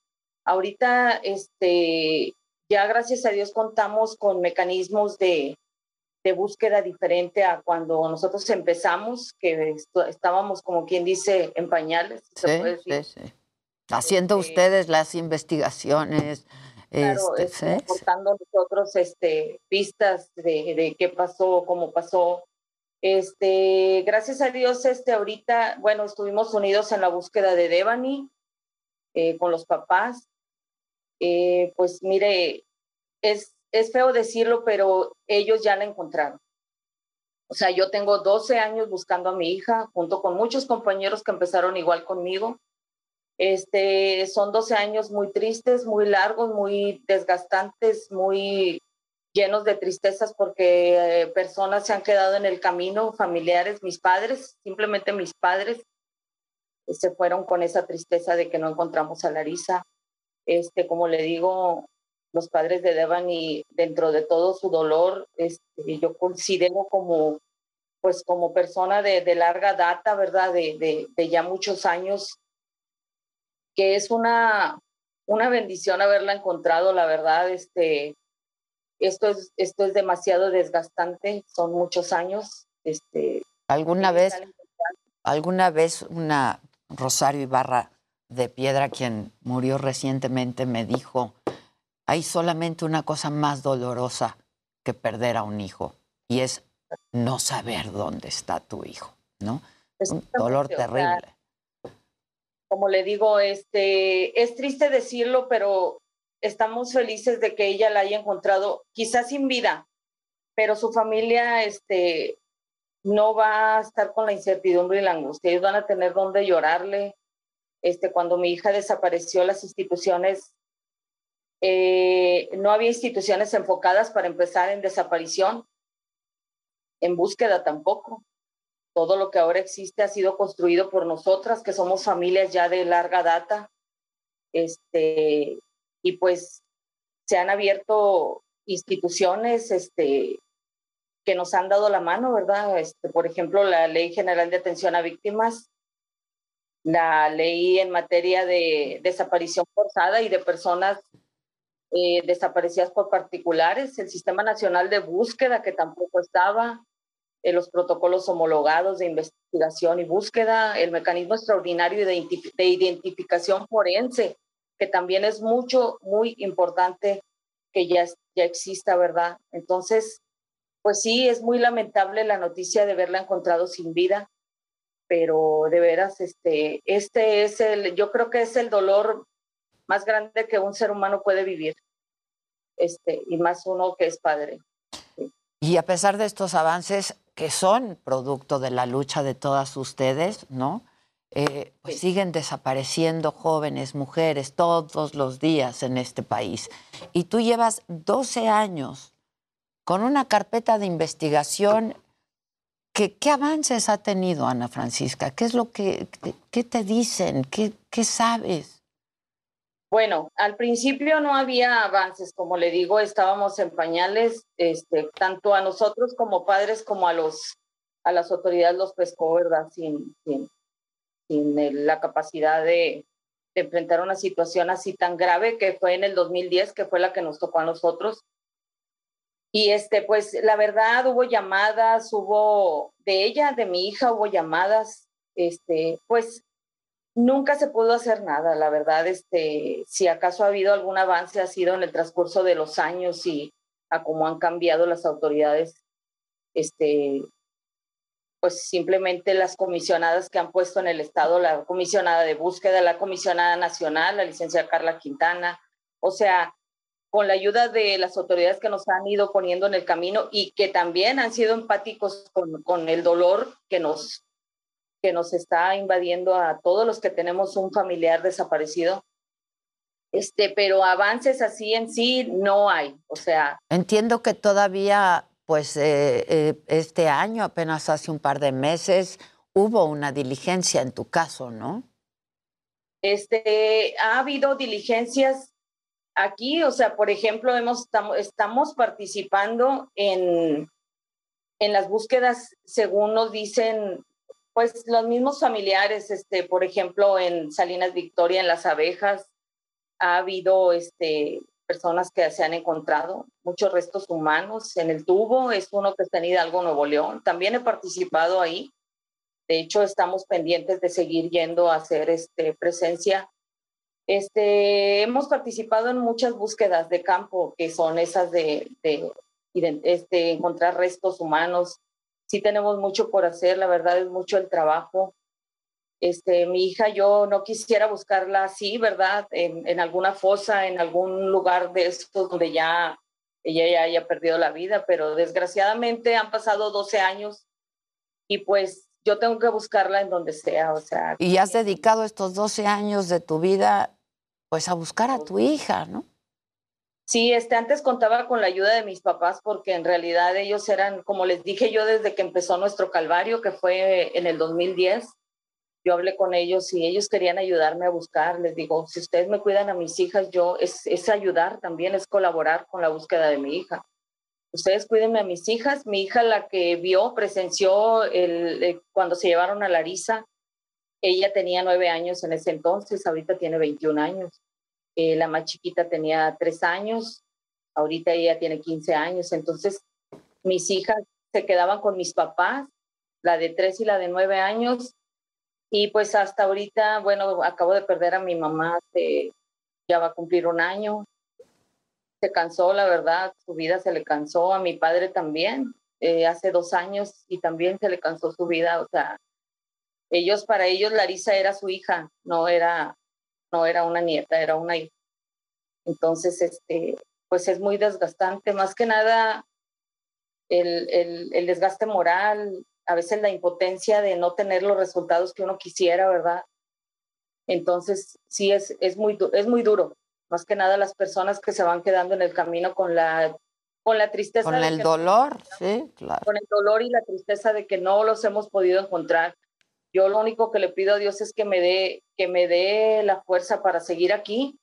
Ahorita, este, ya gracias a Dios contamos con mecanismos de, de búsqueda diferente a cuando nosotros empezamos, que estábamos como quien dice en pañales. se Sí, puede decir. sí, sí. Haciendo ustedes las investigaciones. Claro, este, este, aportando nosotros este, pistas de, de qué pasó, cómo pasó. Este, gracias a Dios, este, ahorita, bueno, estuvimos unidos en la búsqueda de Devani eh, con los papás. Eh, pues mire, es, es feo decirlo, pero ellos ya la encontraron. O sea, yo tengo 12 años buscando a mi hija, junto con muchos compañeros que empezaron igual conmigo. Este, son 12 años muy tristes, muy largos, muy desgastantes, muy llenos de tristezas porque eh, personas se han quedado en el camino, familiares, mis padres, simplemente mis padres, se fueron con esa tristeza de que no encontramos a Larisa. Este, como le digo, los padres de Devani, dentro de todo su dolor, este, yo considero como, pues como persona de, de larga data, ¿verdad? De, de, de ya muchos años, que es una, una bendición haberla encontrado, la verdad, este, esto es, esto es demasiado desgastante, son muchos años. Este, ¿Alguna vez, alguna vez una Rosario Ibarra de Piedra, quien murió recientemente, me dijo, hay solamente una cosa más dolorosa que perder a un hijo, y es no saber dónde está tu hijo, ¿no? Un dolor terrible. como le digo, este, es triste decirlo, pero estamos felices de que ella la haya encontrado, quizás sin vida, pero su familia, este, no va a estar con la incertidumbre y la angustia. Ellos van a tener donde llorarle. Este, cuando mi hija desapareció, las instituciones, eh, no había instituciones enfocadas para empezar en desaparición, en búsqueda tampoco todo lo que ahora existe ha sido construido por nosotras, que somos familias ya de larga data. Este, y pues se han abierto instituciones este, que nos han dado la mano, ¿verdad? Este, por ejemplo, la Ley General de Atención a Víctimas, la ley en materia de desaparición forzada y de personas eh, desaparecidas por particulares, el Sistema Nacional de Búsqueda, que tampoco estaba, eh, los protocolos homologados de investigación y búsqueda, el mecanismo extraordinario de, de identificación forense, que también es mucho, muy importante que ya, ya exista, ¿verdad? Entonces, pues sí, es muy lamentable la noticia de verla encontrado sin vida, pero de veras, este, este es el, yo creo que es el dolor más grande que un ser humano puede vivir, este, y más uno que es padre. Y a pesar de estos avances que son producto de la lucha de todas ustedes, ¿no? Eh, pues siguen desapareciendo jóvenes, mujeres, todos los días en este país. Y tú llevas 12 años con una carpeta de investigación. ¿Qué, qué avances ha tenido Ana Francisca? ¿Qué es lo que qué te dicen? ¿Qué, ¿Qué sabes? Bueno, al principio no había avances, como le digo, estábamos en pañales, este, tanto a nosotros como padres como a los a las autoridades los pescó, ¿verdad? Sin, sin, sin la capacidad de, de, enfrentar una situación así tan grave que fue en el 2010, que fue la que nos tocó a nosotros. Y este, pues la verdad hubo llamadas, hubo de ella, de mi hija, hubo llamadas, este, pues nunca se pudo hacer nada, la verdad, este, si acaso ha habido algún avance ha sido en el transcurso de los años y a cómo han cambiado las autoridades, este, pues simplemente las comisionadas que han puesto en el Estado, la comisionada de búsqueda, la comisionada nacional, la licenciada Carla Quintana, o sea, con la ayuda de las autoridades que nos han ido poniendo en el camino y que también han sido empáticos con, con el dolor que nos, que nos está invadiendo a todos los que tenemos un familiar desaparecido. Este, pero avances así en sí no hay, o sea. Entiendo que todavía pues eh, eh, este año, apenas hace un par de meses, hubo una diligencia en tu caso, ¿no? Este, ha habido diligencias aquí, o sea, por ejemplo, hemos, estamos participando en, en las búsquedas, según nos dicen, pues los mismos familiares, este, por ejemplo, en Salinas Victoria, en Las Abejas, ha habido este, personas que se han encontrado, muchos restos humanos. En el tubo es uno que está en Hidalgo, Nuevo León. También he participado ahí. De hecho, estamos pendientes de seguir yendo a hacer este, presencia. Este, hemos participado en muchas búsquedas de campo, que son esas de, de, este, encontrar restos humanos. Sí tenemos mucho por hacer, la verdad es mucho el trabajo. Este, mi hija, yo no quisiera buscarla así, ¿verdad? En, en alguna fosa, en algún lugar de estos donde ya ella ya haya perdido la vida, pero desgraciadamente han pasado 12 años y pues yo tengo que buscarla en donde sea, o sea. Y has dedicado estos 12 años de tu vida pues a buscar a tu hija, ¿no? Sí, este, antes contaba con la ayuda de mis papás porque en realidad ellos eran, como les dije yo desde que empezó nuestro calvario, que fue en el 2010, yo hablé con ellos y ellos querían ayudarme a buscar. Les digo, si ustedes me cuidan a mis hijas, yo es, es ayudar también, es colaborar con la búsqueda de mi hija. Ustedes cuídenme a mis hijas. Mi hija, la que vio, presenció el, eh, cuando se llevaron a Larisa, ella tenía nueve años en ese entonces, ahorita tiene 21 años. Eh, la más chiquita tenía tres años, ahorita ella tiene 15 años. Entonces, mis hijas se quedaban con mis papás, la de tres y la de nueve años, y pues hasta ahorita, bueno, acabo de perder a mi mamá, ya va a cumplir un año. Se cansó, la verdad, su vida se le cansó, a mi padre también, eh, hace dos años y también se le cansó su vida, o sea, ellos, para ellos Larisa era su hija, no era, no era una nieta, era una hija. Entonces, este, pues es muy desgastante, más que nada el, el, el desgaste moral, a veces la impotencia de no tener los resultados que uno quisiera, ¿verdad? Entonces, sí, es, es, muy, es muy duro. Más que nada las personas que se van quedando en el camino con la, con la tristeza. Con el dolor, sí, claro. Con el dolor y la tristeza de que no los hemos podido encontrar. Yo lo único que le pido a Dios es que me dé, que me dé la fuerza para seguir aquí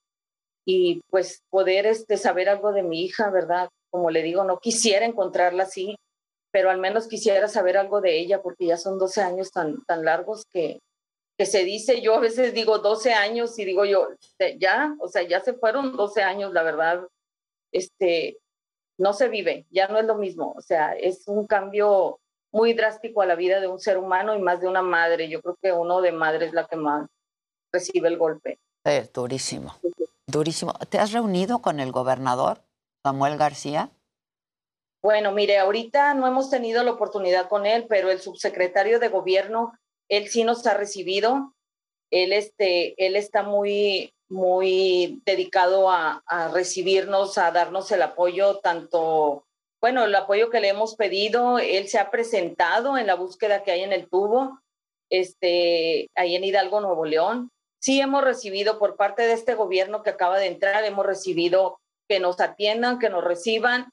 y pues poder este, saber algo de mi hija, ¿verdad? Como le digo, no quisiera encontrarla así, pero al menos quisiera saber algo de ella porque ya son 12 años tan, tan largos que, que se dice, yo a veces digo 12 años y digo yo, ya, o sea, ya se fueron 12 años, la verdad, este, no se vive, ya no es lo mismo, o sea, es un cambio muy drástico a la vida de un ser humano y más de una madre. Yo creo que uno de madre es la que más recibe el golpe. Es durísimo, durísimo. ¿Te has reunido con el gobernador, Samuel García? Bueno, mire, ahorita no hemos tenido la oportunidad con él, pero el subsecretario de gobierno, él sí nos ha recibido. Él, este, él está muy, muy dedicado a, a recibirnos, a darnos el apoyo, tanto, bueno, el apoyo que le hemos pedido. Él se ha presentado en la búsqueda que hay en el tubo, este, ahí en Hidalgo, Nuevo León. Sí hemos recibido por parte de este gobierno que acaba de entrar, hemos recibido que nos atiendan, que nos reciban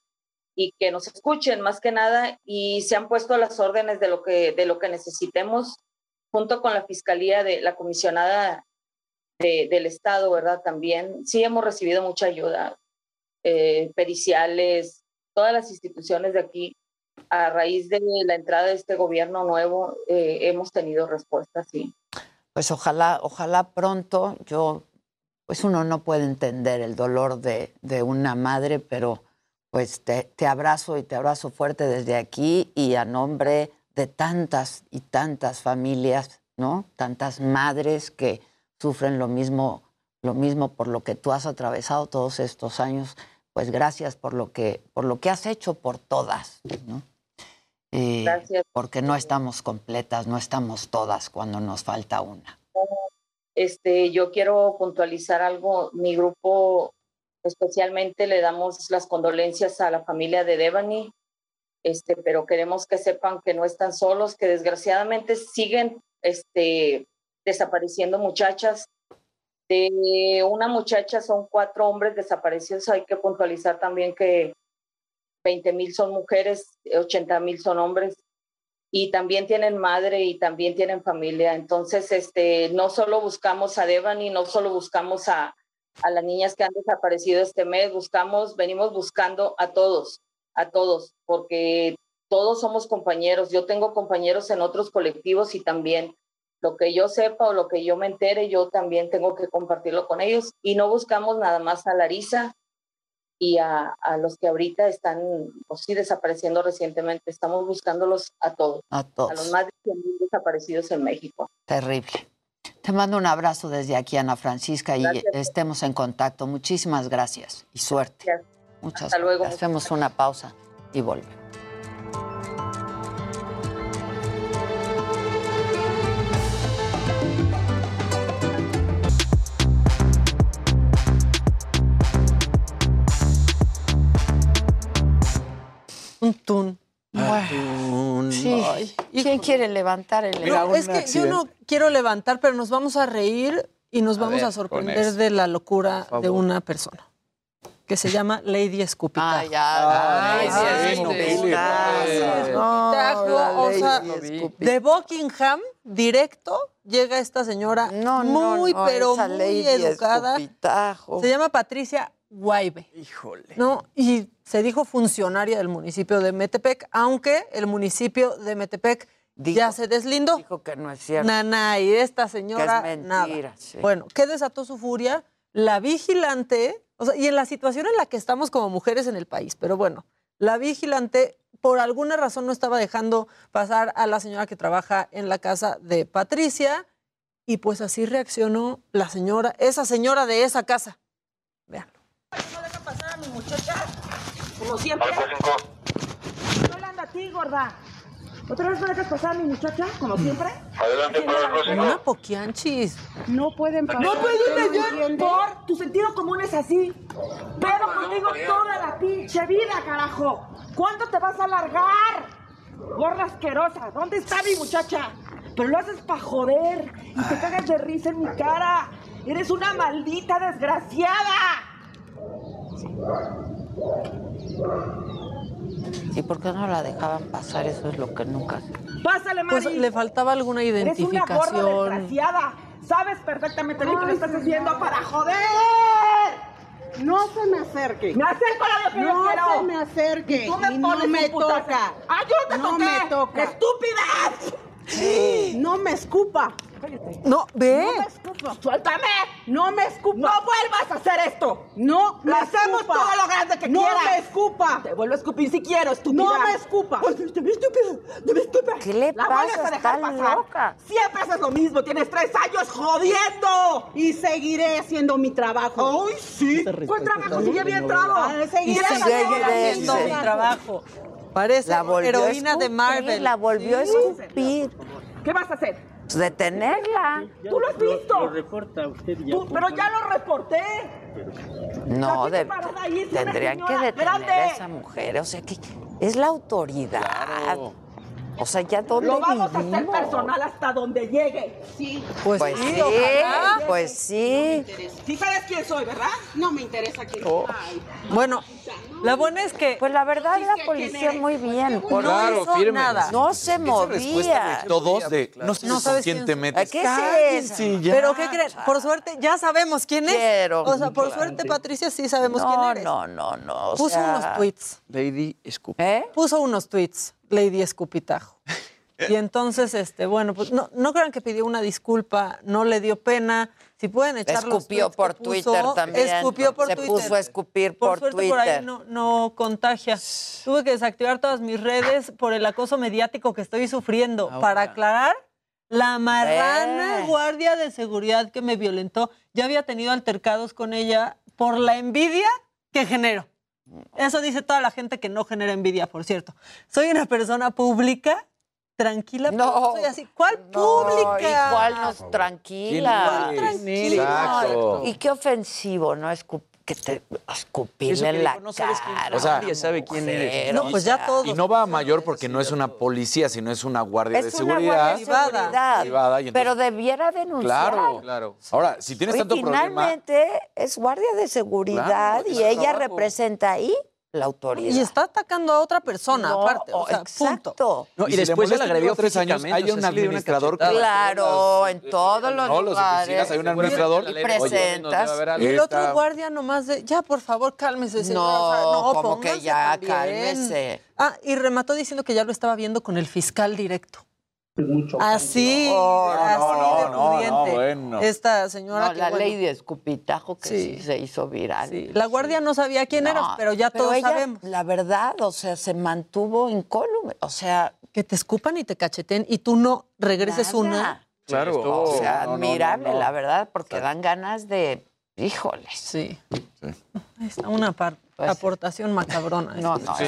y que nos escuchen más que nada y se han puesto las órdenes de lo que, de lo que necesitemos junto con la Fiscalía de la Comisionada de, del Estado, ¿verdad? También sí hemos recibido mucha ayuda, eh, periciales, todas las instituciones de aquí. A raíz de la entrada de este gobierno nuevo, eh, hemos tenido respuestas, sí. Pues ojalá, ojalá pronto, yo, pues uno no puede entender el dolor de, de una madre, pero pues te, te, abrazo y te abrazo fuerte desde aquí y a nombre de tantas y tantas familias, ¿no? Tantas madres que sufren lo mismo, lo mismo por lo que tú has atravesado todos estos años. Pues gracias por lo que, por lo que has hecho por todas, ¿no? Eh, gracias. Porque no estamos completas, no estamos todas cuando nos falta una. Este, yo quiero puntualizar algo. Mi grupo especialmente le damos las condolencias a la familia de Devani, este, pero queremos que sepan que no están solos, que desgraciadamente siguen este, desapareciendo muchachas. De una muchacha son cuatro hombres desaparecidos. Hay que puntualizar también que 20 mil son mujeres, 80 mil son hombres y también tienen madre y también tienen familia. Entonces, este, no solo buscamos a Devani, no solo buscamos a, a las niñas que han desaparecido este mes, buscamos, venimos buscando a todos, a todos, porque todos somos compañeros. Yo tengo compañeros en otros colectivos y también lo que yo sepa o lo que yo me entere, yo también tengo que compartirlo con ellos. Y no buscamos nada más a Larisa y a, a los que ahorita están, pues sí, desapareciendo recientemente. Estamos buscándolos a todos. A todos. A los más de 100 desaparecidos en México. Terrible. Te mando un abrazo desde aquí, Ana Francisca, gracias. y estemos en contacto. Muchísimas gracias y suerte. Gracias. Muchas Hasta luego. Hacemos una pausa y volvemos. Bueno, sí. Ay, ¿Quién quiere levantar el No, es que yo no quiero levantar, pero nos vamos a reír y nos A vamos ver, a sorprender de la locura de una persona que se llama Lady Escupitajo. Ay, ya. Ay, Ay, sí, Escupitajo, de Buckingham, directo, llega esta señora No, no, muy, no, pero muy Lady educada. Escupitajo. Se llama Patricia Guaibe. Híjole. ¿no? Y se dijo funcionaria del municipio de Metepec, aunque el municipio de Metepec ya se deslindó. Dijo que no es cierto. Nana, y esta señora, Que es mentira, nada. sí. Bueno, ¿qué desató su furia? La vigilante, o sea, y en la situación en la que estamos como mujeres en el país, pero bueno, la vigilante por alguna razón no estaba dejando pasar a la señora que trabaja en la casa de Patricia, y pues así reaccionó la señora, esa señora de esa casa. ¿No deja pasar a mi muchacha? Como siempre. No le anda a ti, gorda. ¿Otra vez no dejas pasar a mi muchacha? Como siempre. Adelante, para el Una poquianchis. No pueden pasar. No irme yo por tu sentido común es así. Pero contigo toda la pinche vida, carajo. ¿Cuándo te vas a largar? Gorda asquerosa, ¿dónde está mi muchacha? Pero lo haces para joder y te cagas de risa en mi cara. Eres una maldita desgraciada. ¿Y por qué no la dejaban pasar? Eso es lo que nunca. Pásale, Mari. Pues le faltaba alguna Eres una gorda identificación. desgraciada. Sabes perfectamente bien que lo estás haciendo para joder. No se me acerque. Me acerco a lo que yo No se me acerque. Y tú me Y pones no me toca. ¡Ah, yo no te No toqué! me toca. ¡Estúpida! No me escupa. Cállate. No, ve. No me escupas, suéltame. No me escupas. No vuelvas a hacer esto. No me Hacemos escupa. todo lo grande que No quieras. me escupa. Te vuelvo a escupir si quiero, estúpida. No me escupa. Te me estúpida. Te me estúpida. ¿Qué le La pasa? vuelves a dejar pasar. loca. Siempre haces lo mismo. Tienes tres años jodiendo. Y seguiré haciendo mi trabajo. ¡Ay, sí! ¿Cuál trabajo? Si ya había entrado. Y Seguiré haciendo mi trabajo. Parece La heroína de escupir, Marvel. La volvió a escupir. ¿Qué vas a hacer? Pues detenerla. ¿Tú lo has visto? Lo reporta usted ya. Tú- pero ya lo reporté. No, de- ahí, tendrían que detener grande. a esa mujer. O sea, que es la autoridad. O sea, ya dónde Lo vamos a hacer personal hasta donde llegue. Sí. Pues, sí, ojalá. pues sí. Sí sabes quién soy, ¿verdad? No me interesa quién Oh. Ay. Bueno, la buena es que. Pues la verdad, la policía muy bien. Pues Claro, no hizo firme. nada. No se movía. todos de no sé No sabes quién te es. metes. ¿Qué es. Pero ¿qué creen? Por suerte ya sabemos quién es. Quiero. O sea, por suerte Patricia sí sabemos quién No, eres. no, no, no. o Puso sea, unos tweets. Lady Scoop. ¿Eh? Puso unos tweets, Lady Escupitajo. Y entonces, este, bueno, pues no, no crean que pidió una disculpa, no le dio pena. Si pueden echar Escupió por puso, Twitter también. Escupió por Se Twitter. puso a escupir Por, por, suerte Twitter. por ahí no, no contagia. Tuve que desactivar todas mis redes por el acoso mediático que estoy sufriendo. Para aclarar, la marrana Eh. guardia de seguridad que me violentó ya había tenido altercados con ella por la envidia que genero. Eso dice toda la gente que no genera envidia, por cierto. Soy una persona pública, tranquila, pero No. soy así. ¿Cuál No, pública? igual nos tranquila. ¿Quién eres? Tranquila. Exacto. Y qué ofensivo, ¿no? Escup- que te escupirle en la no quién cara. O sea, Nadie sabe quién eres. No, pues ya todos. Y no va a mayor porque no es una policía, sino es una guardia de Es una seguridad. guardia de. Privada, entonces- pero debiera denunciar. Claro, claro. Ahora, si tienes Oye, tanto problema, finalmente es guardia de seguridad Claro, y ella trabajo. representa ahí la autoridad. Y está atacando a otra persona, No, aparte. O sea, exacto. punto. No, y, le después agredió lleva tres años, hay un administrador que-. Claro, en todos los no, lugares. hay un administrador. Y Oye, presentas. Y el otro guardia nomás de, ya, por favor, cálmese, señora. No, O sea, no, como que ya, también. cálmese. Ah, y remató diciendo que ya lo estaba viendo con el fiscal directo. Mucho Así, No, así no, de no, no, bueno. Esta señora No, que, la bueno, ley de escupitajo que sí, Sí. se hizo viral. sí, la guardia no sabía quién No, eras, pero ya todos ella, sabemos. La verdad, o sea, se mantuvo incólume. O sea, Que te escupan y te cacheten y tú no regreses nada. una. Claro. estuvo- O sea, no, no, no, admirable, no. la verdad, porque dan ganas de. Híjoles. Sí. Está una Pues aportación macabrona. No, no, Sí,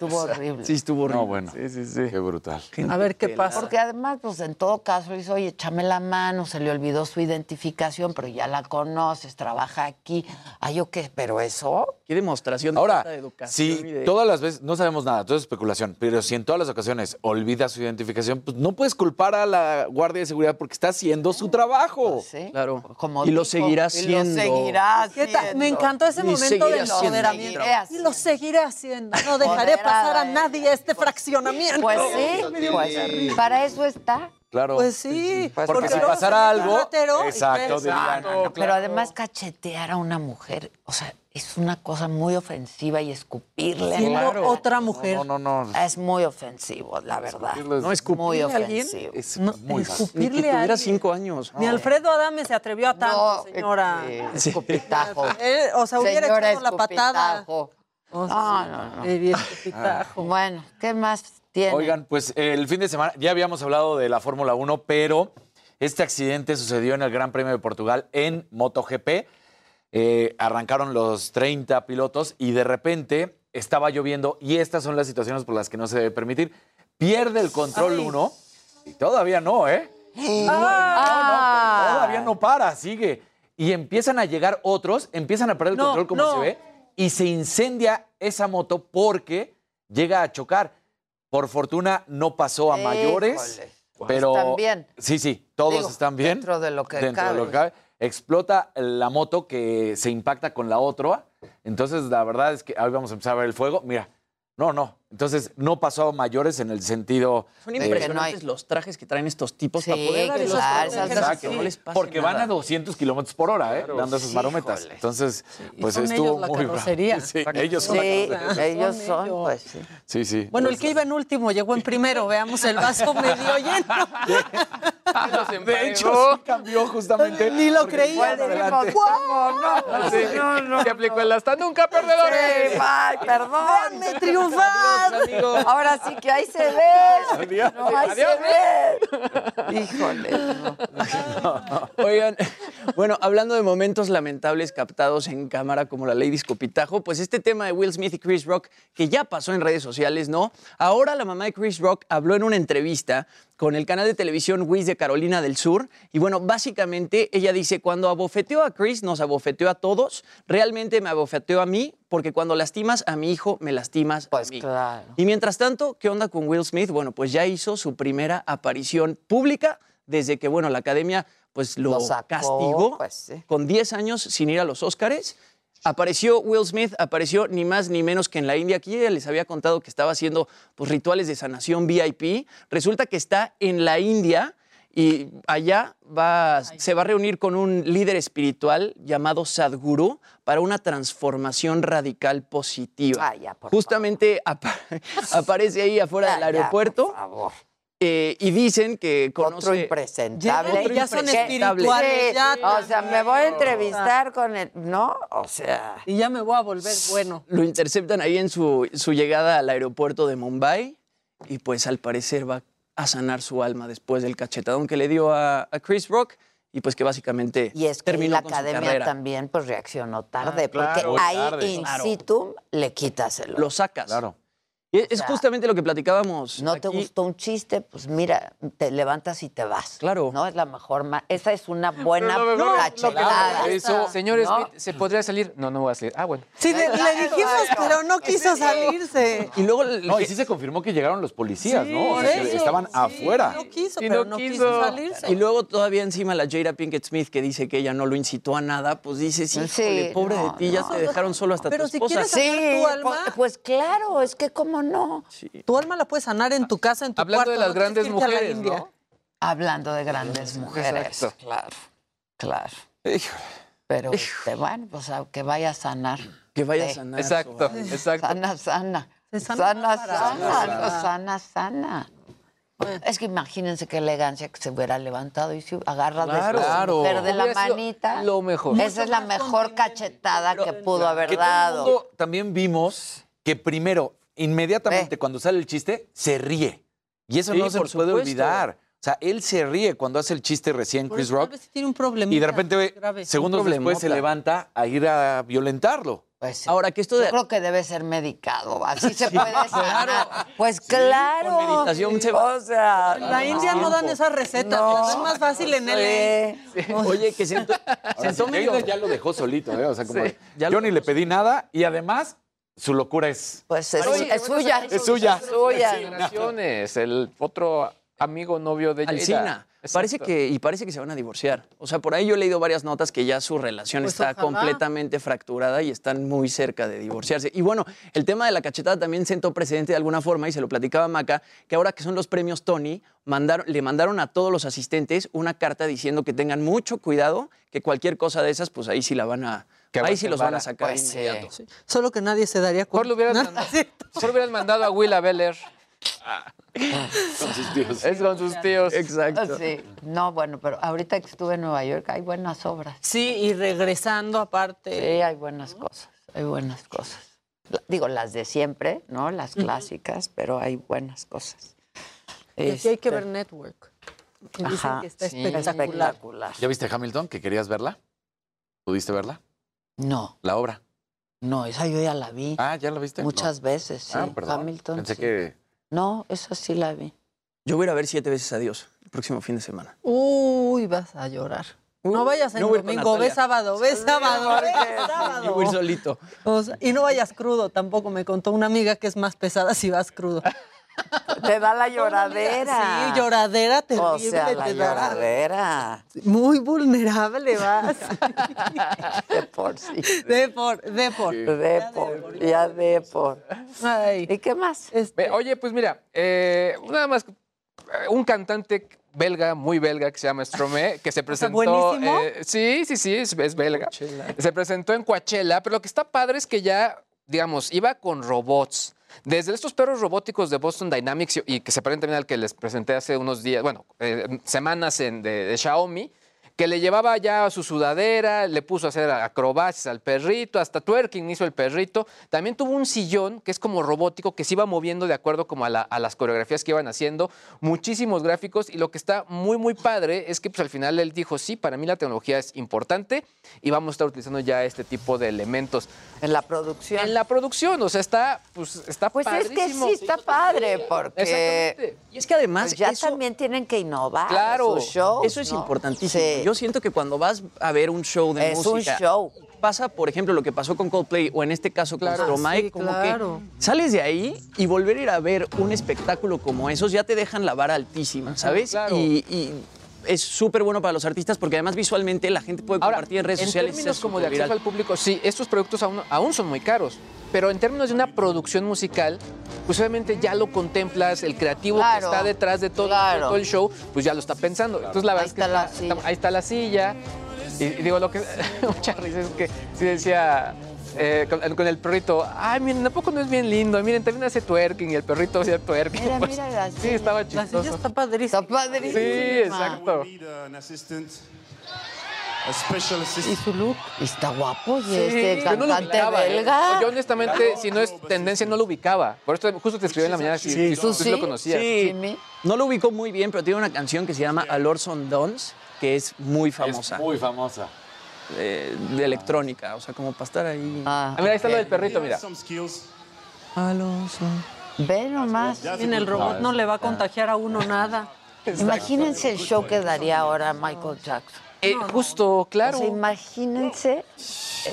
estuvo sí. horrible. esa, Estuvo horrible. Sí, estuvo horrible. No, bueno. Sí, sí, sí. Qué brutal. A ver qué pasa. Porque además, pues en todo caso, dice, oye, échame la mano, se le olvidó su identificación, pero ya la conoces, trabaja aquí. Ay, yo qué, pero eso. Qué demostración de Ahora, de educación. si y de- todas las veces, no sabemos nada, todo es especulación, pero si en todas las ocasiones olvida su identificación, pues no puedes culpar a la Guardia de Seguridad porque está haciendo su trabajo. Sí. Claro. Como y lo seguirá y haciendo. lo seguirá haciendo. Me encantó ese Y momento del empoderamiento. Y lo seguiré haciendo. No dejaré pasar a nadie este fraccionamiento. Pues sí, pues, para eso está. Claro. Pues sí. Pues porque si pasara algo, ratero exacto, pues, no, no, Pero claro. además cachetear a una mujer, o sea, es una cosa muy ofensiva y escupirle. Siendo la- otra mujer. No, no, no. Es muy ofensivo, la verdad. Escupirles- No, escupirle Muy a alguien ofensivo. Es No, muy. Ni escupirle que a tuviera cinco años. Ni Alfredo Adame se atrevió a tanto, No, señora. eh, escupitajo. Eh, o sea, hubiera Señora echado la patada. Escupitajo. O No, no, no. eh, escupitajo. Bueno, ¿qué más tiene? Oigan, pues el fin de semana, ya habíamos hablado de la Fórmula 1, pero este accidente sucedió en el Gran Premio de Portugal en MotoGP. Eh, arrancaron los 30 pilotos y de repente estaba lloviendo y estas son las situaciones por las que no se debe permitir. Pierde el control Ay. uno y todavía no, ¿eh? Ah. No, no, todavía no para, sigue. Y empiezan a llegar otros, empiezan a perder el No, control como no. se ve y se incendia esa moto porque llega a chocar. Por fortuna no pasó a mayores, Híjole. pero Están bien. Sí, sí, todos Digo, están bien. dentro de lo que Dentro cabe. de lo que cabe. Explota la moto que se impacta con la otra. Entonces, la verdad es que ahí vamos a empezar a ver el fuego. Mira, no, no. Entonces, no pasó a mayores en el sentido Son de- impresionantes los trajes que traen estos tipos Sí, para poder dar esos claro, pasajes esas- y que no les pase Porque van a 200 kilómetros por hora, ¿eh? Dando esas marometas. híjole. Entonces, pues son estuvo ellos la muy carrocería. Sí, ellos son la Sí, carrocería. ellos Son ellos. pues sí. Sí, sí. Bueno, el que iba en último llegó en primero. Veamos el vaso medio lleno. De hecho, sí cambió justamente. Ni lo creía. adelante. ¡Wow! Sí, No, no, Se aplicó el hasta nunca, perdedores. Sí, ay, perdón. ¡Déjame triunfar! Ahora sí que ahí se ve. Adiós. No, ahí Adiós. se ve. Híjole. no. Oigan, bueno, hablando de momentos lamentables captados en cámara como la Lady Scopitajo, pues este tema de Will Smith y Chris Rock, que ya pasó en redes sociales, ¿no? Ahora la mamá de Chris Rock habló en una entrevista con el canal de televisión Wiz de Carolina del Sur. Y bueno, básicamente ella dice, cuando abofeteó a Chris, nos abofeteó a todos, realmente me abofeteó a mí, porque cuando lastimas a mi hijo, me lastimas a mí. Claro. Y mientras tanto, ¿qué onda con Will Smith? Bueno, pues ya hizo su primera aparición pública desde que, bueno, la academia pues lo, Lo sacó, castigó pues, sí. con 10 años sin ir a los Óscares. Apareció Will Smith, apareció ni más ni menos que en la India. Aquí ella les había contado que estaba haciendo pues, rituales de sanación VIP. Resulta que está en la India y allá va, se va a reunir con un líder espiritual llamado Sadhguru para una transformación radical positiva. Ah, ya, Justamente apa- aparece ahí afuera Ya, del ya, aeropuerto. por favor. Eh, y dicen que conoce... Otro impresentable. Otro Ya son impresentable. espirituales, Sí, ya o sea, me voy a entrevistar con el. ¿No? O sea. Y ya me voy a volver bueno. Lo interceptan ahí en su, su llegada al aeropuerto de Mumbai y pues al parecer va a sanar su alma después del cachetadón que le dio a, a Chris Rock y pues que básicamente Y es que terminó la con su academia carrera. también pues reaccionó tarde, Ah, claro, porque ahí tarde. in Claro. situ le quitas el Lo sacas. Claro. Y es sea, justamente lo que platicábamos. No te gustó un chiste, pues mira, te levantas y te vas. Claro. No es la mejor. ma- Esa es una buena Pero cachetada. Eso, señor ¿no? Smith, ¿se podría salir? No, no voy a salir. Ah, bueno. Sí, le, le dijimos, pero no quiso salirse. Y luego No, y sí se confirmó que llegaron los policías, Sí, ¿no? Eso, estaban sí, afuera. No quiso, Y pero no no quiso, quiso. salirse. Y luego todavía encima la Jada Pinkett Smith que dice que ella no lo incitó a nada, pues dice, sí, Sí, híjole, pobre no, de ti, ya no. te dejaron solo hasta Pero tu si esposa. quieres sanar Sí, tu alma, pues, pues claro, es que cómo no. tu alma la puedes sanar en tu casa, en tu Hablando cuarto. de las no grandes la mujeres, India. ¿no? Hablando de grandes mujeres. Exacto. Claro, claro. Pero este, bueno, pues que vaya a sanar. Que vaya a Sí. sanar. Exacto, exacto. Sana, sana. Sana Sana, sana, sana, sana. Es que imagínense qué elegancia que se hubiera levantado y se agarra Claro. de su Claro. mujer de la manita. lo mejor. Esa es la mejor cachetada que pudo haber Que todo el dado. mundo también vimos que primero, inmediatamente Eh. cuando sale el chiste, se ríe. Y eso Sí, no se nos puede olvidar. O sea, él se ríe cuando hace el chiste recién Por Chris Rock. tiene un problemita Y de repente, grave. segundos Un después, se levanta a ir a violentarlo. Pues sí. Ahora que esto Yo de... creo que debe ser medicado. Así se puede sanar. Pues claro. con meditación se va. O sea. En la India no dan esas recetas, No. es más fácil en LA. Sí. Oye, que se, ento- se Ahora, entró sí, medio- ya lo dejó solito, ¿eh? O sea, como Sí, yo ni le pedí nada y además su locura es... Pues es, Oye, es suya. Es suya. Es suya. Generaciones, el otro amigo novio de. Alcina. Parece que, y parece que se van a divorciar. O sea, por ahí yo he leído varias notas que ya su relación Pues está ojalá. completamente fracturada y están muy cerca de divorciarse. Y bueno, el tema de la cachetada también sentó precedente de alguna forma y se lo platicaba Maca, que ahora que son los premios Tony, mandaron, le mandaron a todos los asistentes una carta diciendo que tengan mucho cuidado, que cualquier cosa de esas, pues ahí sí la van a... Que ahí sí los van a sacar Pues sí. Solo que nadie se daría cuenta. lo hubieras, No, mandado, no mejor hubieras mandado a Willa Beller. Con sus tíos. Es con sus tíos. Exacto. Sí. No, bueno, pero ahorita que estuve en Nueva York hay buenas obras. Sí, y regresando aparte. Sí, hay buenas cosas. Hay buenas cosas. Digo, las de siempre, ¿no? Las clásicas, pero hay buenas cosas. Y aquí hay que Este, ver Network. Dicen Ajá, que está sí, espectacular. espectacular. ¿Ya viste Hamilton? ¿Que querías verla? ¿Pudiste verla? No, La obra. no, esa yo ya la vi. Ah, ¿ya la viste? Muchas No. veces, sí. Ah, perdón. Hamilton. Pensé sí. que... No, esa sí la vi. Yo voy a ir a ver siete veces a Dios el próximo fin de semana. Uy, vas a llorar. No vayas en no voy domingo, ve sábado, ve sábado, ve Yo sábado. voy a ir solito. O sea, y no vayas crudo, tampoco me contó una amiga que es más pesada si vas crudo. Te da la lloradera. Sí, lloradera terrible. O sea, la te da. lloradera. Muy vulnerable vas. De por sí. De por, de por. De por. Ya de por. Ay, ¿Y qué más? este, Oye, pues mira, eh, nada más, eh, un cantante belga, muy belga, que se llama Stromae, que se presentó... buenísimo. eh, sí, sí, sí, es, es belga. Se presentó en Coachella, pero lo que está padre es que ya, digamos, iba con robots. Desde estos perros robóticos de Boston Dynamics y- que se parecen también al que les presenté hace unos días, bueno, eh, semanas en- de Xiaomi, que le llevaba ya su sudadera, le puso a hacer acrobacias al perrito, hasta twerking hizo el perrito. También tuvo un sillón que es como robótico, que se iba moviendo de acuerdo como a, la- a las coreografías que iban haciendo. Muchísimos gráficos y lo que está muy, muy padre es que pues, al final él dijo, sí, para mí la tecnología es importante y vamos a estar utilizando ya este tipo de elementos. En la producción. En la producción, o sea, está, pues, está Pues es que sí está padre, porque Exactamente. Y es que además pues ya eso- también tienen que innovar Claro, sus shows, eso es ¿no? importantísimo. Sí. Yo siento que cuando vas a ver un show de Es un música, show. pasa, por ejemplo, lo que pasó con Coldplay o en este caso con Claro. Stromae, Sí, como claro. que sales de ahí y volver a ir a ver un espectáculo como esos ya te dejan la vara altísima, ¿sabes? Claro. Y, y es súper bueno para los artistas porque además visualmente la gente puede Ahora, compartir en redes en sociales. términos es como de acceso al público, sí, estos productos aún, aún son muy caros. Pero en términos de una producción musical, pues obviamente ya lo contemplas, el creativo Claro, que está detrás de todo, claro. de todo el show, pues ya lo está pensando. Entonces la verdad es que está la está- está- ahí está la silla. Y, y digo, lo que mucha risa es que sí decía eh, con, con el perrito, ay, miren, ¿a poco no es bien lindo? Miren, también hace twerking y el perrito hacía twerking. Mira, Pues, mira la Sí, estaba La chistoso. silla está padrísima. Está padrísima. Sí, exacto. Y su look. Está guapo, y Sí, este yo no lo cantante ubicaba, ¿eh? belga. Yo honestamente, si no es tendencia, no lo ubicaba. Por esto justo te escribí en la mañana si, tú sí lo conocías. Sí. No lo ubico muy bien, pero tiene una canción que se llama Alorson Dons, que es muy famosa. muy famosa. Eh, de electrónica, o sea, como para estar ahí. Ah, mira, ahí está lo del perrito, mira. Alonso. Ve nomás. En el robot no le va a contagiar a uno nada. Imagínense el show que daría ahora Michael Jackson. Eh, justo, claro. O sea, imagínense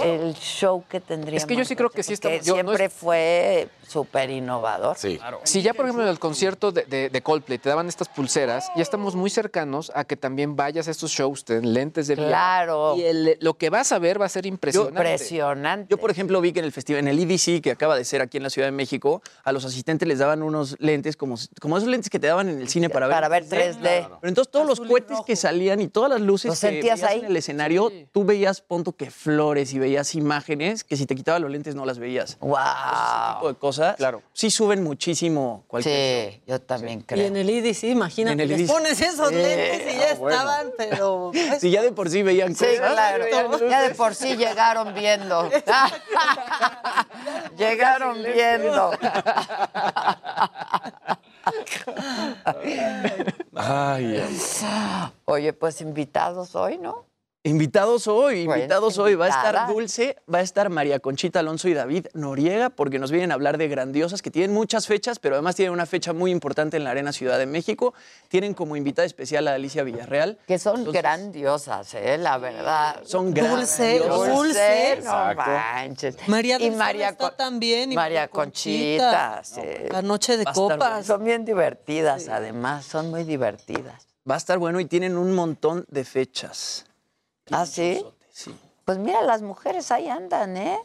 el show que tendría. Es que yo sí creo que sí está- Que yo no siempre fue súper innovador. Sí. Si ya, por ejemplo, en el concierto de, de- de Coldplay te daban estas pulseras, ya estamos muy cercanos a que también vayas a estos shows, te den lentes de VR. Claro. Y el- lo que vas a ver va a ser impresionante. Impresionante. Yo, por ejemplo, vi que en el festival, en el EDC, que acaba de ser aquí en la Ciudad de México, a los asistentes les daban unos lentes como, como esos lentes que te daban en el cine para ver. Para ver 3D. Pero entonces todos los cohetes que salían y todas las luces ¿Los que sentías ahí? en el escenario, tú veías, punto que flores y veías imágenes que si te quitaban los lentes no las veías. ¡Wow! Ese tipo de cosas. Claro. Sí suben muchísimo cualquier Sí, yo también Y creo. en el IDC, imagínate, En el les IDC. pones esos Sí, lentes y ya ah, bueno. estaban, pero... Si ya de por sí veían Sí, cosas. claro. Ya de por sí llegaron viendo. llegaron viendo. Ay, Oye, pues invitados hoy, ¿no? Invitados hoy, invitados hoy. Va a estar. Dulce, va a estar María Conchita Alonso y David Noriega, porque nos vienen a hablar de grandiosas que tienen muchas fechas, pero además tienen una fecha muy importante en la Arena Ciudad de México. Tienen como invitada especial a Alicia Villarreal. Que son grandiosas, ¿eh? La verdad. Son Dulce, grandiosas. dulce. No manches. María y María está Con- también. y María Conchita. sí. La noche de copas. Son bien divertidas, además. Son muy divertidas. Va a estar bueno y tienen un montón de fechas. ¿Ah, sí? Sí. Pues mira, las mujeres ahí andan, ¿eh?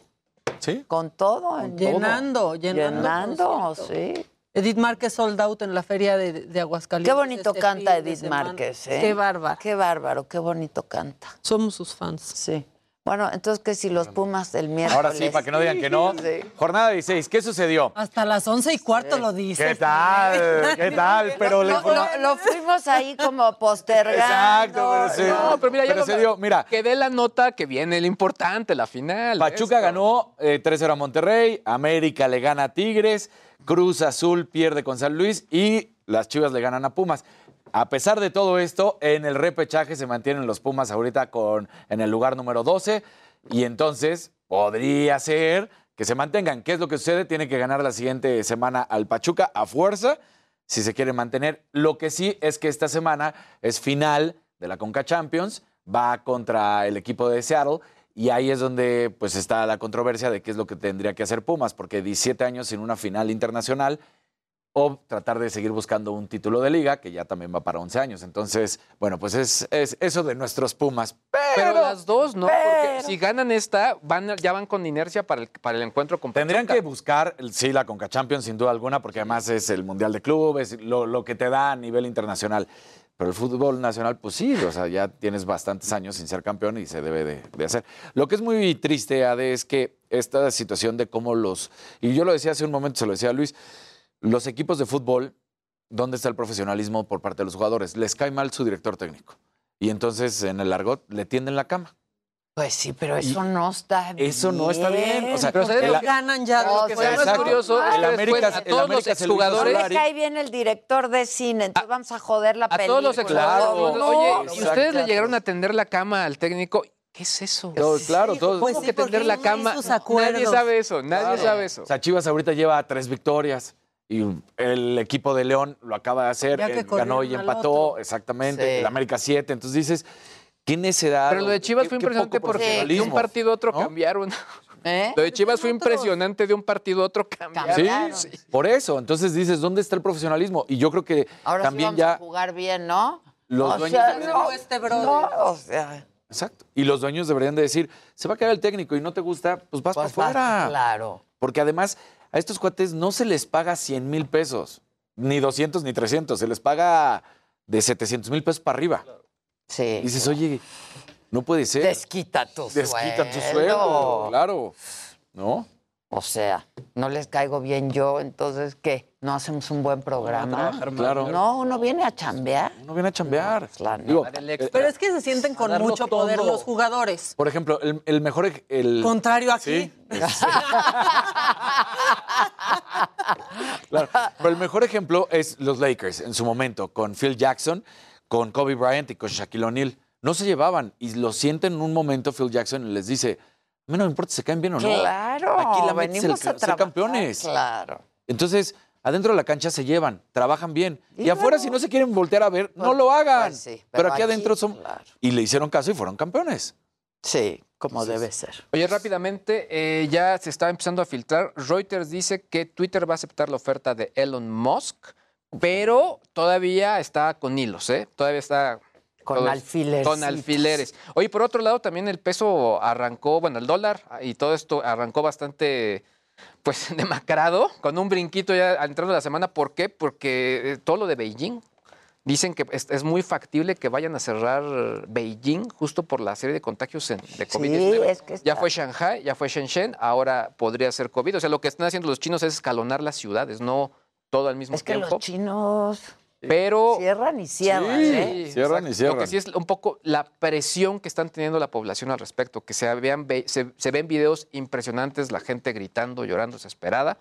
¿Sí? Con todo. en Llenando, todo. llenando Llenando, sí. Edith Márquez sold out en la feria de, de Aguascalientes. Qué bonito este canta Edith. Márquez, ¿eh? Qué bárbaro. Qué bárbaro, qué bonito canta. Somos sus fans. Sí. Bueno, entonces que si los Pumas del miércoles. Ahora sí, para que no digan que no. Sí. Jornada 16, ¿qué sucedió? Hasta las once y cuarto lo dices. ¿Qué tal? ¿Qué tal? Pero le Lo, lo- lo fuimos ahí como postergando. Exacto, pero sí. No, pero mira, ya Pero lo- se dio, mira. Que dé la nota que viene el importante, la final. Pachuca esto. ganó eh, 3-0 a Monterrey, América le gana a Tigres, Cruz Azul pierde con San Luis y las Chivas le ganan a Pumas. A pesar de todo esto, en el repechaje se mantienen los Pumas ahorita con, en el lugar número 12 y entonces podría ser que se mantengan. ¿Qué es lo que sucede? Tiene que ganar la siguiente semana al Pachuca a fuerza si se quiere mantener. Lo que sí es que esta semana es final de la Conca Champions, va contra el equipo de Seattle y ahí es donde pues está la controversia de qué es lo que tendría que hacer Pumas, porque 17 años sin una final internacional o tratar de seguir buscando un título de liga, que ya también va para 11 años. Entonces, bueno, pues es, es eso de nuestros Pumas. Pero las dos, ¿no? pero- Porque si ganan esta, van, ya van con inercia para el, para el encuentro con Tendrían Pachuca. que buscar, sí, la Conca Champions, sin duda alguna, porque además es el Mundial de Clubes, lo, lo que te da a nivel internacional. Pero el fútbol nacional, pues sí, o sea, ya tienes bastantes años sin ser campeón y se debe de, de hacer. Lo que es muy triste, Ade, es que esta situación de cómo los, y yo lo decía hace un momento, se lo decía a Luis, los equipos de fútbol, ¿dónde está el profesionalismo por parte de los jugadores? Les cae mal su director técnico. Y entonces en el argot le tienden la cama. Pues sí, pero eso no está bien. Eso no está bien. O sea, Pero ustedes ganan ya. No, lo que pues, sea. curioso, es América, después a todos los América se lo hizo exjugadores- No les cae bien el director de cine, entonces vamos a joder la A película. todos los exjugadores. Claro. Oye, ¿y Exacto. ustedes le llegaron a tender la cama al técnico? ¿Qué es eso? Todo- claro, todo. Pues ¿Cómo sí, que tender la cama? Nadie sabe eso, nadie Claro. sabe eso. O sea, Chivas ahorita lleva tres victorias y el equipo de León lo acaba de hacer, Ya que eh, ganó y empató, otro. exactamente, Sí. el América 7, entonces dices, ¿qué necedad? Pero lo de Chivas fue impresionante porque de un partido a otro ¿no? cambiaron. ¿Eh? Lo de Chivas fue impresionante de un partido a otro cambiaron. Sí, sí, por eso, entonces dices, ¿dónde está el profesionalismo? Y yo creo que Ahora sí también vamos a ya jugar bien, ¿no? los O dueños sea, no, este brother. no, o sea, Exacto. Y los dueños deberían de decir, se va a quedar el técnico y no te gusta, pues vas pues para afuera. Claro. Porque además a estos cuates no se les paga 100 mil pesos, ni 200 ni 300, se les paga de 700 mil pesos para arriba. Sí. Y dices, oye, no puede ser. Desquita tu Desquita tu sueldo, claro. ¿No? O sea, no les caigo bien yo, entonces, ¿qué? ¿No hacemos un buen programa? Claro. No, uno viene a chambear. Uno viene a chambear. Digo, neta. eh, Pero es que se sienten con mucho poder todo. los jugadores. por ejemplo, el, el mejor... ej- El, Contrario aquí. Sí. Claro. Pero el mejor ejemplo es los Lakers en su momento, con Phil Jackson, con Kobe Bryant y con Shaquille O'Neal. No se llevaban y lo sienten en un momento Phil Jackson y les dice, a mí no me importa si se caen bien o no. Claro, Aquí la meta es el- venimos a ser trabajar. campeones. Claro. Entonces, adentro de la cancha se llevan, trabajan bien. Y, Y afuera, si no se quieren voltear a ver, no lo hagan. Pues sí, pero, pero aquí, aquí, adentro son... claro. Y le hicieron caso y fueron campeones. Sí, como debe ser. Oye, rápidamente, eh, ya se está empezando a filtrar. Reuters dice que Twitter va a aceptar la oferta de Elon Musk, pero todavía está con hilos, ¿eh? Todavía está... Con alfileres. Con alfileres. Oye, por otro lado, también el peso arrancó, bueno, el dólar y todo esto arrancó bastante, pues, demacrado, con un brinquito ya entrando la semana. ¿Por qué? Porque eh, todo lo de Beijing. Dicen que es, es muy factible que vayan a cerrar Beijing justo por la serie de contagios en- de COVID-19. es que Ya está- fue Shanghai, ya fue Shenzhen, ahora podría ser COVID. O sea, lo que están haciendo los chinos es escalonar las ciudades, no todo al mismo Es que tiempo. los chinos Pero cierran y cierran, Sí. ¿eh? Cierran y Lo cierran. que sí es un poco la presión que están teniendo la población al respecto, que se, vean, ve- se, se ven videos impresionantes, la gente gritando, llorando, desesperada.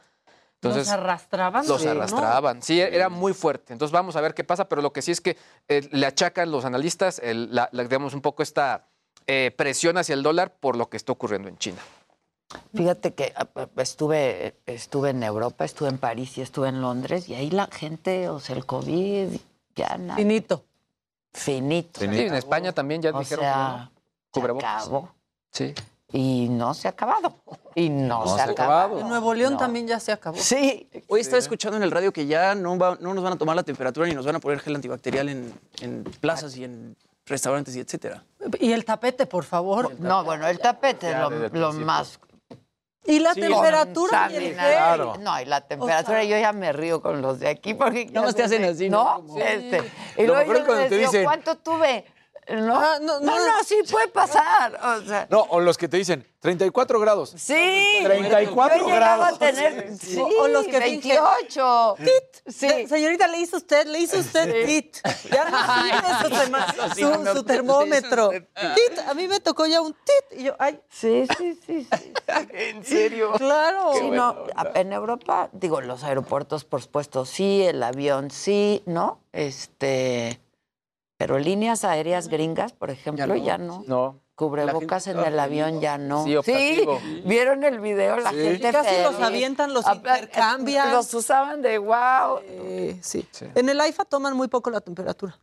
Entonces, los arrastraban. los ¿no? arrastraban. Sí, era muy fuerte. Entonces vamos a ver qué pasa, pero lo que sí es que eh, le achacan los analistas, el- la, la- digamos, un poco esta eh, presión hacia el dólar por lo que está ocurriendo en China. Fíjate que ah, ah, estuve, estuve en Europa, estuve en París y estuve en Londres y ahí la gente, o sea, el COVID, ya nada. Finito. Finito. Sí, en España también ya O dijeron sea, que no. se acabó. Sí. Y no se ha acabado. Y no, No se ha se ha acabado. En Nuevo León No. también ya se acabó. Sí. Hoy estaba escuchando en el radio que ya no, va- no nos van a tomar la temperatura ni nos van a poner gel antibacterial en, en plazas y en restaurantes y etcétera. Y el tapete, por favor. No, bueno, el tapete es Ya lo, el lo más Y la Sí, temperatura y el. Claro. No, y la temperatura, yo ya me río con los de aquí porque... Más te hacen así, ¿no? No, este, y Lo luego yo les digo, dicen- ¿cuánto tuve? No, Ah, no, no, no, no. sí puede pasar. O sea, No, o los que te dicen 34 grados. sí. 34 yo grados. a tener, sí, O los que fingen. 28. Sí. Se- Señorita, le hizo usted, le hizo usted tit. Ya no sirve su, sí, termómetro. Tit, a mí me tocó ya un tit. Y yo, ay, Sí, sí, sí, sí. ¿En serio? claro. Sí, no, en Europa, digo, los aeropuertos, por supuesto, sí, el avión, sí, ¿no? Este, pero líneas aéreas gringas, por ejemplo, ya no. No. Cubrebocas La en el avión ya no. Sí, optativo. ¿vieron el video? La Sí. gente Casi los avientan, los intercambian. Los usaban de wow. Eh, sí. Sí. En el AIFA toman muy poco la temperatura.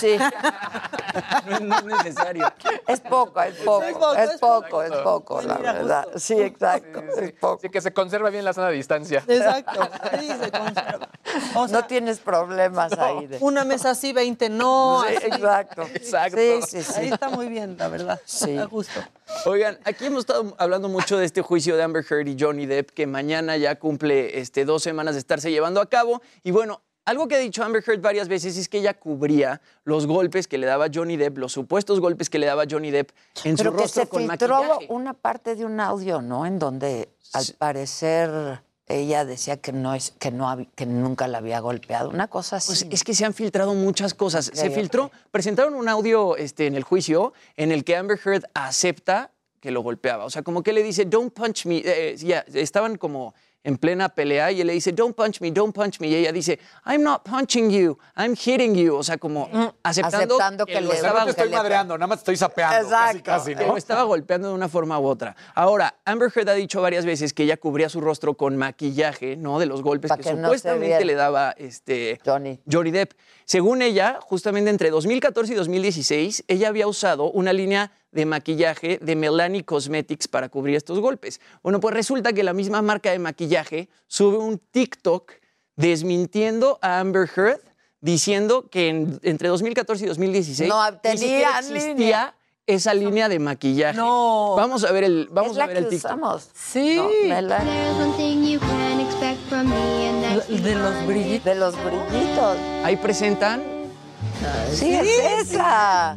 Sí, No, es- no es necesario. es poco, es poco, Es poco, es poco, es poco, la verdad. Sí, exacto, es poco. Así que se conserva bien la sana distancia. Exacto. Sí, se conserva. O sea, No tienes problemas ahí. de- una mesa así, 20 no. Sí, así. exacto. Exacto. Sí, sí, sí. Ahí está muy bien, la verdad. Sí. A gusto. Oigan, aquí hemos estado hablando mucho de este juicio de Amber Heard y Johnny Depp, que mañana ya cumple este, dos semanas de estarse llevando a cabo. Y bueno, algo que ha dicho Amber Heard varias veces es que ella cubría los golpes que le daba Johnny Depp, los supuestos golpes que le daba Johnny Depp en Pero su que rostro se con filtró maquillaje. una parte de un audio, ¿no? En donde al parecer ella decía que no es que no que nunca la había golpeado, una cosa así. Pues es que se han filtrado muchas cosas. Se filtró, presentaron un audio este, en el juicio en el que Amber Heard acepta que lo golpeaba. O sea, como que le dice, don't punch me. Eh, ya, estaban como en plena pelea y él le dice, don't punch me, don't punch me. Y ella dice, I'm not punching you, I'm hitting you. O sea, como aceptando, Aceptando que lo le- estaba No te estoy madreando, nada más te estoy sapeando. Casi, casi, que ¿no? lo estaba golpeando de una forma u otra. Ahora, Amber Heard ha dicho varias veces que ella cubría su rostro con maquillaje, ¿no? De los golpes que, supuestamente le daba este, Johnny. Depp. Según ella, justamente entre 2014 y 2016, ella había usado una línea de maquillaje de Melanie Cosmetics para cubrir estos golpes. Bueno, pues resulta que la misma marca de maquillaje sube un TikTok desmintiendo a Amber Heard diciendo que en- entre 2014 y 2016 No existía línea. esa línea de maquillaje. No. Vamos a ver el, vamos es la a ver que el TikTok. usamos. Sí. No, Melanie. De los brillitos. De los brillitos. Ahí presentan. Sí, es esa.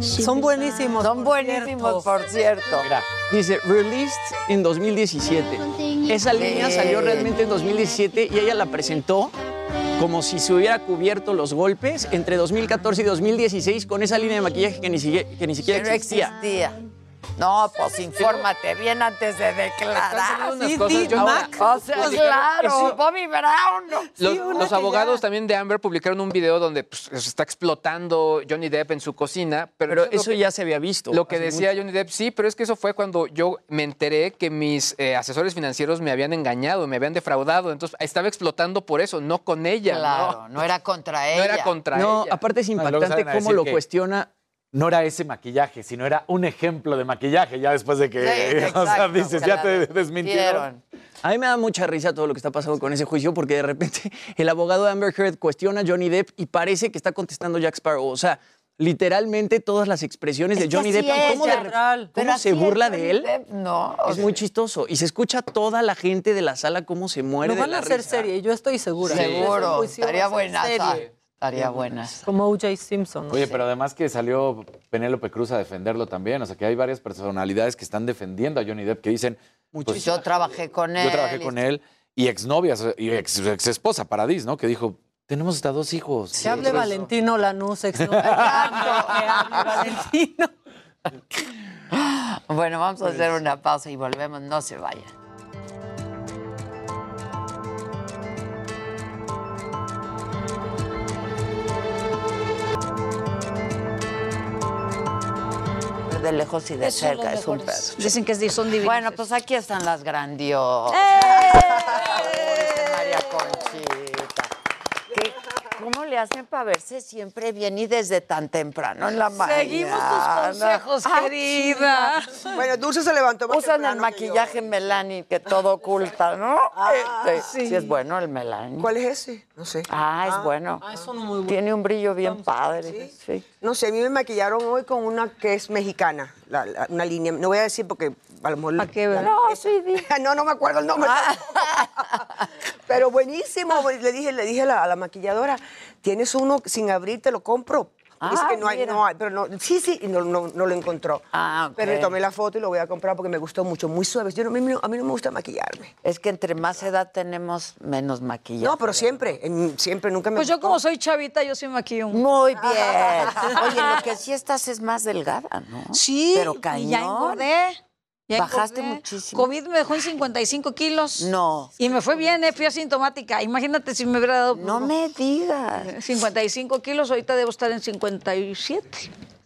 Son buenísimos. Son buenísimos, por cierto. Mira, dice released en 2017. Esa línea salió realmente en 2017 y ella la presentó como si se hubiera cubierto los golpes entre 2014 y 2016 con esa línea de maquillaje que ni siquiera, que ni siquiera no existía. No, pues infórmate bien antes de declarar. unas cosas, yo- Ahora, o sea, Publicaron- claro, Sí. Bobby Brown. ¿no? Los, Sí, los abogados ya- también de Amber publicaron un video donde pues, se está explotando Johnny Depp en su cocina. Pero, Pero es lo eso que- ya se había visto. Lo que decía mucho. Johnny Depp, sí, pero es que eso fue cuando yo me enteré que mis eh, asesores financieros me habían engañado, me habían defraudado. Entonces estaba explotando por eso, no con ella. Claro, no era contra No ella. era contra No, ella. aparte es Ah, impactante salen a cómo lo que cuestiona. No era ese maquillaje, sino era un ejemplo de maquillaje, ya después de que, Sí, o sea, dices, ya te desmintieron. A mí me da mucha risa todo lo que está pasando con ese juicio porque de repente el abogado de Amber Heard cuestiona a Johnny Depp y parece que está contestando Jack Sparrow. O sea, literalmente todas las expresiones de Johnny Depp es, cómo, de- cómo se burla de él. Depp, no, es muy chistoso. Y se escucha toda la gente de la sala cómo se muere de van la a hacer risa. serie, yo estoy segura. Seguro, Ese juicio estaría buena. Serie. Estaría buena. Como O.J. Simpson. ¿no? Oye, pero además que salió Penélope Cruz a defenderlo también, o sea que hay varias personalidades que están defendiendo a Johnny Depp que dicen, pues, Yo trabajé con él. yo trabajé con él y exnovias y ex, ex esposa Paradis, ¿no? Que dijo, tenemos hasta dos hijos. Que hable Entonces, Valentino Lanús, ex Que hable Valentino. Bueno, vamos a hacer una pausa y volvemos. No se vayan. De lejos y de Esos cerca, es un pedo. Dicen que son divinos. Bueno, pues aquí están las grandiosas. ¡Eh! María Conchita. ¿Qué- ¿Cómo le hacen para verse siempre bien y desde tan temprano en la mañana? Seguimos tus consejos, Ah, querida. chica. Bueno, Dulce se levantó más Usan el temprano que maquillaje Melanie que todo oculta, ¿no? Ah, Este, sí. sí. es bueno el Melanie. ¿Cuál es ese? No sé. Ah, es bueno. Tiene un brillo bien padre. Sí. No sé, a mí me maquillaron hoy con una que es mexicana, la- la- una línea. No voy a decir porque a lo mejor... ¿A qué, No, sí, di. no, no me acuerdo el nombre. Pero buenísimo. pues, Le dije, le dije a la, a la maquilladora, tienes uno sin abrir, te lo compro. Ah, que no hay, mira. no hay, pero no, sí, sí, y no, no, no lo encontró. Ah. Pero le tomé la foto y lo voy a comprar porque me gustó mucho, muy suave. Yo no, a, mí, no- a mí no me gusta maquillarme. Es que entre más edad tenemos, menos maquillaje. No, pero siempre, en- siempre, nunca me Pues yo como soy chavita, yo sí maquillo. Muy bien. Oye, lo que sí estás es más delgada, ¿no? Sí, Pero y cañón. ya engordé. Ya Bajaste engordé. muchísimo. COVID me dejó en 55 kilos. No. Y me fue bien, eh, fui asintomática. Imagínate si me hubiera dado... No me digas. 55 kilos, ahorita debo estar en 57.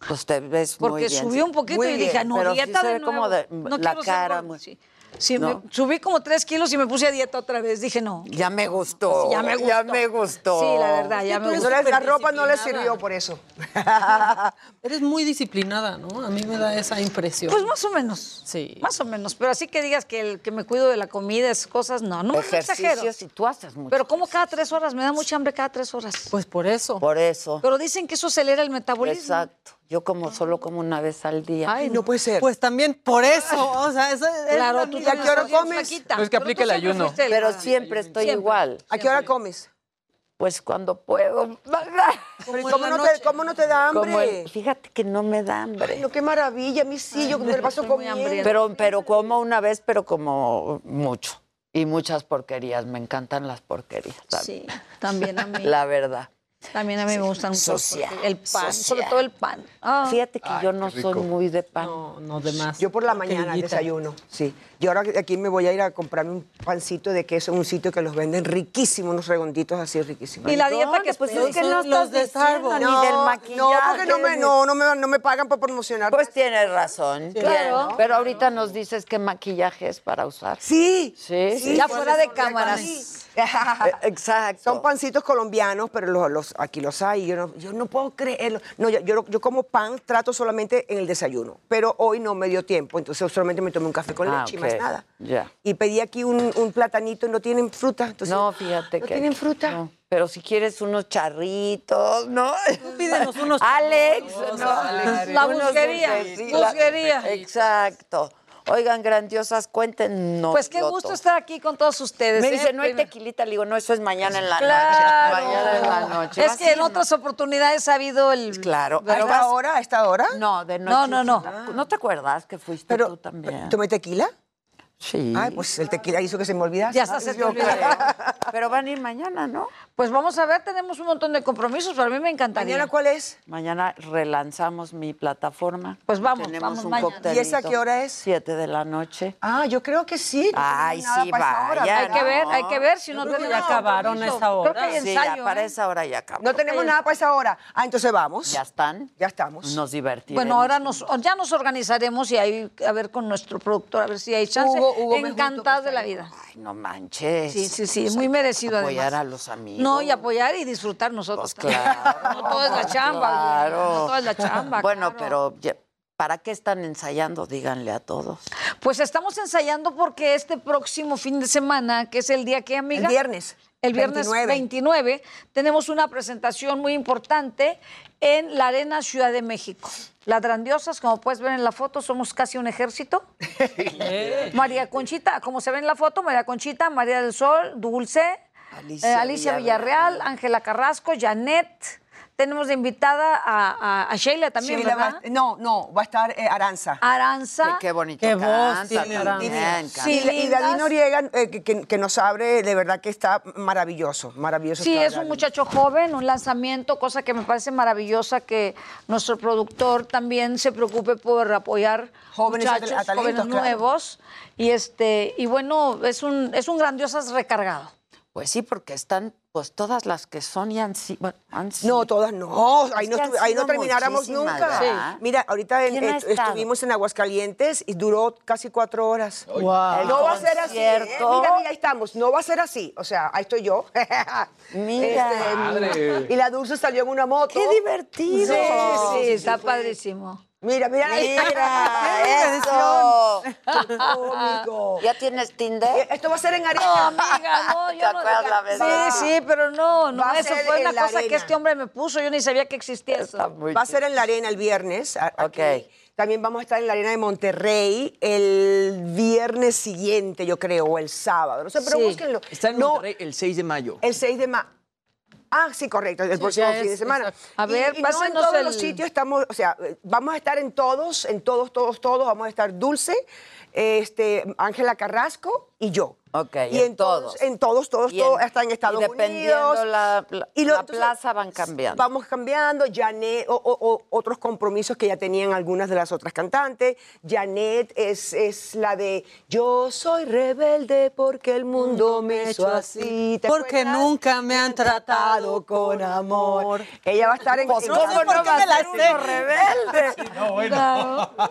Pues te ves muy Porque bien. subí un poquito Muy y dije, no, pero sí dieta se de ve como nuevo. de- No la ser cara gorda. muy- Sí. Sí, ¿No? me- subí como 3 kilos y me puse a dieta otra vez. Dije, no. Ya me gustó. Sí, ya me Ya gustó. me gustó. Sí, la verdad, ya me No gustó. la ropa no le sirvió por eso. Eres muy disciplinada, ¿no? A mí me da esa impresión. Pues más o menos. Sí. Más o menos. Pero así que digas que, el, que me cuido de la comida, esas cosas, no. No. Ejercicios y tú haces mucho. Pero como cada tres horas, me da mucha hambre cada tres horas. Pues por eso. Por eso. Pero dicen que eso acelera el metabolismo. Exacto. Yo como solo como una vez al día. Ay, no puede ser. Pues también por eso, o sea, eso es Claro, la tú misma- ¿Y a qué hora comes? No es que Pero aplique el siempre ayuno. Pero siempre estoy Siempre. igual. ¿A qué hora comes? Pues cuando puedo. Pero ¿y en ¿Cómo no, te, noche. ¿Cómo no te da hambre? Como el- fíjate que no me da hambre. Ay, no, qué maravilla, a mí sí, yo me la paso comiendo. Pero, pero como una vez, pero como mucho. Y muchas porquerías. Me encantan las porquerías. Sí, también a mí. La verdad. También a mí me gustan Social, el pan, social. sobre todo el pan. Ah. Fíjate que yo no soy muy de pan. No, no de más. Yo por la mañana desayuno, sí. Y ahora aquí me voy a ir a comprarme un pancito de queso en un sitio que los venden riquísimos, unos redonditos así riquísimos. Y la dieta que Pues es que no los estás de Starbucks. ni No, del no, maquillaje. porque no me, no, no me, no me pagan por promocionar. Pues tienes razón. Claro. Bien, Pero ahorita nos dices qué maquillaje es para usar. Sí. Sí, sí. Ya fuera de cámaras. sí. Eh, Exacto. Son pancitos colombianos, pero los, los- aquí los hay. Yo no, yo no puedo creerlo. No, yo, yo, yo como pan, trato solamente en el desayuno. Pero hoy no me dio tiempo, entonces solamente me tomé un café con Ah, leche y más nada. Ya. Y pedí aquí un, un platanito y no tienen fruta. Entonces, No, fíjate ¿no que. tienen fruta? no. Pero si quieres unos charritos, ¿no? Pídenos unos Alex, no. Alex. La Unos busquería, busquería. Exacto. Oigan, grandiosas, cuéntenos. Pues qué gusto estar aquí con todos ustedes. Me ¿eh? dice, no hay tequilita. Le digo, no, eso es mañana en la Claro. noche. Mañana en la noche. Es que en otras oportunidades ha habido el. Claro. ¿A esta hora? ¿A esta hora? No, de noche. No, no, no. ¿No te acuerdas que fuiste Pero, tú también? ¿Tomé tequila? Sí. Ay, pues el tequila hizo que se me olvidase. Ya hasta se te olvidó. Pero van a ir mañana, ¿no? Pues vamos a ver, tenemos un montón de compromisos, pero a mí me encantaría. ¿Mañana cuál es? Mañana relanzamos mi plataforma. Pues vamos, Tenemos vamos un mañana. ¿Y esa qué hora es? Siete de la noche. Ah, yo creo que sí. no Ay, sí, para vaya. Hay que ver, hay que ver si no tenemos ya acabaron esa hora. Creo que hay Sí, ya para ¿eh? esa hora ya acabó. No tenemos nada para esa hora. Ah, entonces vamos. ¿Ya están? Ya estamos. Nos divertimos. Bueno, ahora nos, ya nos organizaremos y ahí a ver con nuestro productor, a ver si hay chance. Hugo- Hugo Encantadas de la vida. Ay, no manches. Sí, sí, sí, muy merecido Apoyar además. a los amigos. No, y apoyar y disfrutar nosotros. Pues claro. No todo es la chamba. Claro. No todo es la chamba. Bueno, claro. pero ¿para qué están ensayando? Díganle a todos. Pues estamos ensayando porque este próximo fin de semana, que es el día que, amiga. El viernes. El viernes 29. 29. tenemos una presentación muy importante en la Arena Ciudad de México. Las grandiosas, como puedes ver en la foto, somos casi un ejército. María Conchita, como se ve en la foto, María Conchita, María del Sol, Dulce, Alicia eh, Alicia Villarreal, Ángela Carrasco, Janet. Tenemos de invitada a, a- a Sheila también, Sheila va- ¿verdad? no, no, va a estar eh, Aranza. Aranza. Qué, qué bonito Qué voz. Sí, y. David Noriega, eh, que, que- que nos abre, de verdad que está maravilloso, maravilloso. Sí, es un muchacho joven, un lanzamiento, cosa que me parece maravillosa que nuestro productor también se preocupe por apoyar Jóvenes a- muchachos, a talentos, jóvenes claro. nuevos. Y este, y bueno, es un, es un grandiosas recargado. Pues sí, porque están, pues todas las que son y han sido. bueno, han sido- No, todas no. Ahí no, ahí no termináramos nunca. ¿verdad? Mira, ahorita en- ¿Quién ha eh, estuvimos en Aguascalientes y duró casi cuatro horas. Wow. No va a ser así. ¿eh? Mira, mira, ahí estamos. No va a ser así. O sea, ahí estoy yo. Mira. Este, y la Dulce salió en una moto. ¡Qué divertido! Sí, sí, está padrísimo. Mira, mira. Mira, eso. Qué cómico. ¿Ya tienes Tinder? Eh, Esto va a ser en No, arena. amiga, no, ¿Te yo no. acuerdas la vez? Sí, sí, pero no, no, eso fue una cosa que este hombre me puso, yo ni sabía que existía Está eso. Va a ser en la arena el viernes. aquí. Ok. También vamos a estar en la arena de Monterrey el viernes siguiente, yo creo, o el sábado. No sé, pero Sí. búsquenlo. Está en No, Monterrey el 6 de mayo. El 6 de mayo. Ah, sí, correcto, el próximo fin es, de semana. exacto. A ver, y, no en todos el- los sitios estamos, o sea, vamos a estar en todos, en todos, todos, todos. Vamos a estar Dulce, este, Ángela Carrasco y yo. Ok, y en en todos, todos. en todos, todos, en- todos, hasta en Estados y dependiendo Unidos. la, la- Y lo- la entonces, plaza van cambiando. Vamos cambiando. Janet, o, o- o- otros compromisos que ya tenían algunas de las otras cantantes. Janet es, es la de Yo soy rebelde porque el mundo me hizo así. ¿Te Porque acuerdas? nunca me han tratado con amor. Ella va a estar en. Pues, ¿cómo sé por no qué va me a la ser sé. uno rebelde?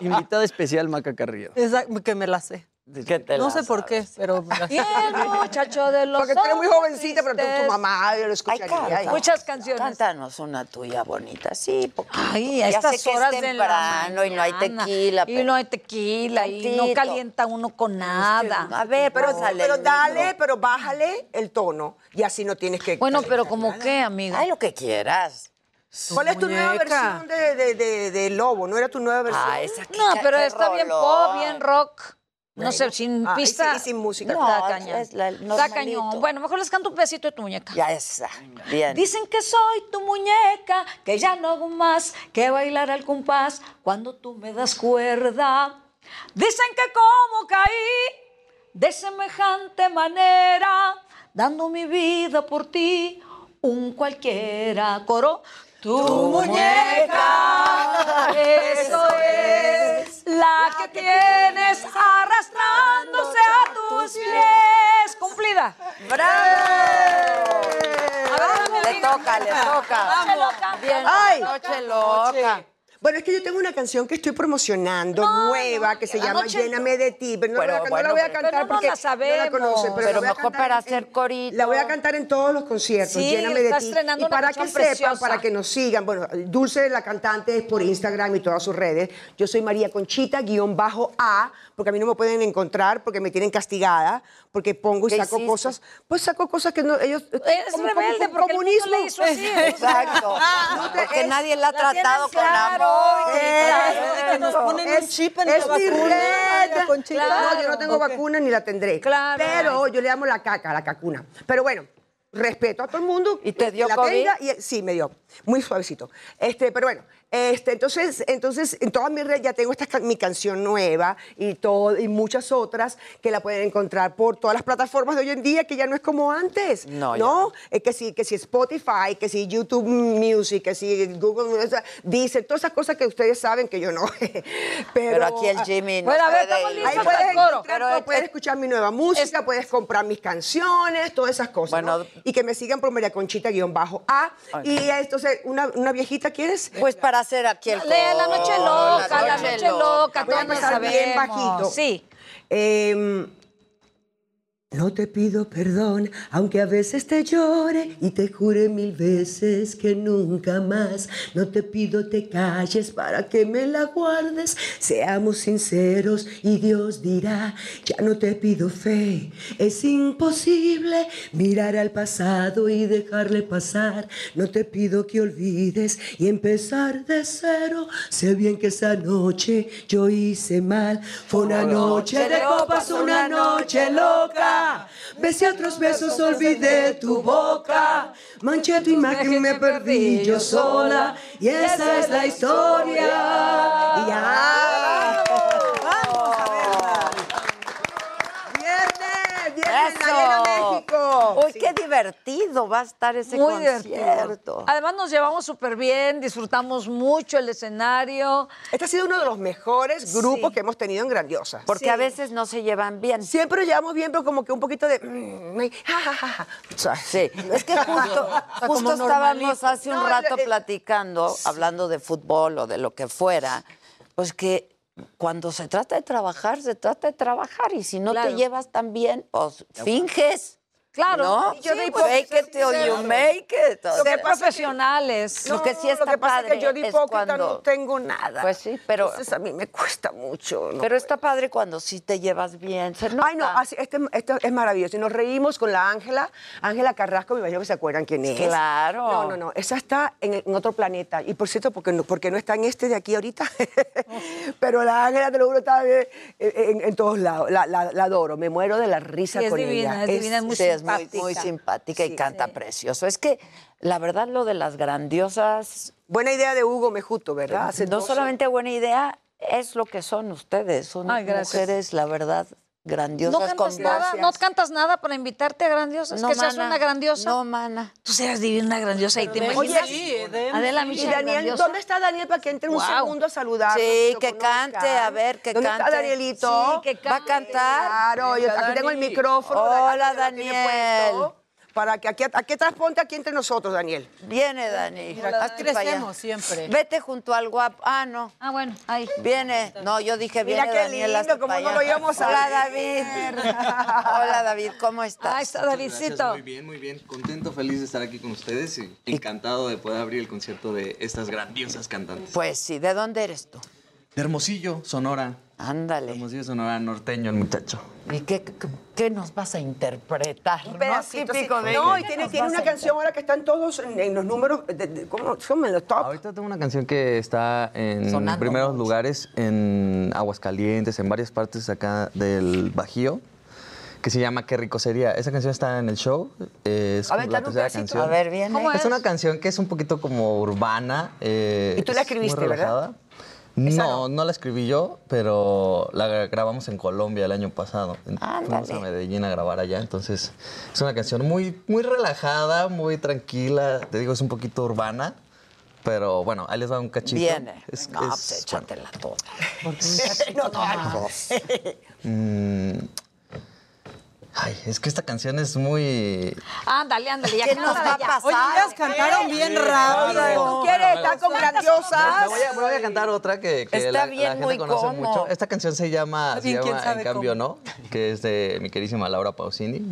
Invitada especial Maca Carrillo. Exacto, que me la sé. ¿Qué te No sé por qué, pero. Y el muchacho de los Porque tú eres muy jovencita, pero tu, tu mamá yo lo Ay, escucharía. Ay, Muchas canciones. Cántanos una tuya bonita, sí. poquito. Ay, a Ya estas que es horas de la y no hay tequila. Y no hay tequila y no calienta uno con nada. A ver, Pero, pásale pero dale, pero bájale el tono y así no tienes que. Bueno, pero como qué, amiga. Ay, lo que quieras. ¿Cuál es tu nueva versión de, de, de- de Lobo? ¿No era tu nueva versión? Ah, esa No, pero está bien pop, bien rock. No sé, sin Ah, y pista. sin- y sin música. Está No, cañón. es la- el Está normalito. cañón. Bueno, mejor les canto un pedacito de tu muñeca. Ya está. Bien. Dicen que soy tu muñeca, que ya no hago más que bailar al compás cuando tú me das cuerda. Dicen que como caí de semejante manera, dando mi vida por ti, un cualquiera coro. Tu, muñeca, eso es la que tienes arrastrándose a tus pies. Cumplida. ¡Bravo! A ver, dame, Le toca, le toca. Noche loca. Bien, Ay. noche loca. Bueno, es que yo tengo una canción que estoy promocionando nueva que se llama Lléname de ti, pero no, Pero la, no bueno, la voy a cantar pero no porque la sabemos. conoce, pero, la mejor para en- hacer corito. La voy a cantar en todos los conciertos, Sí, Lléname de ti. Y para que sepan, para que nos sigan, bueno, Dulce la cantante es por Instagram y todas sus redes. Yo soy María Conchita guion bajo A, porque a mí no me pueden encontrar porque me tienen castigada, porque pongo y ¿Qué saco hiciste? cosas, pues saco cosas que no ellos Eres como- como- rebelde como porque el comunismo. le hizo así. Exacto. Ah, Porque es- nadie la ha la tratado con claro. amor. Eh, Claro, nos ponen un chip en es la mi vacuna. No, yo no tengo vacuna ni la tendré. Claro. Pero yo le llamo la caca, la cacuna. Pero bueno, respeto a todo el mundo. ¿Y te dio la COVID? tenga y- sí, me dio. Muy suavecito. Este, pero bueno, este, entonces, entonces en todas mis redes ya tengo esta, mi canción nueva y, todo, y muchas otras que la pueden encontrar por todas las plataformas de hoy en día, que ya no es como antes. No. Es que si, que si Spotify, que si YouTube Music, que si Google, o sea, dice todas esas cosas que ustedes saben que yo no. pero, Pero aquí el Jimmy no Bueno, a ver, puede Ahí puedes, coro. encontrar Pero todo, es- puedes escuchar mi nueva música, puedes comprar mis canciones, todas esas cosas. Bueno, ¿no? Y que me sigan por María Conchita guion bajo A. Y entonces, una, una viejita, ¿quieres? Pues para hacer aquí el Lee la noche loca, la noche loca, a todos bien bajito. Sí. Em, no te pido perdón, aunque a veces te llore y te jure mil veces que nunca más. No te pido te calles para que me la guardes. Seamos sinceros y Dios dirá, ya no te pido fe. Es imposible mirar al pasado y dejarle pasar. No te pido que olvides y empezar de cero. Sé bien que esa noche yo hice mal. Fue una noche de copas, una noche loca. Besé otros besos, olvidé tu boca. Manché tu imagen, me perdí yo sola. Y esa es la historia. Y ya. Vamos a. Viernes, viernes, en la Arena México. Uy, qué divertido va a estar ese Muy concierto. divertido. Además nos llevamos súper bien, disfrutamos mucho el escenario. Este ha sido uno de los mejores grupos que hemos tenido en Grandiosa. Porque a veces no se llevan bien. Siempre nos llevamos bien, pero como que un poquito de... mm. Sí, es que justo, justo estábamos hace un No, rato eh, platicando, hablando de fútbol o de lo que fuera, pues que cuando se trata de trabajar, se trata de trabajar y si no Claro. te llevas tan bien, pues finges. Claro. ¿no? Yo de Fake it till you make it. o Ser sea, profesionales. Lo que sí No, está lo que pasa padre es que yo de es hipócrita cuando- no tengo nada. Pues sí, pero- Entonces a mí me cuesta mucho. ¿no? Pero está padre cuando sí te llevas bien. Se Ay, no, así- este, este es maravilloso. Y nos reímos con la Ángela, Ángela Carrasco, me imagino que se acuerdan quién es. Claro. No, no, no, esa está en, en otro planeta. Y por cierto, porque no, porque no está en este de aquí ahorita. Pero la Ángela, te lo juro, está en, en todos lados. La, la- la adoro, me muero de la risa Sí, es con divina, ella. es divina, es muy Sí, es muy, simpática. muy simpática y Sí. canta precioso. Es que la verdad lo de las grandiosas, Buena idea de Hugo Mejuto, ¿verdad? Hace no solamente buena idea, es lo que son ustedes. Son Ay, mujeres, la verdad, grandiosas No cantas con nada, no cantas nada para invitarte a grandiosas. No, que seas mana. una grandiosa. No, mana. Tú seas divina, una grandiosa y te Oye, imaginas. sí, de- Adela Y Daniel, grandiosa. ¿dónde está Daniel para que entre un segundo a saludar? Sí, que cante, a ver, que ¿Dónde cante. está Danielito? Sí, que ¿Va a cantar? Claro, yo aquí tengo el micrófono. Hola, Daniel, Para que aquí, aquí atrás ponte aquí entre nosotros, Daniel. Viene, Dani. Mira, allá. crecemos siempre. Vete junto al guapo. Ah, no. Ah, bueno, ahí. Viene. No, yo dije Mira viene qué Daniel. cómo para no lo íbamos a Hola, ver. David. Hola, David. ¿Cómo estás? Ahí está Davidcito. gracias, Muy bien, muy bien. Contento, feliz de estar aquí con ustedes y encantado de poder abrir el concierto de estas grandiosas cantantes. Pues sí. ¿De dónde eres tú? De Hermosillo, Sonora. Ándale. Hermosillo, Sonora norteño, el muchacho. ¿Y qué, qué, qué nos vas a interpretar? Un ¿no? pedacito, Típico sí. de No, y tiene, ¿Qué tiene una canción ahora que están todos en, en los números, de- de- ¿cómo son en los top? Ahorita tengo una canción que está en Sonando primeros lugares en Aguascalientes, en varias partes acá del Bajío, que se llama Qué rico sería. Esa canción está en el show. Es A ver, como la un tercera canción. A ver, viene. ¿Cómo Es es? una canción que es un poquito como urbana. eh, Y tú la es muy escribiste, ¿verdad? No, no la escribí yo, pero la gra- grabamos en Colombia el año pasado. En- Fuimos a Medellín a grabar allá, entonces es una canción muy, muy relajada, muy tranquila. Te digo, es un poquito urbana, pero bueno, ahí les va un cachito. Viene. Es- no, es- pues échatela toda. no, no, Mm, Ay, es que esta canción es muy... Ándale, ándale, ya ¿Qué nos va a ya. pasar? Oye, ellas cantaron bien rápido. ¿Tú quieres estar con Me grandiosas? voy, a, me voy a cantar otra que, que Está la, bien, la gente muy conoce mucho. Esta canción se llama, se En cambio cómo. no, que es de mi queridísima Laura Pausini.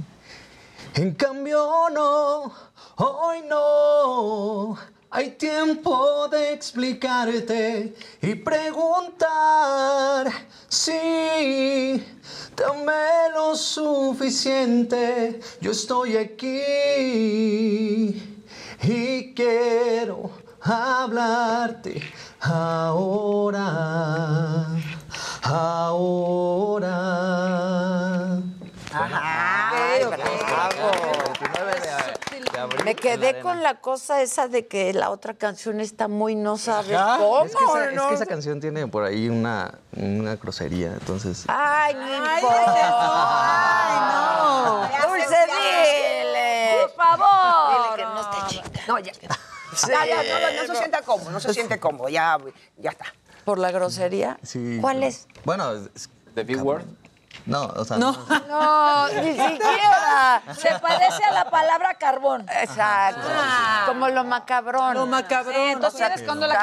En cambio no, hoy no. Hay tiempo de explicarte y preguntar si te amé lo suficiente. Yo estoy aquí y quiero hablarte ahora, ahora. Ay, bravo. Me quedé con la cosa esa de que la otra canción está muy no sabes Ajá. cómo, Es que, esa, es ¿no? que esa canción tiene por ahí una, una grosería, entonces... Ay, no importa. Ay, no. Dulce, dile. Por favor. Dile que no esté chica. No, ya. Ya, ya, no, no, no se sienta cómodo, no se siente cómodo, ya, ya está. ¿Por la grosería? Sí. ¿Cuál es? Bueno, es... ¿The Big Word? No, o sea... No. No, ni siquiera. Se parece a la palabra carbón. Exacto. Como lo macabrón. Lo macabrón. Sí, entonces eres cuando la di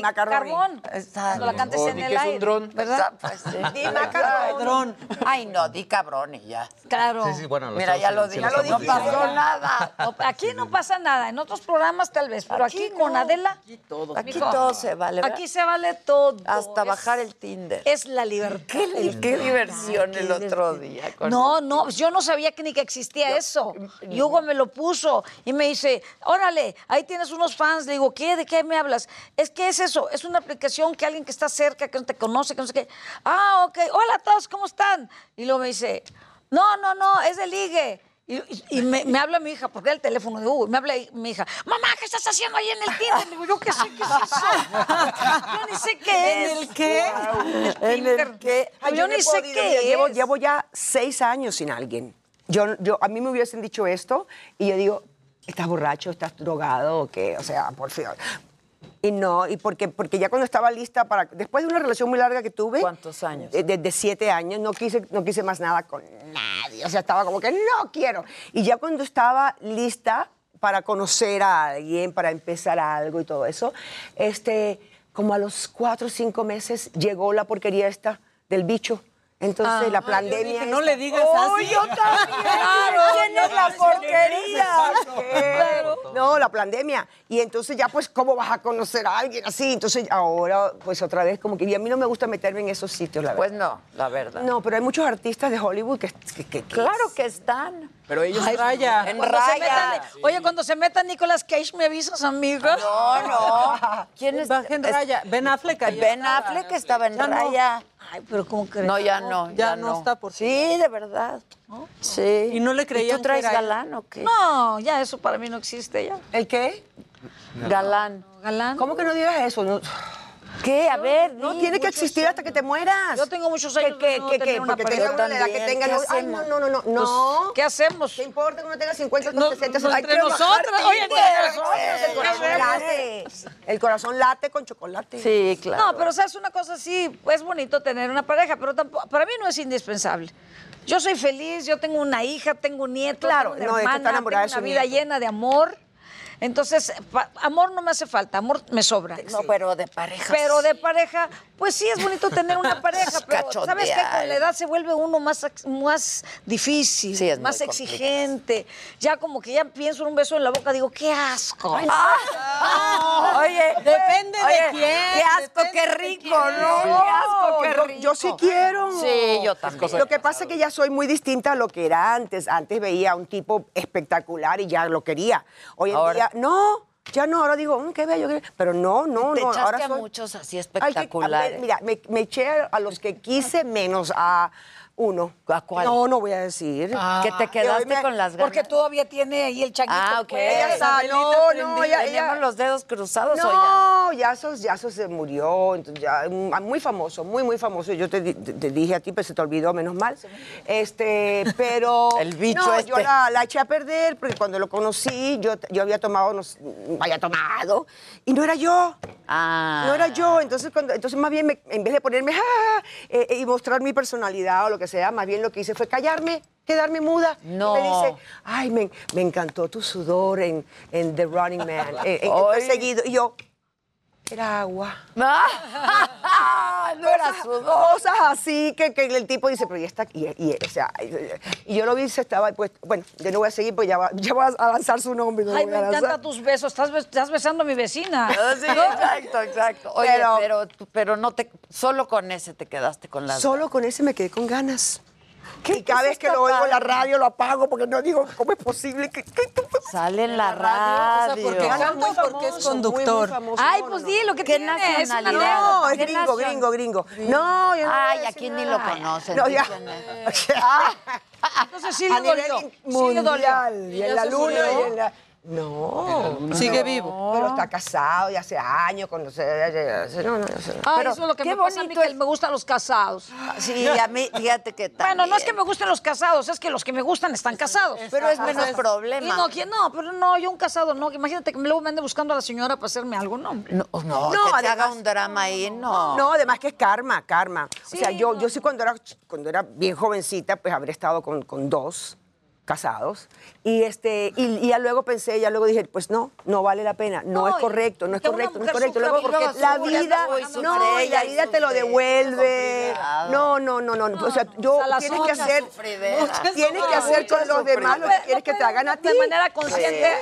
macarroni. Carbón. Exacto. Cuando la cantes O en di el que es un aire. dron. ¿Verdad? Pues sí. Di macarrón. Ay, no, di cabrón y ya. Claro. Sí, sí, bueno, Mira, ya lo dije. lo No pasó nada. No, aquí no pasa nada. En otros programas tal vez, pero aquí, con Adela. Aquí mijo, todo se vale. ¿verdad? Aquí se vale todo. Hasta Es- bajar el Tinder. Es la libertad. Qué, qué diversión el otro día. con No, no, yo no sabía que ni que existía eso. Y Hugo me lo puso y me dice, órale, ahí tienes unos fans. Le digo, ¿qué? ¿De qué me hablas? Es que es eso, es una aplicación que alguien que está cerca, que no te conoce, que no sé qué. Ah, ok, hola a todos, ¿cómo están? Y luego me dice, no, no, no, es de ligue. Y, y- me, me habla mi hija, porque era el teléfono de Hugo, y me habla mi hija, mamá, ¿qué estás haciendo ahí en el Tinder? Le digo, yo qué sé qué es eso. Yo ni sé qué es. ¿En el qué? En el que Ay, yo he ni sé qué mira, Llevo, es. llevo ya seis años sin alguien. Yo, yo, a mí me hubiesen dicho esto y yo digo, ¿estás borracho? ¿Estás drogado? ¿O qué? O sea, por favor. Y no, y porque, porque ya cuando estaba lista para... Después de una relación muy larga que tuve... ¿Cuántos años? De, de- de siete años, no quise, no quise más nada con nadie. O sea, estaba como que no quiero. Y ya cuando estaba lista para conocer a alguien, para empezar algo y todo eso, este, como a los cuatro o cinco meses llegó la porquería esta del bicho. Entonces, Ah, la yo pandemia... dije, no le digas ¡Oh, así! yo también! Claro, ¿Quién no es la porquería? No, la pandemia. Y entonces ya, pues, ¿cómo vas a conocer a alguien así? Entonces, ahora, pues, otra vez, como que... Y a mí no me gusta meterme en esos sitios, la verdad. Pues no, la verdad. No, pero hay muchos artistas de Hollywood que... que- que- que- Claro que están. Pero ellos... Ay, raya. En Cuando se raya. metan- oye, cuando se meta Nicolas Cage, ¿me avisas, amiga? No, no. ¿Quién es? Baja en raya. Ben Affleck. ahí Ben estaba. Affleck estaba en raya. Ay, pero ¿cómo crees? No, ya no. ya no está por- Sí, de verdad. Sí. Y no le creían ¿Y tú traes que era él. galán o qué? No, ya eso para mí no existe ya. ¿El qué? Galán. Galán. ¿Cómo que no digas eso? No, ¿Qué? A ver, no di. tiene que existir hasta que te mueras. Yo tengo muchos ¿Qué, años qué, de no qué, qué? una Porque pareja. tenga una la que tenga... ¿qué no- Ay, hacemos? no, no, no, no. no. ¿Qué hacemos? ¿Qué importa que uno tenga 50, No, 60? no, entre bajar oye, entre nosotros, pues, El corazón ¿qué late. El corazón late con chocolate. Sí, claro. No, pero sabes una cosa sí, es bonito tener una pareja, pero tampoco, para mí no es indispensable. Yo soy feliz, yo tengo una hija, tengo un nieto, Claro, tengo una no, es que está hermana, tengo una vida nieto. llena de amor. Entonces, amor no me hace falta, amor me sobra. No, pero de pareja. Pero de pareja, Pues sí, es bonito tener una pareja, pero ¿sabes qué? Con la edad se vuelve uno más, más difícil, Sí, es más exigente. Ya como que ya pienso en un beso en la boca, digo, qué asco. Ah, oye, Depende oye, de quién. Qué asco, qué rico. ¿no? Qué asco, qué yo, rico. yo sí quiero. Sí, yo también. Lo que pasa es que ya soy muy distinta a lo que era antes. Antes veía a un tipo espectacular y ya lo quería. Hoy en Ahora- día, no, ya no. Ahora digo, "Mm, qué bello. qué-". Pero no, no, Te no. echaste Ahora a soy... muchos así Ay, que- espectaculares. a- mira, me, me eché a los que quise menos a uno. ¿A cuál? No, no voy a decir. que te quedaste me- con las ganas. Porque todavía tiene ahí el changuito. Ah, ok. pues. Ella está- no, no, ella, ¿Tenemos ella- los dedos cruzados o ya? no, Yaso se murió, entonces ya, mm, muy famoso, muy, muy famoso. Yo te, di- te- te dije a ti, pero se te olvidó, menos mal. Este, pero... El bicho no, este. yo la, la eché a perder, porque cuando lo conocí, yo, yo había tomado, no sé, había tomado, y no era yo. Ah. No era yo, entonces, cuando, entonces más bien, me- en vez de ponerme eh, eh, y mostrar mi personalidad o lo que sea, más bien lo que hice fue callarme, quedarme muda. No. Y me dice, ay, me, me encantó tu sudor en, en The Running Man, en, en- Ay. perseguido. Y yo, era agua. no era sudor. Cosas así que, que el tipo dice, pero ya está aquí. Y, o sea, y yo lo vi, se estaba, pues, bueno, yo no voy a seguir, pues ya va, ya va a lanzar su nombre. no Ay, me encantan tus besos. Estás, estás besando a mi vecina. Ah, Sí, exacto, exacto. Oye, Pero- pero, pero, no te, solo con ese te quedaste con las Solo con ese me quedé con ganas. ¿Qué? Y cada vez que lo oigo en la radio lo apago porque no digo, ¿cómo es posible que, que tú Sale en la O sea, radio. porque canta muy porque es conductor. muy famoso. Ay, pues di lo que ¿Qué tiene. Nacionalidad? No, es ¿Qué gringo, nación? gringo, gringo. No, yo no Ay, aquí ni lo conocen. No, ya. es. Entonces sí a le nivel dolió. Sí le dolió. mundial. Y ¿Y en la luna y en la... No. Sigue no, vivo. Pero está casado ya hace años. Cuando se, no, no, no, sé. Ay, Pero eso es lo que qué me pasa a mí, que es- me gustan los casados. Sí, a mí, fíjate que Bueno, no es que también. me gusten los casados, es que los que me gustan están casados. Pero es menos Y problema. no, que no, pero no, yo un casado no. Imagínate que luego me ande buscando a la señora para hacerme algo, no. hombre. No, no, No, que te además- haga un drama ahí, no. No, además que es karma, karma. Sí, o sea, yo, no. yo sí cuando era, cuando era bien jovencita, pues habré estado con, con dos casados. Y, este, y, y ya luego pensé, ya luego dije, pues no, no vale la pena, no, No, es correcto, no es correcto, no es correcto. Luego, porque la vida, no, y la vida te lo devuelve. No, no, no, no. O sea, yo tienes que hacer, tienes que hacer con los demás lo que quieres que te hagan a ti. De manera consciente,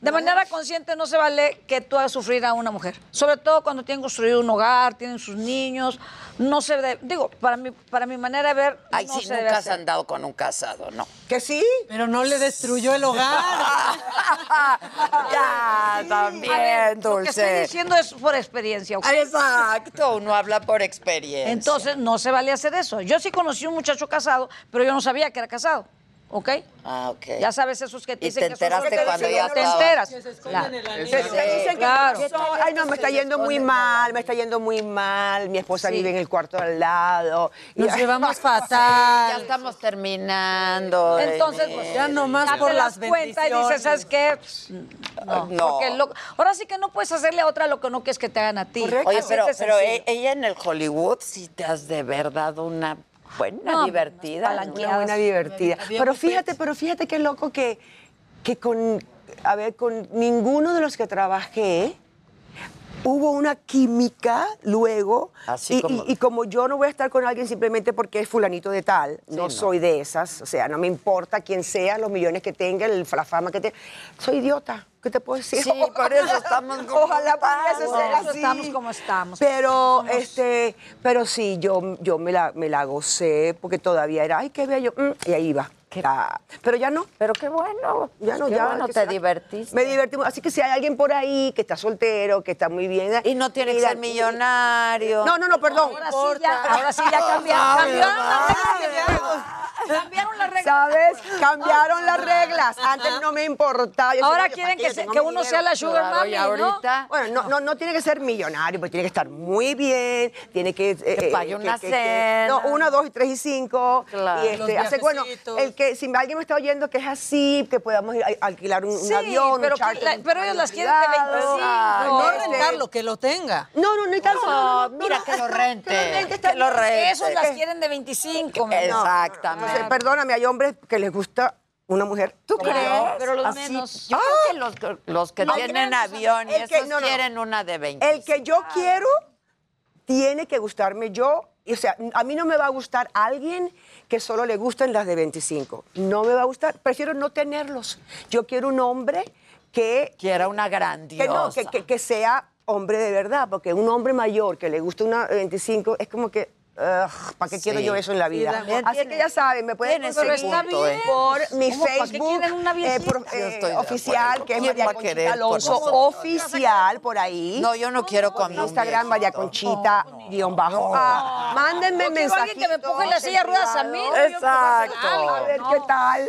de manera consciente no se vale que tú hagas sufrir a una mujer. Sobre todo cuando tienen construido un hogar, tienen sus niños. No se debe, digo, para mi, para mi manera de ver, Ay, no sí, se debe nunca has hacer. andado con un casado, no. Que sí. Pero no le destruyó el hogar. ya, también, Lo que estoy dulce. diciendo es por experiencia. ¿ok? Exacto, uno habla por experiencia. Entonces, no se vale hacer eso. Yo sí conocí un muchacho casado, pero yo no sabía que era casado. ¿Ok? Ah, ok. Ya sabes esos que te Y dicen te que son enteraste solteros cuando y ya no te enteras. Que se esconden Claro. en la Te- te dicen que no, ay no, me está yendo muy mal, me está yendo muy mal, mi esposa Sí. vive en el cuarto al lado. y- Nos llevamos Ya fatal. estamos terminando. Entonces, pues Ya nomás ya por te las das cuenta y dices, bendiciones. ¿sabes qué? No. No. Porque lo- ahora sí que no puedes hacerle a otra lo que no quieres que te hagan a ti. Oye, Así pero, ella en el Hollywood sí te has de verdad una buena No, divertida. Una buena divertida. Pero fíjate, pero fíjate qué loco que, que con, a ver, con ninguno de los que trabajé hubo una química luego. Así y, como- y- y como yo no voy a estar con alguien simplemente porque es fulanito de tal, no, no. soy de esas. O sea, no me importa quién sea, los millones que tenga, el- la fama que tenga. Soy idiota. ¿Qué te puedo decir? Sí, por eso estamos como Ojalá estamos. ser Por eso así. estamos como estamos. Pero, este, pero sí, yo, yo me, la, me la gocé porque todavía era, ay, qué bello, mm, y ahí iba. Ah, pero ya no. Pero qué bueno. Ya no, qué ya. bueno, que te sea- divertiste. Me divertí. Así que si hay alguien por ahí que está soltero, que está muy bien. Y no tiene que ser millonario. No, no, no, perdón. Ahora sí, ya, ahora sí ya cambiaron. Cambiaron las reglas. Cambiaron las reglas. ¿Sabes? Cambiaron las reglas. Antes no me importaba. Yo Ahora quieren que, se- que uno dinero. sea la sugar Claro, mami, y ¿no? ahorita- Bueno, no, no, no tiene que ser millonario, pero tiene que estar muy bien, tiene que... eh, pague eh, una que- cena. no, una, dos, y tres y cinco. Claro. Y este, Los hace, bueno, el que, si alguien me está oyendo que es así, que podamos ir a, alquilar un, un Sí, avión, pero un charter, que la- un pero ellos las quieren de privado. 25. Ay, No este, rentarlo, que lo tenga. No, no, no hay tanto. No, mira, que lo rente. Que lo rente. Esos las quieren de 25. mi amor. Exactamente. Entonces, perdóname, hay hombres que les gusta una mujer. ¿Tú Claro, crees? pero los Así, menos. Yo creo que los, los que No, tienen avión y que- esos no, no. quieren una de 20. El que yo quiero tiene que gustarme yo. O sea, a mí no me va a gustar alguien que solo le gusten las de 25. No me va a gustar. Prefiero no tenerlos. Yo quiero un hombre que... Quiera una Que, no, grandiosa. que, que- que sea hombre de verdad, porque un hombre mayor que le guste una 25 es como que... ¿Para qué quiero Sí. yo eso en la Sí, vida? también Así que ya saben, me pueden ¿eh? por mi ¿Cómo? ¿Para qué Facebook una eh, Yo eh, de oficial, que es ¿Quién María va a Conchita querer por Alonso, oficial por ahí. No, yo no quiero con En Instagram, María Conchita, guion bajo. Ah, mándenme alguien que me empuje la silla ruedas a mí. no Exacto. empujar a ver qué no. tal.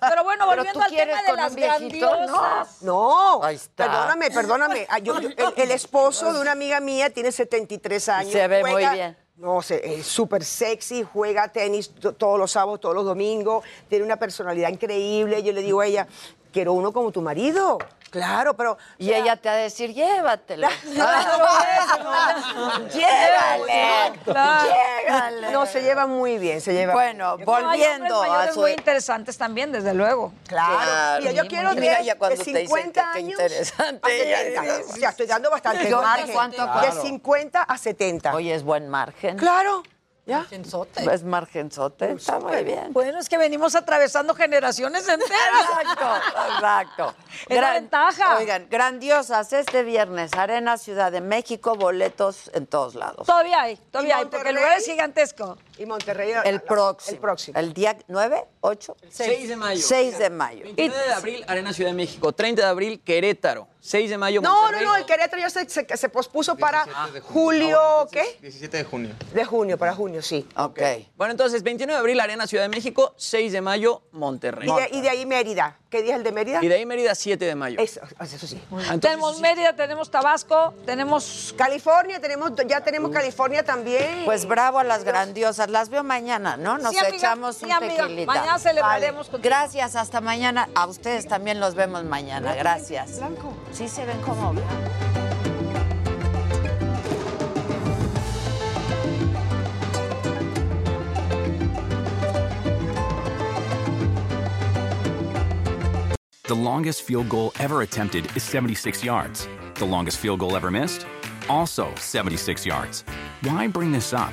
Pero bueno, volviendo al tema de las grandiosas. No, Ahí está. perdóname, perdóname. Ah, yo- yo- el, el esposo de una amiga mía tiene 73 años. Se ve muy bien. No sé, es súper sexy, juega tenis to- todos los sábados, todos los domingos, tiene una personalidad increíble. Yo le digo a ella, quiero uno como tu marido. Claro, pero... Y ella te va a decir, llévatelo. Claro, Llégale, Claro. llégale. No, se lleva muy bien, se lleva Bueno, No, hay volviendo a su... muy interesantes también, desde luego. Claro. Mira, yo quiero Mira, ya cuando de te dicen 50 que qué años interesante, a ella 70. dice. O sea, estoy dando bastante Yo, ¿de margen. cuánto a De cuánto? 50 a 70. Oye, es buen margen. Claro. ¿Ya? Es margenzote, está muy bien. Bueno, es que venimos atravesando generaciones enteras. Exacto, exacto. Es la ventaja. Oigan, grandiosas este viernes, Arena Ciudad de México, boletos en todos lados. Todavía hay, todavía ¿Y hay, porque el lugar es gigantesco. Y Monterrey. El próximo. El próximo. El día 9, 8, 6 de mayo. 6 de mayo. 29 de abril, Arena Ciudad de México. 30 de abril, Querétaro. 6 de mayo, No, no, Monterrey. no, el Querétaro ya se, se, se pospuso para 17 de junio. julio, ¿qué? 17 de junio. De junio, para junio, sí. Ok. Bueno, entonces, 29 de abril, Arena Ciudad de México. 6 de mayo, Monterrey. Y de, y de ahí Mérida. ¿Qué día es el de Mérida? Y de ahí Mérida, 7 de mayo. Eso, eso sí. Entonces, tenemos Mérida, tenemos Tabasco, tenemos... California, tenemos, ya tenemos California también. Pues bravo a las grandiosas. Las veo mañana, ¿no? Nos Sí, amiga, echamos sí, un amiga. tequilita. Mañana celebraremos Vale. Gracias, hasta mañana. A ustedes también los vemos mañana. Gracias. Blanco. Sí se ven como blanco. The longest field goal ever attempted is 76 yards. The longest field goal ever missed? Also 76 yards. Why bring this up?